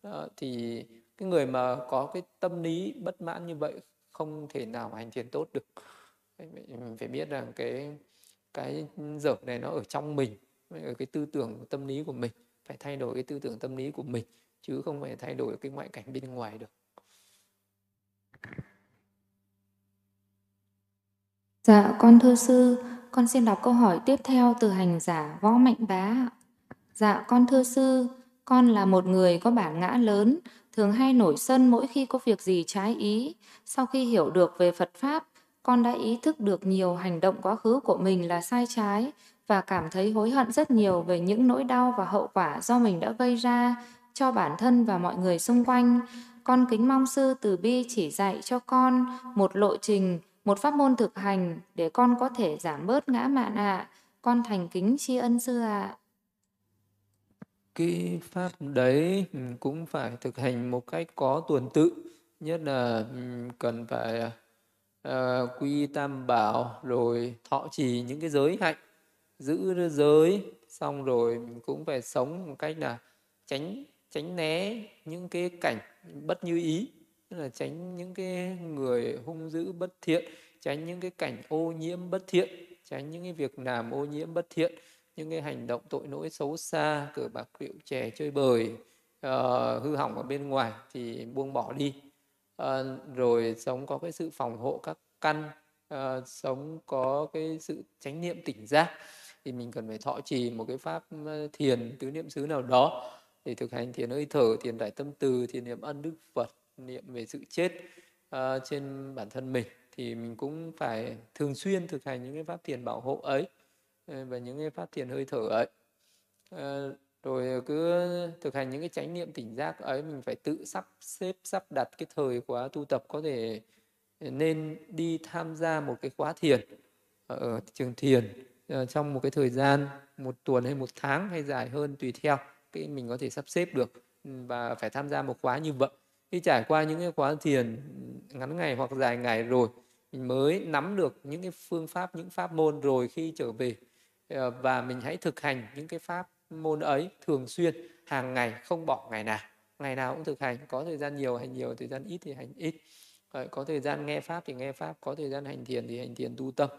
À, thì cái người mà có cái tâm lý bất mãn như vậy không thể nào mà hành thiền tốt được mình phải biết rằng cái cái dở này nó ở trong mình ở cái tư tưởng tâm lý của mình phải thay đổi cái tư tưởng tâm lý của mình chứ không phải thay đổi cái ngoại cảnh bên ngoài được Dạ, con thưa sư, con xin đọc câu hỏi tiếp theo từ hành giả Võ Mạnh Bá. Dạ, con thưa sư, con là một người có bản ngã lớn, thường hay nổi sân mỗi khi có việc gì trái ý. Sau khi hiểu được về Phật Pháp, con đã ý thức được nhiều hành động quá khứ của mình là sai trái và cảm thấy hối hận rất nhiều về những nỗi đau và hậu quả do mình đã gây ra cho bản thân và mọi người xung quanh. Con kính mong sư từ bi chỉ dạy cho con một lộ trình, một pháp môn thực hành để con có thể giảm bớt ngã mạn ạ. À. Con thành kính tri ân sư ạ. À. Cái pháp đấy ừ, cũng phải thực hành một cách có tuần tự, nhất là ừ, cần phải uh, quy tam bảo rồi thọ trì những cái giới hạnh giữ giới xong rồi mình cũng phải sống một cách là tránh tránh né những cái cảnh bất như ý. Tức là tránh những cái người hung dữ bất thiện tránh những cái cảnh ô nhiễm bất thiện tránh những cái việc làm ô nhiễm bất thiện những cái hành động tội lỗi xấu xa cờ bạc rượu chè chơi bời uh, hư hỏng ở bên ngoài thì buông bỏ đi. Uh, rồi sống có cái sự phòng hộ các căn uh, sống có cái sự chánh niệm tỉnh giác thì mình cần phải thọ trì một cái pháp thiền tứ niệm xứ nào đó để thực hành thiền hơi thở thiền đại tâm từ thiền niệm ân đức phật niệm về sự chết uh, trên bản thân mình. Thì mình cũng phải thường xuyên thực hành những cái pháp thiền bảo hộ ấy. Ờ, và những cái phát thiền hơi thở ấy. Ờ, rồi cứ thực hành những cái chánh niệm tỉnh giác ấy, mình phải tự sắp xếp, sắp đặt cái thời khóa tu tập có thể nên đi tham gia một cái khóa thiền ở trường thiền ờ, trong một cái thời gian một tuần hay một tháng hay dài hơn tùy theo cái mình có thể sắp xếp được ừ, và phải tham gia một khóa như vậy. Khi trải qua những cái khóa thiền ngắn ngày hoặc dài ngày rồi, mình mới nắm được những cái phương pháp, những pháp môn rồi khi trở về. Ờ, và mình hãy thực hành những cái pháp môn ấy thường xuyên, hàng ngày, không bỏ ngày nào. Ngày nào cũng thực hành, có thời gian nhiều hành nhiều, thời gian ít thì hành ít. Có thời gian nghe pháp thì nghe pháp, có thời gian hành thiền thì hành thiền tu tâm.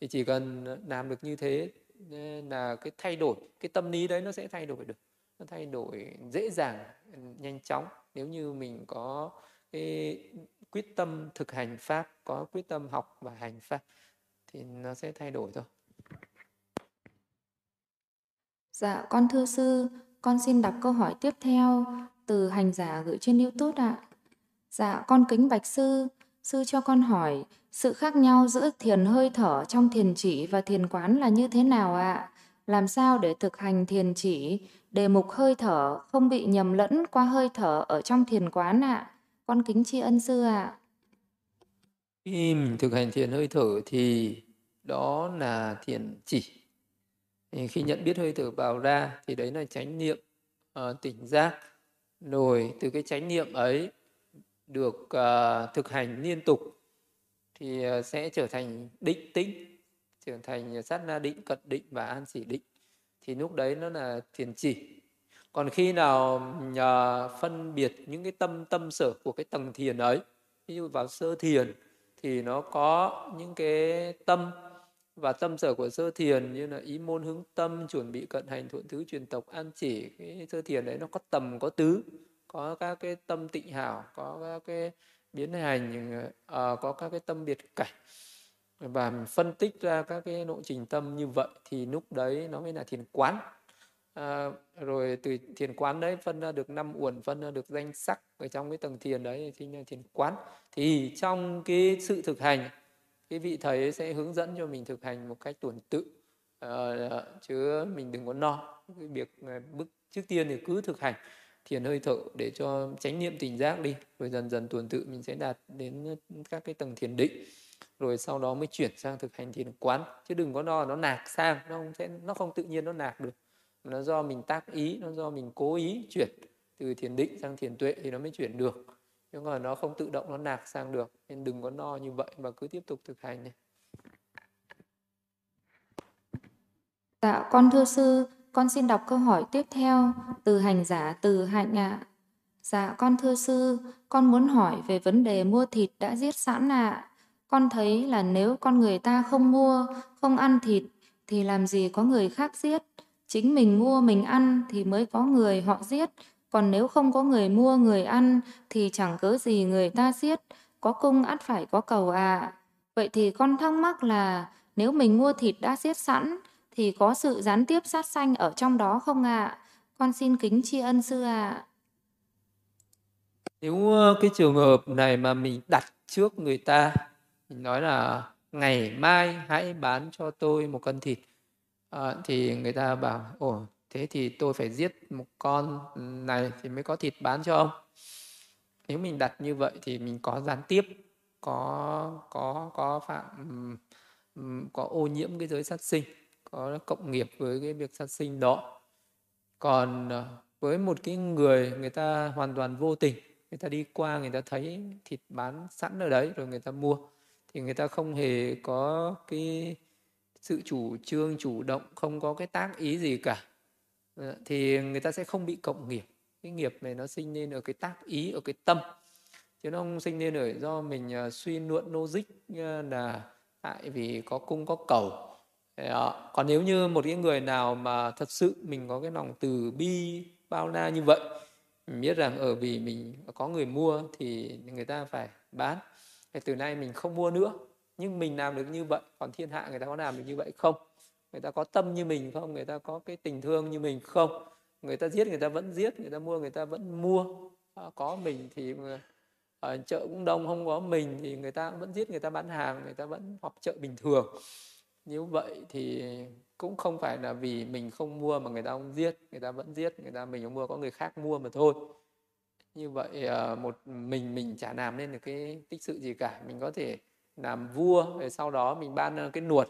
Thì chỉ cần ờ, làm được như thế ờ, là cái thay đổi, cái tâm lý đấy nó sẽ thay đổi được. Nó thay đổi dễ dàng, nhanh chóng. Nếu như mình có cái quyết tâm thực hành pháp, có quyết tâm học và hành pháp thì nó sẽ thay đổi thôi dạ con thưa sư, con xin đọc câu hỏi tiếp theo từ hành giả gửi trên youtube ạ dạ con kính bạch sư sư cho con hỏi, sự khác nhau giữa thiền hơi thở trong thiền chỉ và thiền quán là như thế nào ạ làm sao để thực hành thiền chỉ đề mục hơi thở không bị nhầm lẫn qua hơi thở ở trong thiền quán ạ. Con kính tri ân sư ạ. Khi thực hành thiền hơi thở thì đó là thiền chỉ. Thì khi nhận biết hơi thở vào ra thì đấy là chánh niệm uh, tỉnh giác. Rồi từ cái chánh niệm ấy được uh, thực hành liên tục thì uh, sẽ trở thành định tĩnh, trở thành sát na định, cận định và an chỉ định thì lúc đấy nó là thiền chỉ còn khi nào nhờ phân biệt những cái tâm tâm sở của cái tầng thiền ấy ví dụ vào sơ thiền thì nó có những cái tâm và tâm sở của sơ thiền như là ý môn hướng tâm chuẩn bị cận hành thuận thứ truyền tộc an chỉ cái sơ thiền đấy nó có tầm có tứ có các cái tâm tịnh hảo có các cái biến hành uh, có các cái tâm biệt cảnh. Và mình phân tích ra các cái lộ trình tâm như vậy thì lúc đấy nó mới là thiền quán. À, rồi từ thiền quán đấy phân ra được năm uẩn phân ra được danh sắc. Ở trong cái tầng thiền đấy thì là thiền quán. Thì trong cái sự thực hành cái vị thầy ấy sẽ hướng dẫn cho mình thực hành một cách tuần tự. À, chứ mình đừng có no. Cái việc bước trước tiên thì cứ thực hành thiền hơi thở để cho chánh niệm tỉnh giác đi. Rồi dần dần tuần tự mình sẽ đạt đến các cái tầng thiền định. Rồi sau đó mới chuyển sang thực hành thiền quán. Chứ đừng có no nó nạc sang. Nó không sẽ nó không tự nhiên nó nạc được. Nó do mình tác ý nó do mình cố ý chuyển từ thiền định sang thiền tuệ thì nó mới chuyển được nhưng mà nó không tự động nó nạc sang được nên đừng có no như vậy mà cứ tiếp tục thực hành này Dạ, con thưa sư, con xin đọc câu hỏi tiếp theo từ hành giả từ hạnh ạ. À. Dạ, con thưa sư, con muốn hỏi về vấn đề mua thịt đã giết sẵn ạ. À. Con thấy là nếu con người ta không mua, không ăn thịt thì làm gì có người khác giết. Chính mình mua mình ăn thì mới có người họ giết. Còn nếu không có người mua người ăn thì chẳng cớ gì người ta xiết, Có cung ắt phải có cầu à. Vậy thì con thắc mắc là nếu mình mua thịt đã xiết sẵn thì có sự gián tiếp sát sanh ở trong đó không ạ? À? Con xin kính tri ân sư ạ. À. Nếu ờ, cái trường hợp này mà mình đặt trước người ta, mình nói là ngày mai hãy bán cho tôi một cân thịt, à, thì người ta bảo, ồ thế thì tôi phải giết một con này thì mới có thịt bán cho ông. Nếu mình đặt như vậy thì mình có gián tiếp, có có có phạm có ô nhiễm cái giới sát sinh có cộng nghiệp với cái việc sát sinh đó còn ờ, với một cái người người ta hoàn toàn vô tình người ta đi qua người ta thấy thịt bán sẵn ở đấy rồi người ta mua thì người ta không hề có cái sự chủ trương chủ động không có cái tác ý gì cả Ờ, thì người ta sẽ không bị cộng nghiệp. Cái nghiệp này nó sinh nên ở cái tác ý, ở cái tâm. Chứ nó không sinh nên ở do mình ờ, suy luận logic ờ, là tại vì có cung, có cầu. Đó. còn nếu như một cái người nào mà thật sự mình có cái lòng từ bi, bao la như vậy, mình biết rằng ở vì mình có người mua thì người ta phải bán. Thì từ nay mình không mua nữa. Nhưng mình làm được như vậy, còn thiên hạ người ta có làm được như vậy không? Người ta có tâm như mình không? Người ta có cái tình thương như mình không? Người ta giết, người ta vẫn giết, người ta mua, người ta vẫn mua. À, có mình thì ở chợ cũng đông, không có mình thì người ta vẫn giết, người ta bán hàng, người ta vẫn họp chợ bình thường. Như vậy thì cũng không phải là vì mình không mua mà người ta không giết, người ta vẫn giết, người ta mình không mua, có người khác mua mà thôi. Như vậy ờ, một mình mình chả làm nên được cái tích sự gì cả. Mình có thể làm vua, rồi sau đó mình ban cái nuột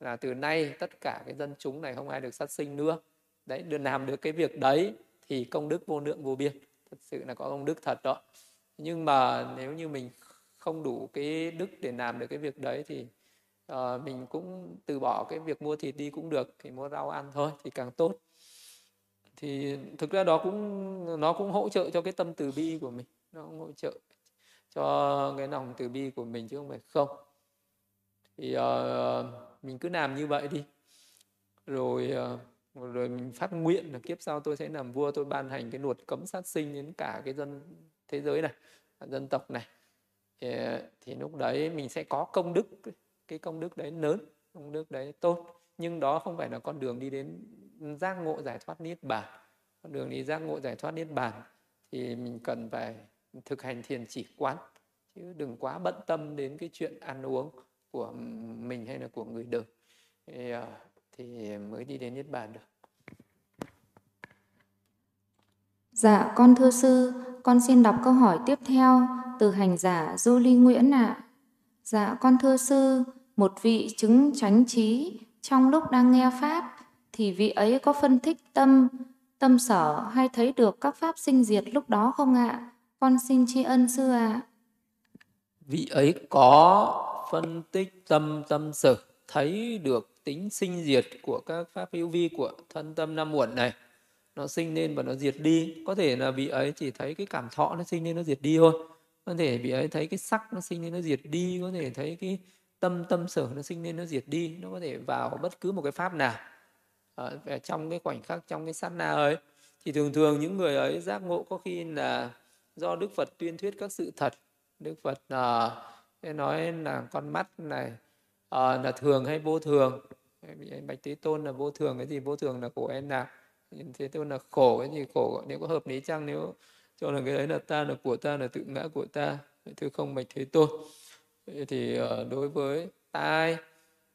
là từ nay tất cả cái dân chúng này không ai được sát sinh nữa. Đấy được làm được cái việc đấy thì công đức vô lượng vô biên. Thật sự là có công đức thật đó. Nhưng mà nếu như mình không đủ cái đức để làm được cái việc đấy thì uh, mình cũng từ bỏ cái việc mua thịt đi cũng được thì mua rau ăn thôi thì càng tốt. Thì thực ra đó cũng nó cũng hỗ trợ cho cái tâm từ bi của mình. Nó cũng hỗ trợ cho cái lòng từ bi của mình chứ không phải không thì uh, mình cứ làm như vậy đi. Rồi uh, rồi mình phát nguyện là kiếp sau tôi sẽ làm vua tôi ban hành cái luật cấm sát sinh đến cả cái dân thế giới này dân tộc này. Thì, ờ, thì lúc đấy mình sẽ có công đức cái công đức đấy lớn công đức đấy tốt. Nhưng đó không phải là con đường đi đến giác ngộ giải thoát niết bàn. Con đường đi giác ngộ giải thoát niết bàn thì mình cần phải thực hành thiền chỉ quán chứ đừng quá bận tâm đến cái chuyện ăn uống của mình hay là của người đời thì, à, thì mới đi đến niết bàn được Dạ, con thưa sư, con xin đọc câu hỏi tiếp theo từ hành giả Du Ly Nguyễn ạ. À. Dạ, con thưa sư, một vị chứng chánh trí trong lúc đang nghe pháp thì vị ấy có phân tích tâm tâm sở hay thấy được các pháp sinh diệt lúc đó không ạ? Con xin tri ân sư ạ. Vị ấy có phân tích tâm tâm sở thấy được tính sinh diệt của các pháp hữu vi của thân tâm năm muộn này. Nó sinh lên và nó diệt đi. Có thể là vị ấy chỉ thấy cái cảm thọ nó sinh lên nó diệt đi thôi. Có thể vị ấy thấy cái sắc nó sinh lên nó diệt đi. Có thể thấy cái tâm tâm sở nó sinh lên nó diệt đi. Nó có thể vào bất cứ một cái pháp nào. Ờ, Ở trong cái khoảnh khắc trong cái sát na ấy thì thường thường những người ấy giác ngộ có khi là do đức phật tuyên thuyết các sự thật. Đức phật uh, nói là con mắt này à, là thường hay vô thường? Bạch thế tôn là vô thường cái gì vô thường là khổ en nào? Thế tôi là khổ cái gì khổ? Nếu có hợp lý chăng? Nếu cho là cái đấy là ta là của ta là tự ngã của ta thưa không bạch thế tôn? Thì ờ, đối với tai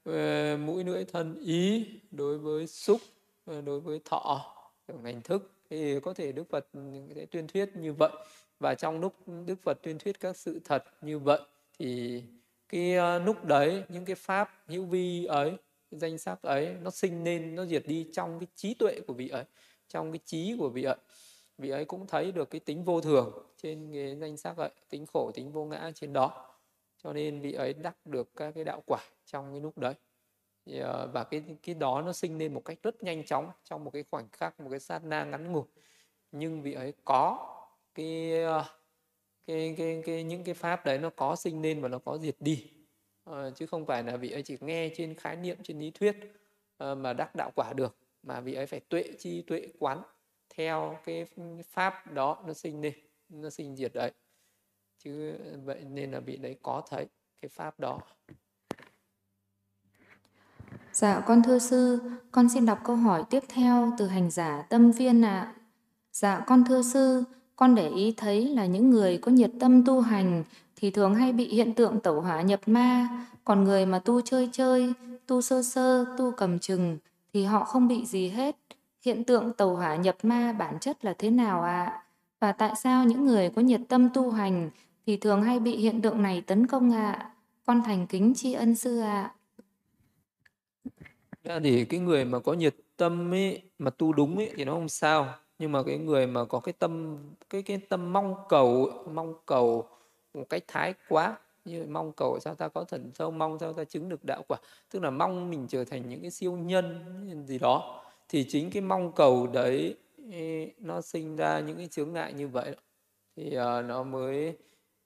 ờ, mũi lưỡi thân ý đối với xúc đối với thọ ngành thức thì có thể đức phật ừ, sẽ tuyên thuyết như vậy. Và trong lúc đức phật tuyên thuyết các sự thật như vậy thì cái ờ, lúc đấy, những cái pháp hữu vi ấy danh sắc ấy, nó sinh nên, nó diệt đi trong cái trí tuệ của vị ấy, trong cái trí của vị ấy. Vị ấy cũng thấy được cái tính vô thường trên cái danh sắc ấy, tính khổ, tính vô ngã trên đó. Cho nên vị ấy đắc được các cái đạo quả trong cái lúc đấy. Ờ, và cái cái đó nó sinh lên một cách rất nhanh chóng trong một cái khoảnh khắc, một cái sát na ngắn ngủi. Nhưng vị ấy có cái ờ, cái, cái cái những cái pháp đấy nó có sinh lên và nó có diệt đi à, chứ không phải là vị ấy chỉ nghe trên khái niệm trên lý thuyết à, mà đắc đạo quả được mà vị ấy phải tuệ chi tuệ quán theo cái pháp đó nó sinh lên nó sinh diệt đấy chứ vậy nên là vị đấy có thấy cái pháp đó Dạ con thưa sư, con xin đọc câu hỏi tiếp theo từ hành giả Tâm Viên ạ. À. Dạ con thưa sư, con để ý thấy là những người có nhiệt tâm tu hành thì thường hay bị hiện tượng tẩu hỏa nhập ma, còn người mà tu chơi chơi, tu sơ sơ, tu cầm chừng thì họ không bị gì hết. Hiện tượng tẩu hỏa nhập ma bản chất là thế nào ạ? À? Và tại sao những người có nhiệt tâm tu hành thì thường hay bị hiện tượng này tấn công ạ? À? Con thành kính tri ân sư ạ. À. Thì cái người mà có nhiệt tâm ấy, mà tu đúng ấy, thì nó không sao nhưng mà cái người mà có cái tâm cái cái tâm mong cầu mong cầu một cách thái quá như mong cầu sao ta có thần sâu mong sao ta chứng được đạo quả? Tức là mong mình trở thành những cái siêu nhân gì đó. Thì chính cái mong cầu đấy nó sinh ra những cái chướng ngại như vậy thì uh, nó mới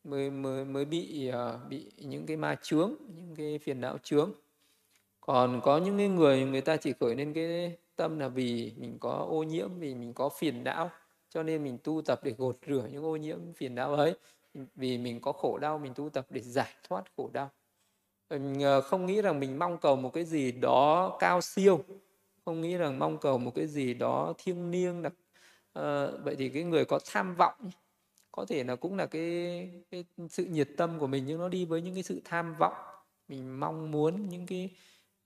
mới mới mới bị uh, bị những cái ma chướng những cái phiền não chướng. Còn có những cái người người ta chỉ khởi lên cái tâm là vì mình có ô nhiễm vì mình có phiền não cho nên mình tu tập để gột rửa những ô nhiễm phiền não ấy. Vì mình có khổ đau mình tu tập để giải thoát khổ đau. Ừ, mình không nghĩ rằng mình mong cầu một cái gì đó cao siêu không nghĩ rằng mong cầu một cái gì đó thiêng liêng đặc à, vậy thì cái người có tham vọng có thể là cũng là cái, cái sự nhiệt tâm của mình nhưng nó đi với những cái sự tham vọng. Mình mong muốn những cái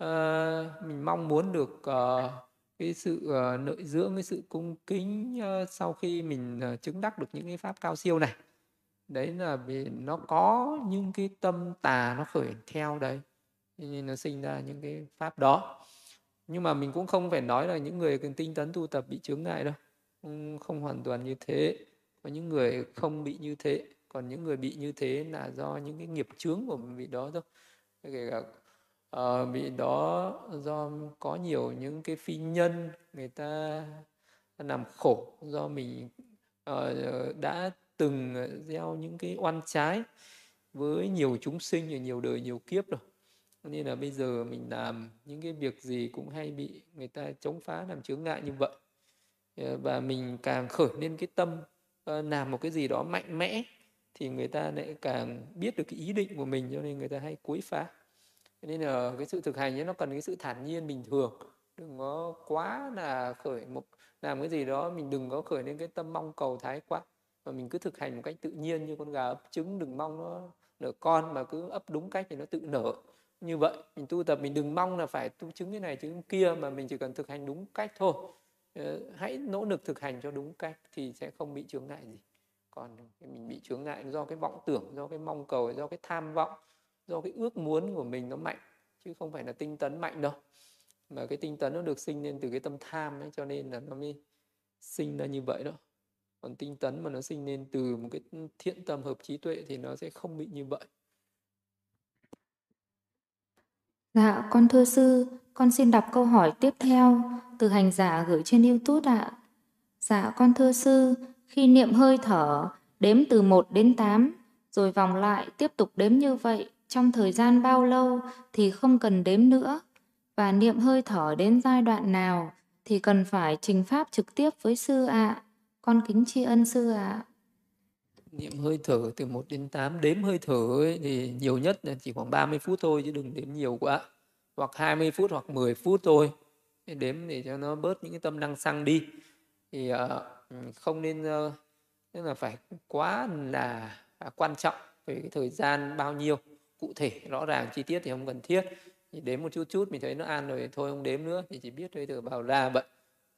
uh, mình mong muốn được uh, cái sự ờ, uh, nội dưỡng cái sự cung kính uh, sau khi mình uh, chứng đắc được những cái pháp cao siêu này. Đấy là vì nó có những cái tâm tà nó khởi theo đấy nên nó sinh ra những cái pháp đó. Nhưng mà mình cũng không phải nói là những người cần tinh tấn tu tập bị chướng ngại đâu không, không hoàn toàn như thế. Có những người không bị như thế còn những người bị như thế là do những cái nghiệp chướng của vị đó thôi. Kể cả Ờ, uh, bị đó do có nhiều những cái phi nhân người ta làm khổ do mình uh, đã từng gieo những cái oan trái với nhiều chúng sinh ở nhiều đời nhiều kiếp rồi. Nên là bây giờ mình làm những cái việc gì cũng hay bị người ta chống phá làm chướng ngại như vậy. Ờ, và mình càng khởi lên cái tâm làm một cái gì đó mạnh mẽ thì người ta lại càng biết được cái ý định của mình cho nên người ta hay quấy phá nên là cái sự thực hành ấy, nó cần cái sự thản nhiên bình thường. Đừng có quá là khởi một, làm cái gì đó, mình đừng có khởi lên cái tâm mong cầu thái quá. Mà mình cứ thực hành một cách tự nhiên như con gà ấp trứng, đừng mong nó nở con, mà cứ ấp đúng cách thì nó tự nở. Như vậy, mình tu tập, mình đừng mong là phải tu chứng cái này chứng kia, mà mình chỉ cần thực hành đúng cách thôi. Ờ, hãy nỗ lực thực hành cho đúng cách thì sẽ không bị chướng ngại gì. Còn mình bị chướng ngại do cái vọng tưởng, do cái mong cầu, do cái tham vọng do cái ước muốn của mình nó mạnh chứ không phải là tinh tấn mạnh đâu. Mà cái tinh tấn nó được sinh lên từ cái tâm tham ấy cho nên là nó mới sinh ra như vậy đó. Còn tinh tấn mà nó sinh lên từ một cái thiện tâm hợp trí tuệ thì nó sẽ không bị như vậy. Dạ, con thưa sư, con xin đọc câu hỏi tiếp theo từ hành giả gửi trên YouTube ạ. Dạ, con thưa sư, khi niệm hơi thở, đếm từ 1 đến 8, rồi vòng lại tiếp tục đếm như vậy trong thời gian bao lâu thì không cần đếm nữa và niệm hơi thở đến giai đoạn nào thì cần phải trình pháp trực tiếp với sư ạ. À. Con kính tri ân sư ạ. À. Niệm hơi thở từ 1 đến 8 đếm hơi thở ấy, thì nhiều nhất là chỉ khoảng 30 phút thôi chứ đừng đếm nhiều quá. Hoặc 20 phút hoặc 10 phút thôi. đếm để cho nó bớt những cái tâm năng xăng đi thì uh, không nên uh, tức là phải quá là quan trọng về cái thời gian bao nhiêu cụ thể rõ ràng chi tiết thì không cần thiết. Thì đếm một chút chút mình thấy nó an rồi thôi không đếm nữa. Thì chỉ biết hơi thở vào ra vậy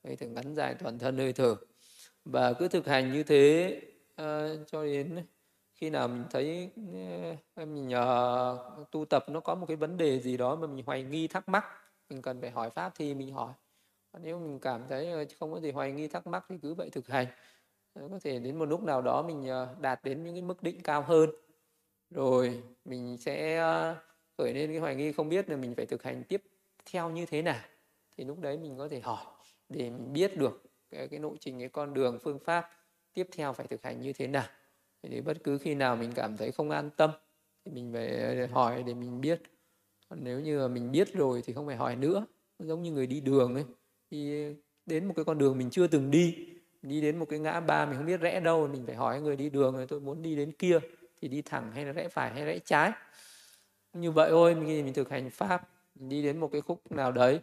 hơi thở ngắn dài toàn thân hơi thở. Và cứ thực hành như thế uh, cho đến khi nào mình thấy uh, mình uh, tu tập nó có một cái vấn đề gì đó mà mình hoài nghi thắc mắc mình cần phải hỏi pháp thì mình hỏi. Nếu mình cảm thấy không có gì hoài nghi thắc mắc thì cứ vậy thực hành. Có thể đến một lúc nào đó mình đạt đến những cái mức định cao hơn rồi mình sẽ ờ, khởi lên cái hoài nghi không biết là mình phải thực hành tiếp theo như thế nào. Thì lúc đấy mình có thể hỏi để mình biết được cái, cái nội trình cái con đường phương pháp tiếp theo phải thực hành như thế nào. Thì bất cứ khi nào mình cảm thấy không an tâm thì mình phải ờ, hỏi để mình biết. Còn nếu như mà mình biết rồi thì không phải hỏi nữa. Giống như người đi đường ấy. Thì đến một cái con đường mình chưa từng đi đi đến một cái ngã ba mình không biết rẽ đâu mình phải hỏi người đi đường tôi muốn đi đến kia thì đi thẳng hay là rẽ phải hay rẽ trái. Như vậy thôi mình, mình thực hành pháp mình đi đến một cái khúc nào đấy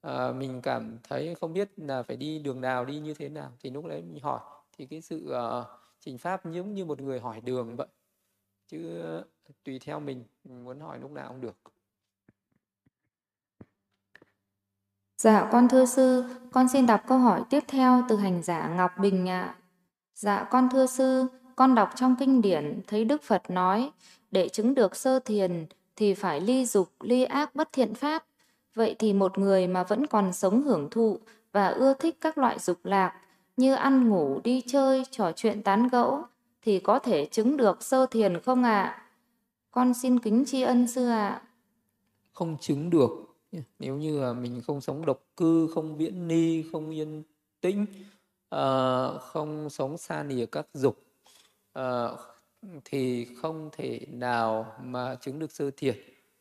à, mình cảm thấy không biết là phải đi đường nào đi như thế nào thì lúc đấy mình hỏi. Thì cái sự uh, trình pháp giống như một người hỏi đường vậy. Chứ uh, tùy theo mình, mình muốn hỏi lúc nào cũng được. Dạ con thưa sư, con xin đọc câu hỏi tiếp theo từ hành giả Ngọc Bình ạ. Dạ con thưa sư, con đọc trong kinh điển thấy Đức Phật nói để chứng được sơ thiền thì phải ly dục, ly ác bất thiện pháp. Vậy thì một người mà vẫn còn sống hưởng thụ và ưa thích các loại dục lạc như ăn ngủ, đi chơi, trò chuyện tán gẫu thì có thể chứng được sơ thiền không ạ? Con xin kính tri ân sư ạ. Không chứng được. Nếu như là mình không sống độc cư, không viễn ni, không yên tĩnh, ờ, không sống xa lìa các dục, Ờ, thì không thể nào mà chứng được sơ thiền.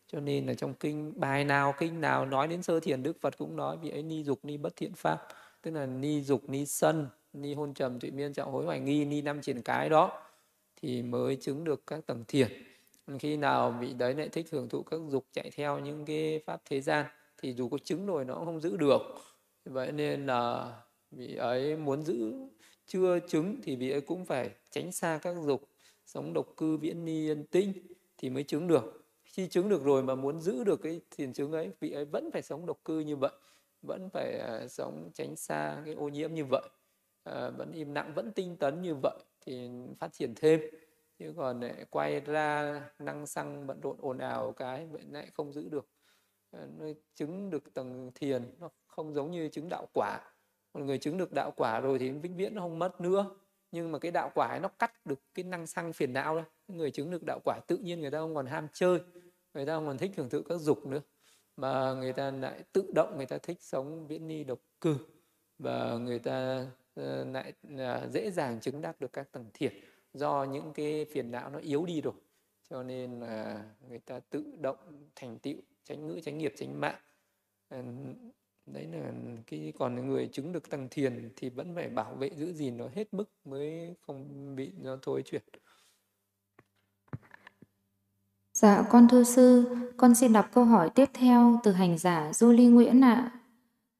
Cho nên là trong kinh, bài nào, kinh nào nói đến sơ thiền, đức phật cũng nói vì ấy ni dục ni bất thiện pháp. Tức là ni dục, ni sân, ni hôn trầm, tụy miên trọng hối, hoài nghi, ni năm triển cái đó thì mới chứng được các tầng thiền. Khi nào vị đấy lại thích hưởng thụ các dục chạy theo những cái pháp thế gian thì dù có chứng rồi nó cũng không giữ được. Vậy nên là vị ấy muốn giữ chưa chứng thì vị ấy cũng phải tránh xa các dục sống độc cư viễn ni yên tinh thì mới chứng được. Khi chứng được rồi mà muốn giữ được cái thiền chứng ấy vị ấy vẫn phải sống độc cư như vậy vẫn phải uh, sống tránh xa cái ô nhiễm như vậy uh, vẫn im lặng vẫn tinh tấn như vậy thì phát triển thêm. Chứ còn lại quay ra năng xăng bận rộn ồn ào cái vậy lại không giữ được. Ờ, uh, chứng được tầng thiền nó không giống như chứng đạo quả một người chứng được đạo quả rồi thì vĩnh viễn nó không mất nữa. Nhưng mà cái đạo quả ấy nó cắt được cái năng xăng phiền não đó. Người chứng được đạo quả tự nhiên người ta không còn ham chơi, người ta không còn thích hưởng thụ các dục nữa. Mà người ta lại tự động người ta thích sống viễn ni độc cư. Và người ta ờ, lại dễ dàng chứng đắc được các tầng thiền. Do những cái phiền não nó yếu đi rồi. Cho nên là người ta tự động thành tựu, tránh ngữ, tránh nghiệp, tránh mạng. Ờ, đấy là cái còn người chứng được tăng thiền thì vẫn phải bảo vệ giữ gìn nó hết mức mới không bị nó thối chuyển Dạ con thưa sư, con xin đọc câu hỏi tiếp theo từ hành giả Du Ly Nguyễn ạ.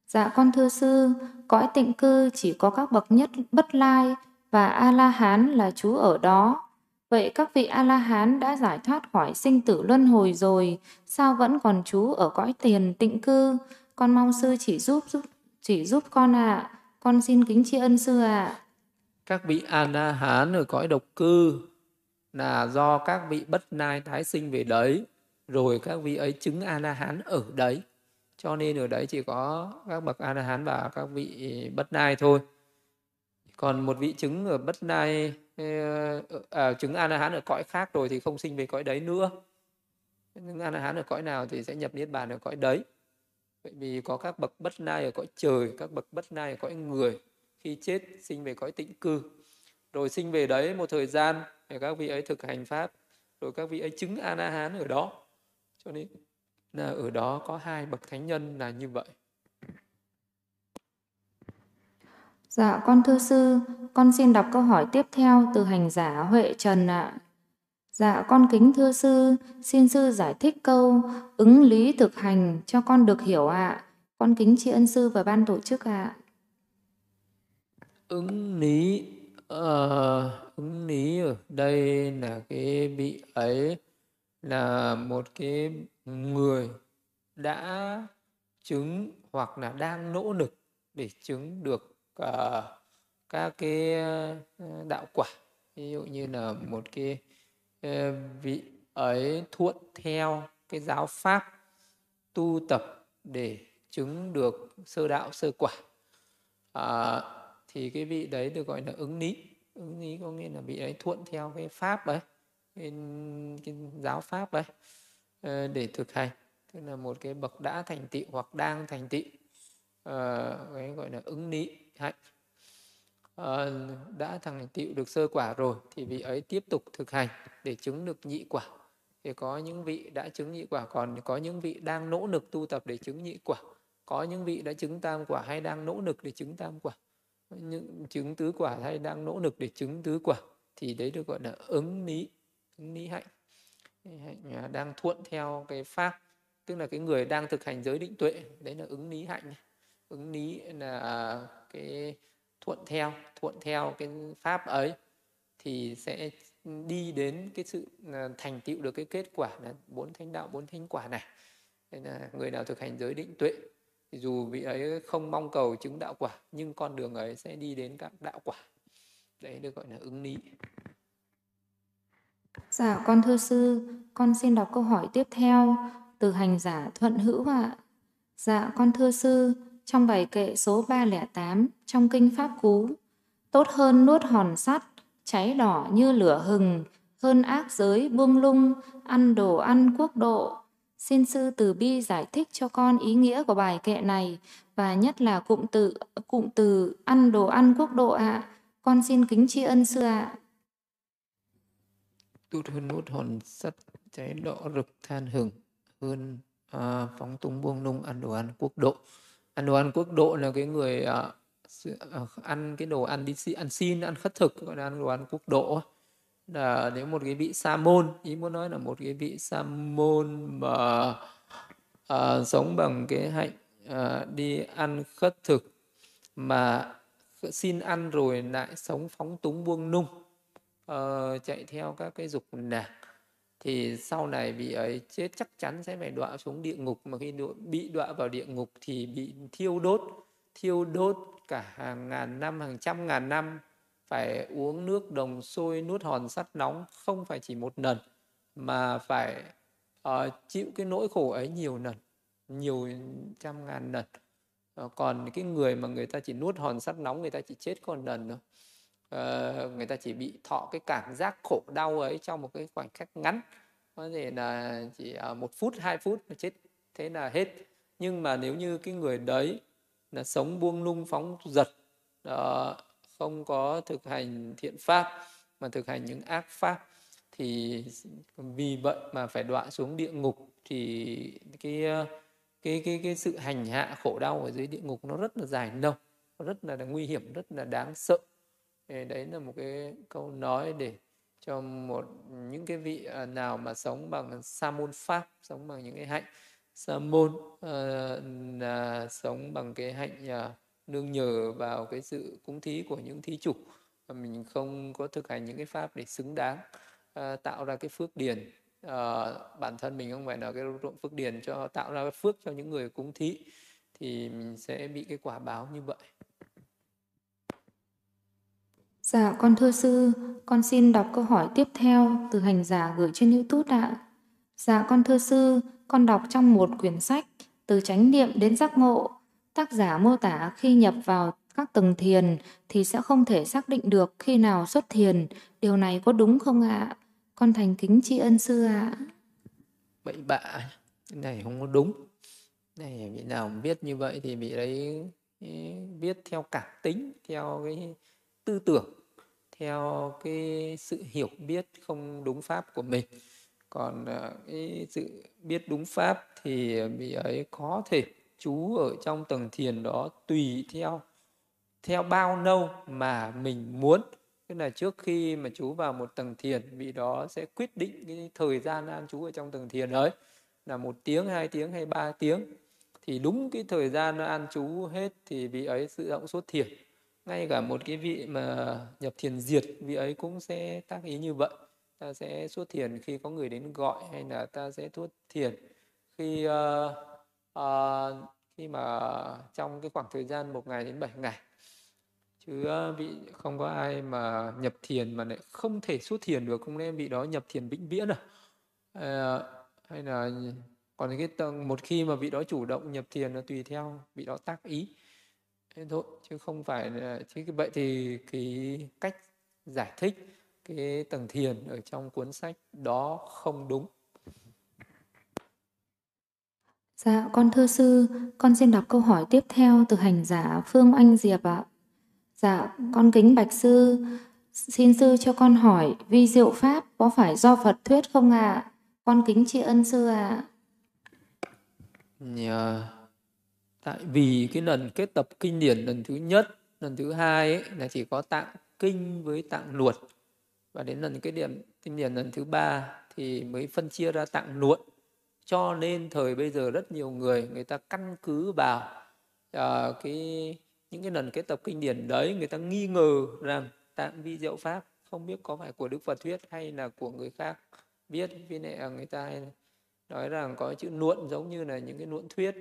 Dạ con thưa sư, cõi tịnh cư chỉ có các bậc nhất bất lai và A-la-hán là chú ở đó. Vậy các vị A-la-hán đã giải thoát khỏi sinh tử luân hồi rồi, sao vẫn còn chú ở cõi tiền tịnh cư? Con mong sư chỉ giúp, giúp chỉ giúp con ạ. À. Con xin kính tri ân sư ạ. À. Các vị A-na hán ở cõi độc cư là do các vị bất nai tái sinh về đấy, rồi các vị ấy chứng A-la-hán ở đấy. Cho nên ở đấy chỉ có các bậc A-la-hán và các vị bất nai thôi. Còn một vị chứng ở bất nai ờ, à, chứng A-la-hán ở cõi khác rồi thì không sinh về cõi đấy nữa. Chứng A-la-hán ở cõi nào thì sẽ nhập niết bàn ở cõi đấy vậy vì có các bậc bất nai ở cõi trời các bậc bất nai ở cõi người khi chết sinh về cõi tịnh cư. Rồi sinh về đấy một thời gian để các vị ấy thực hành pháp rồi các vị ấy chứng a la hán ở đó. Cho nên là ở đó có hai bậc thánh nhân là như vậy. Dạ con thưa sư, con xin đọc câu hỏi tiếp theo từ hành giả Huệ Trần ạ. Dạ con kính thưa sư, xin sư giải thích câu ứng lý thực hành cho con được hiểu ạ. Con kính tri ân sư và ban tổ chức ạ. Ứng lý uh, ứng lý ở đây là cái bị ấy là một cái người đã chứng hoặc là đang nỗ lực để chứng được uh, các cái ờ, đạo quả ví dụ như là một cái Ờ, vị ấy thuận theo cái giáo pháp tu tập để chứng được sơ đạo sơ quả. À, thì cái vị đấy được gọi là ứng lý ứng lý có nghĩa là vị ấy thuận theo cái pháp ấy cái, cái giáo pháp ấy ờ, để thực hành. Tức là một cái bậc đã thành tựu hoặc đang thành tựu. À, cái gọi là ứng lý hạnh. Ờ, đã thành tựu được sơ quả rồi thì vị ấy tiếp tục thực hành để chứng được nhị quả. Thì có những vị đã chứng nhị quả, còn có những vị đang nỗ lực tu tập để chứng nhị quả. Có những vị đã chứng tam quả hay đang nỗ lực để chứng tam quả. Những chứng tứ quả hay đang nỗ lực để chứng tứ quả thì đấy được gọi là ứng lý ứng lý hạnh. Hạnh à, đang thuận theo cái pháp, tức là cái người đang thực hành giới định tuệ, đấy là ứng lý hạnh. Ứng lý là cái thuận theo thuận theo cái pháp ấy, thì sẽ đi đến cái sự à, thành tựu được cái kết quả là bốn thánh đạo, bốn thánh quả này. Nên là người nào thực hành giới định tuệ thì dù vị ấy không mong cầu chứng đạo quả, nhưng con đường ấy sẽ đi đến các đạo quả. Đấy được gọi là ứng lý. Dạ con thưa sư, con xin đọc câu hỏi tiếp theo từ hành giả thuận hữu ạ. Dạ con thưa sư trong bài kệ số 308 trong kinh pháp cú tốt hơn nuốt hòn sắt cháy đỏ như lửa hừng hơn ác giới buông lung ăn đồ ăn quốc độ Xin sư từ bi giải thích cho con ý nghĩa của bài kệ này và nhất là cụm từ cụm từ ăn đồ ăn quốc độ ạ. À. Con xin kính tri ân sư ạ. À. Tốt hơn nút hòn sắt cháy đỏ rực than hừng hơn à, phóng tung buông lung ăn đồ ăn quốc độ. Ăn đồ ăn quốc độ là cái người uh, ăn cái đồ ăn đi ăn xin ăn khất thực gọi là ăn đồ ăn quốc độ là nếu một cái vị sa môn ý muốn nói là một cái vị sa môn mà uh, sống bằng cái hạnh uh, đi ăn khất thực mà xin ăn rồi lại sống phóng túng buông nung uh, chạy theo các cái dục lạc thì sau này vị ấy chết chắc chắn sẽ phải đọa xuống địa ngục. Mà khi bị đọa vào địa ngục thì bị thiêu đốt thiêu đốt cả hàng ngàn năm hàng trăm ngàn năm. Phải uống nước đồng sôi nuốt hòn sắt nóng không phải chỉ một lần mà phải uh, chịu cái nỗi khổ ấy nhiều lần nhiều trăm ngàn lần. Uh, còn cái người mà người ta chỉ nuốt hòn sắt nóng người ta chỉ chết còn lần thôi uh, người ta chỉ bị thọ cái cảm giác khổ đau ấy trong một cái khoảnh khắc ngắn. Có thể là chỉ uh, một phút hai phút là chết thế là hết. Nhưng mà nếu như cái người đấy là sống buông lung phóng giật uh, ờ, không có thực hành thiện pháp mà thực hành những ác pháp thì vì vậy mà phải đọa xuống địa ngục thì cái cái cái cái sự hành hạ khổ đau ở dưới địa ngục nó rất là dài lâu rất là nguy hiểm rất là đáng sợ đấy là một cái câu nói để cho một những cái vị à, nào mà sống bằng sa môn pháp sống bằng những cái hạnh sa môn uh, là sống bằng cái hạnh uh, nương nhờ vào cái sự cúng thí của những thí chủ mà mình không có thực hành những cái pháp để xứng đáng uh, tạo ra cái phước điền. Uh, bản thân mình không phải là cái ruộng phước điền cho tạo ra cái phước cho những người cúng thí thì mình sẽ bị cái quả báo như vậy. Dạ, con thưa sư, con xin đọc câu hỏi tiếp theo từ hành giả gửi trên YouTube ạ. Dạ, con thưa sư, con đọc trong một quyển sách từ chánh niệm đến giác ngộ Tác giả mô tả khi nhập vào các tầng thiền thì sẽ không thể xác định được khi nào xuất thiền. Điều này có đúng không ạ? Con thành kính tri ân sư ạ. Bậy bạ, cái này không có đúng. Này vị nào biết như vậy thì bị đấy ừ, biết theo cảm tính, theo cái tư tưởng, theo cái sự hiểu biết không đúng pháp của mình. Còn ờ, cái sự biết đúng pháp thì vị ấy có thể chú ở trong tầng thiền đó tùy theo theo bao lâu mà mình muốn. Tức là trước khi mà chú vào một tầng thiền, vị đó sẽ quyết định cái thời gian an chú ở trong tầng thiền ấy. Là một tiếng, hai tiếng hay ba tiếng. Thì đúng cái thời gian an trú hết thì vị ấy tự động xuất thiền ngay cả một cái vị mà nhập thiền diệt vị ấy cũng sẽ tác ý như vậy. Ta sẽ xuất thiền khi có người đến gọi hay là ta sẽ xuất thiền. Khi uh, uh, khi mà trong cái khoảng thời gian một ngày đến bảy ngày chứ ờ, vị không có ai mà nhập thiền mà lại không thể xuất thiền được không lẽ vị đó nhập thiền vĩnh viễn à? à hay là còn cái tầng một khi mà vị đó chủ động nhập thiền là tùy theo vị đó tác ý thế thôi chứ không phải là chứ vậy thì cái cách giải thích cái tầng thiền ở trong cuốn sách đó không đúng Dạ, con thưa sư, con xin đọc câu hỏi tiếp theo từ hành giả Phương Anh Diệp ạ. Dạ, con kính bạch sư, xin sư cho con hỏi vi diệu pháp có phải do Phật thuyết không ạ? À? Con kính tri ân sư ạ. À. Yeah. Tại vì cái lần kết tập kinh điển lần thứ nhất, lần thứ hai ấy, là chỉ có tạng kinh với tạng luận. Và đến lần cái điểm kinh điển lần thứ ba thì mới phân chia ra tạng luận. Cho nên thời bây giờ rất nhiều người người ta căn cứ vào uh, cái những cái lần kết tập kinh điển đấy người ta nghi ngờ rằng tạng vi diệu pháp không biết có phải của Đức Phật thuyết hay là của người khác biết vì lại người ta hay nói rằng có chữ nuộn giống như là những cái nuộn thuyết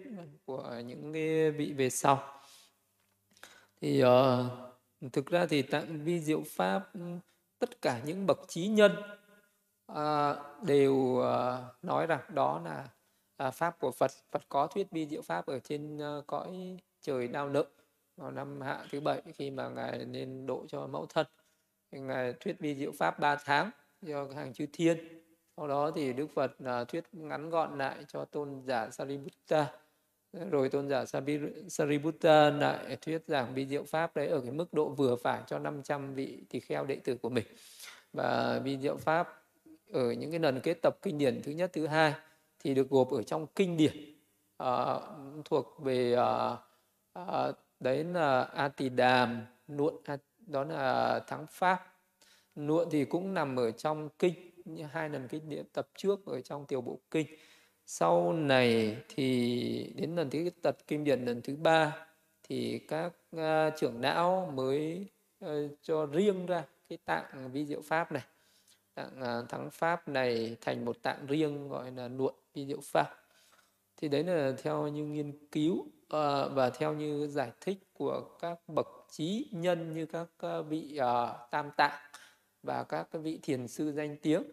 của những cái vị về sau. Thì uh, thực ra thì tạng vi diệu pháp tất cả những bậc trí nhân uh, đều uh, nói rằng đó là uh, pháp của Phật. Phật có thuyết vi diệu pháp ở trên uh, cõi trời đau nợ vào năm hạ thứ bảy khi mà ngài nên độ cho mẫu thân. Ngài thuyết vi diệu pháp 3 tháng cho hàng chư thiên sau đó thì đức phật uh, thuyết ngắn gọn lại cho tôn giả sariputta. Rồi tôn giả sariputta lại thuyết giảng vi diệu pháp đấy ở cái mức độ vừa phải cho 500 vị tỳ kheo đệ tử của mình. Và vi diệu pháp ở những cái lần kết tập kinh điển thứ nhất thứ hai thì được gộp ở trong kinh điển uh, thuộc về uh, uh, đấy là a tỳ đàm nuộn đó là thắng pháp. Nuộn thì cũng nằm ở trong kinh hai lần kinh địa tập trước ở trong tiểu bộ kinh. Sau này thì đến lần thứ tập kinh điển lần thứ ba thì các uh, trưởng não mới uh, cho riêng ra cái tạng vi diệu pháp này. Tạng uh, thắng pháp này thành một tạng riêng gọi là Luận vi diệu pháp. Thì đấy là theo như nghiên cứu uh, và theo như giải thích của các bậc trí nhân như các uh, vị uh, tam tạng và các cái vị thiền sư danh tiếng.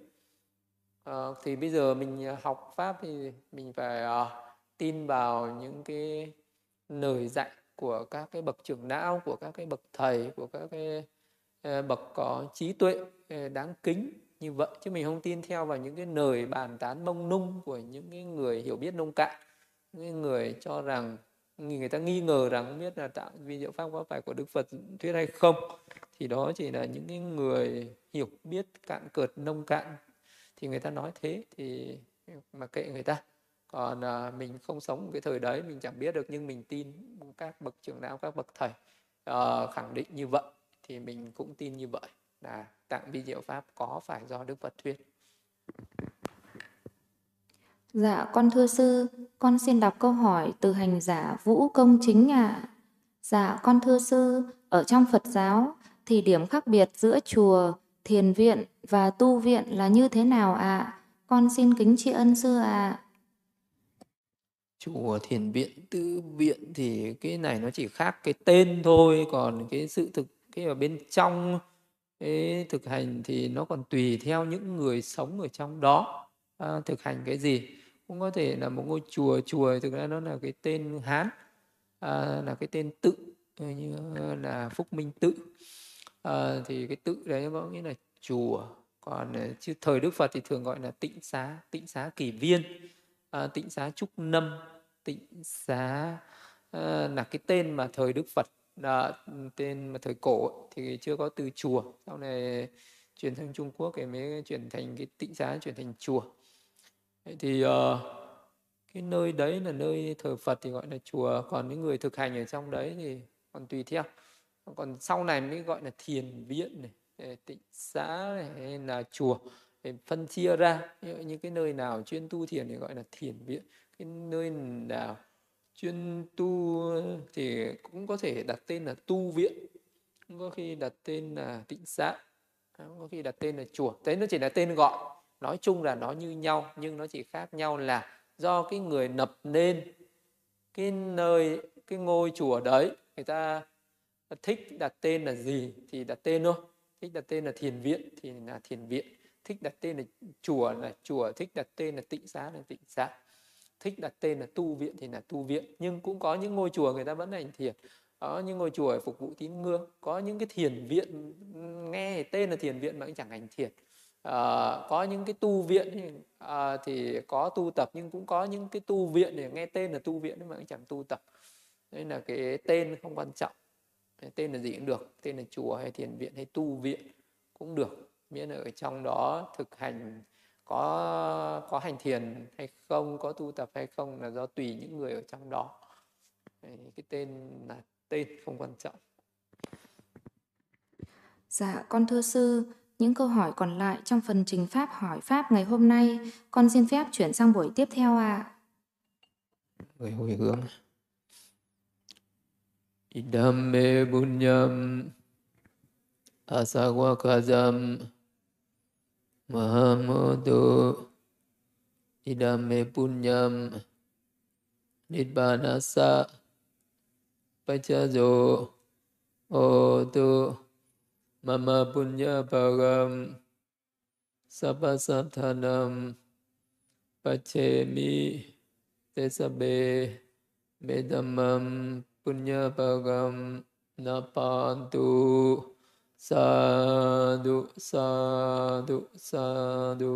À, thì bây giờ mình ờ, học pháp thì mình phải à, tin vào những cái lời dạy của các cái bậc trưởng não của các cái bậc thầy của các cái bậc có trí tuệ đáng kính như vậy. Chứ mình không tin theo vào những cái lời bàn tán mông nung của những cái người hiểu biết nông cạn những người cho rằng người ta nghi ngờ rằng không biết là tạo vi diệu pháp có phải của Đức Phật thuyết hay không. Thì đó chỉ là những cái người hiểu biết cạn cợt nông cạn thì người ta nói thế thì mà kệ người ta còn à, mình không sống cái thời đấy mình chẳng biết được nhưng mình tin các bậc trưởng lão các bậc thầy à, khẳng định như vậy thì mình cũng tin như vậy là tạng vi diệu pháp có phải do Đức Phật thuyết Dạ, con thưa sư, con xin đọc câu hỏi từ hành giả Vũ Công Chính ạ. À. Dạ, con thưa sư, ở trong Phật giáo thì điểm khác biệt giữa chùa, thiền viện và tu viện là như thế nào ạ? À? Con xin kính tri ân sư ạ. À. Chùa, thiền viện, tư viện thì cái này nó chỉ khác cái tên thôi, còn cái sự thực cái ở bên trong cái thực hành thì nó còn tùy theo những người sống ở trong đó à, thực hành cái gì cũng có thể là một ngôi chùa chùa thực ra nó là cái tên hán à, là cái tên tự như là phúc minh tự à, thì cái tự đấy có nghĩa là chùa còn ờ, chứ thời đức phật thì thường gọi là tịnh xá tịnh xá kỳ viên. À, tịnh xá trúc nâm tịnh xá à, là cái tên mà thời đức phật là tên mà thời cổ thì chưa có từ chùa. Sau này chuyển sang trung quốc thì mới chuyển thành cái tịnh xá chuyển thành chùa. Thì uh, cái nơi đấy là nơi thờ Phật thì gọi là chùa còn những người thực hành ở trong đấy thì còn tùy theo còn sau này mới gọi là thiền viện này ờ, tịnh xá này, hay là chùa, để phân chia ra. Những cái nơi nào chuyên tu thiền thì gọi là thiền viện. Cái nơi nào chuyên tu thì cũng có thể đặt tên là tu viện, cũng có khi đặt tên là tịnh xá à, có khi đặt tên là chùa. Thế nó chỉ là tên gọi. Nói chung là nó như nhau, nhưng nó chỉ khác nhau là do cái người nập nên cái nơi, cái ngôi chùa đấy, người ta thích đặt tên là gì thì đặt tên thôi. Thích đặt tên là thiền viện thì là thiền viện. Thích đặt tên là chùa là chùa. Thích đặt tên là tịnh xá là tịnh xá. Thích đặt tên là tu viện thì là tu viện. Nhưng cũng có những ngôi chùa người ta vẫn hành thiền. Có những ngôi chùa phục vụ tín ngưỡng. Có những cái thiền viện nghe tên là thiền viện mà cũng chẳng hành thiền. À, có những cái tu viện à, thì có tu tập nhưng cũng có những cái tu viện để nghe tên là tu viện nhưng mà cũng chẳng tu tập. Nên là cái tên không quan trọng tên là gì cũng được tên là chùa hay thiền viện hay tu viện cũng được. Miễn ở trong đó thực hành có có hành thiền hay không có tu tập hay không là do tùy những người ở trong đó. Cái tên là tên không quan trọng. Dạ con thưa sư những câu hỏi còn lại trong phần trình pháp hỏi pháp ngày hôm nay con xin phép chuyển sang buổi tiếp theo ạ. À. người hồi hướng ิดัมเมบุญยัมอาสาวะกาจัมมหามตุอิดัมเมปุญญัมนิบานาสะปัจจโยโอตุมมาปุญญาปารัมสัพพสัทธานัมปัจเจมิเตสเบเมตัมมัม පුඥ්ඥපගම් නපාන්තු සාදු සාදු සාදු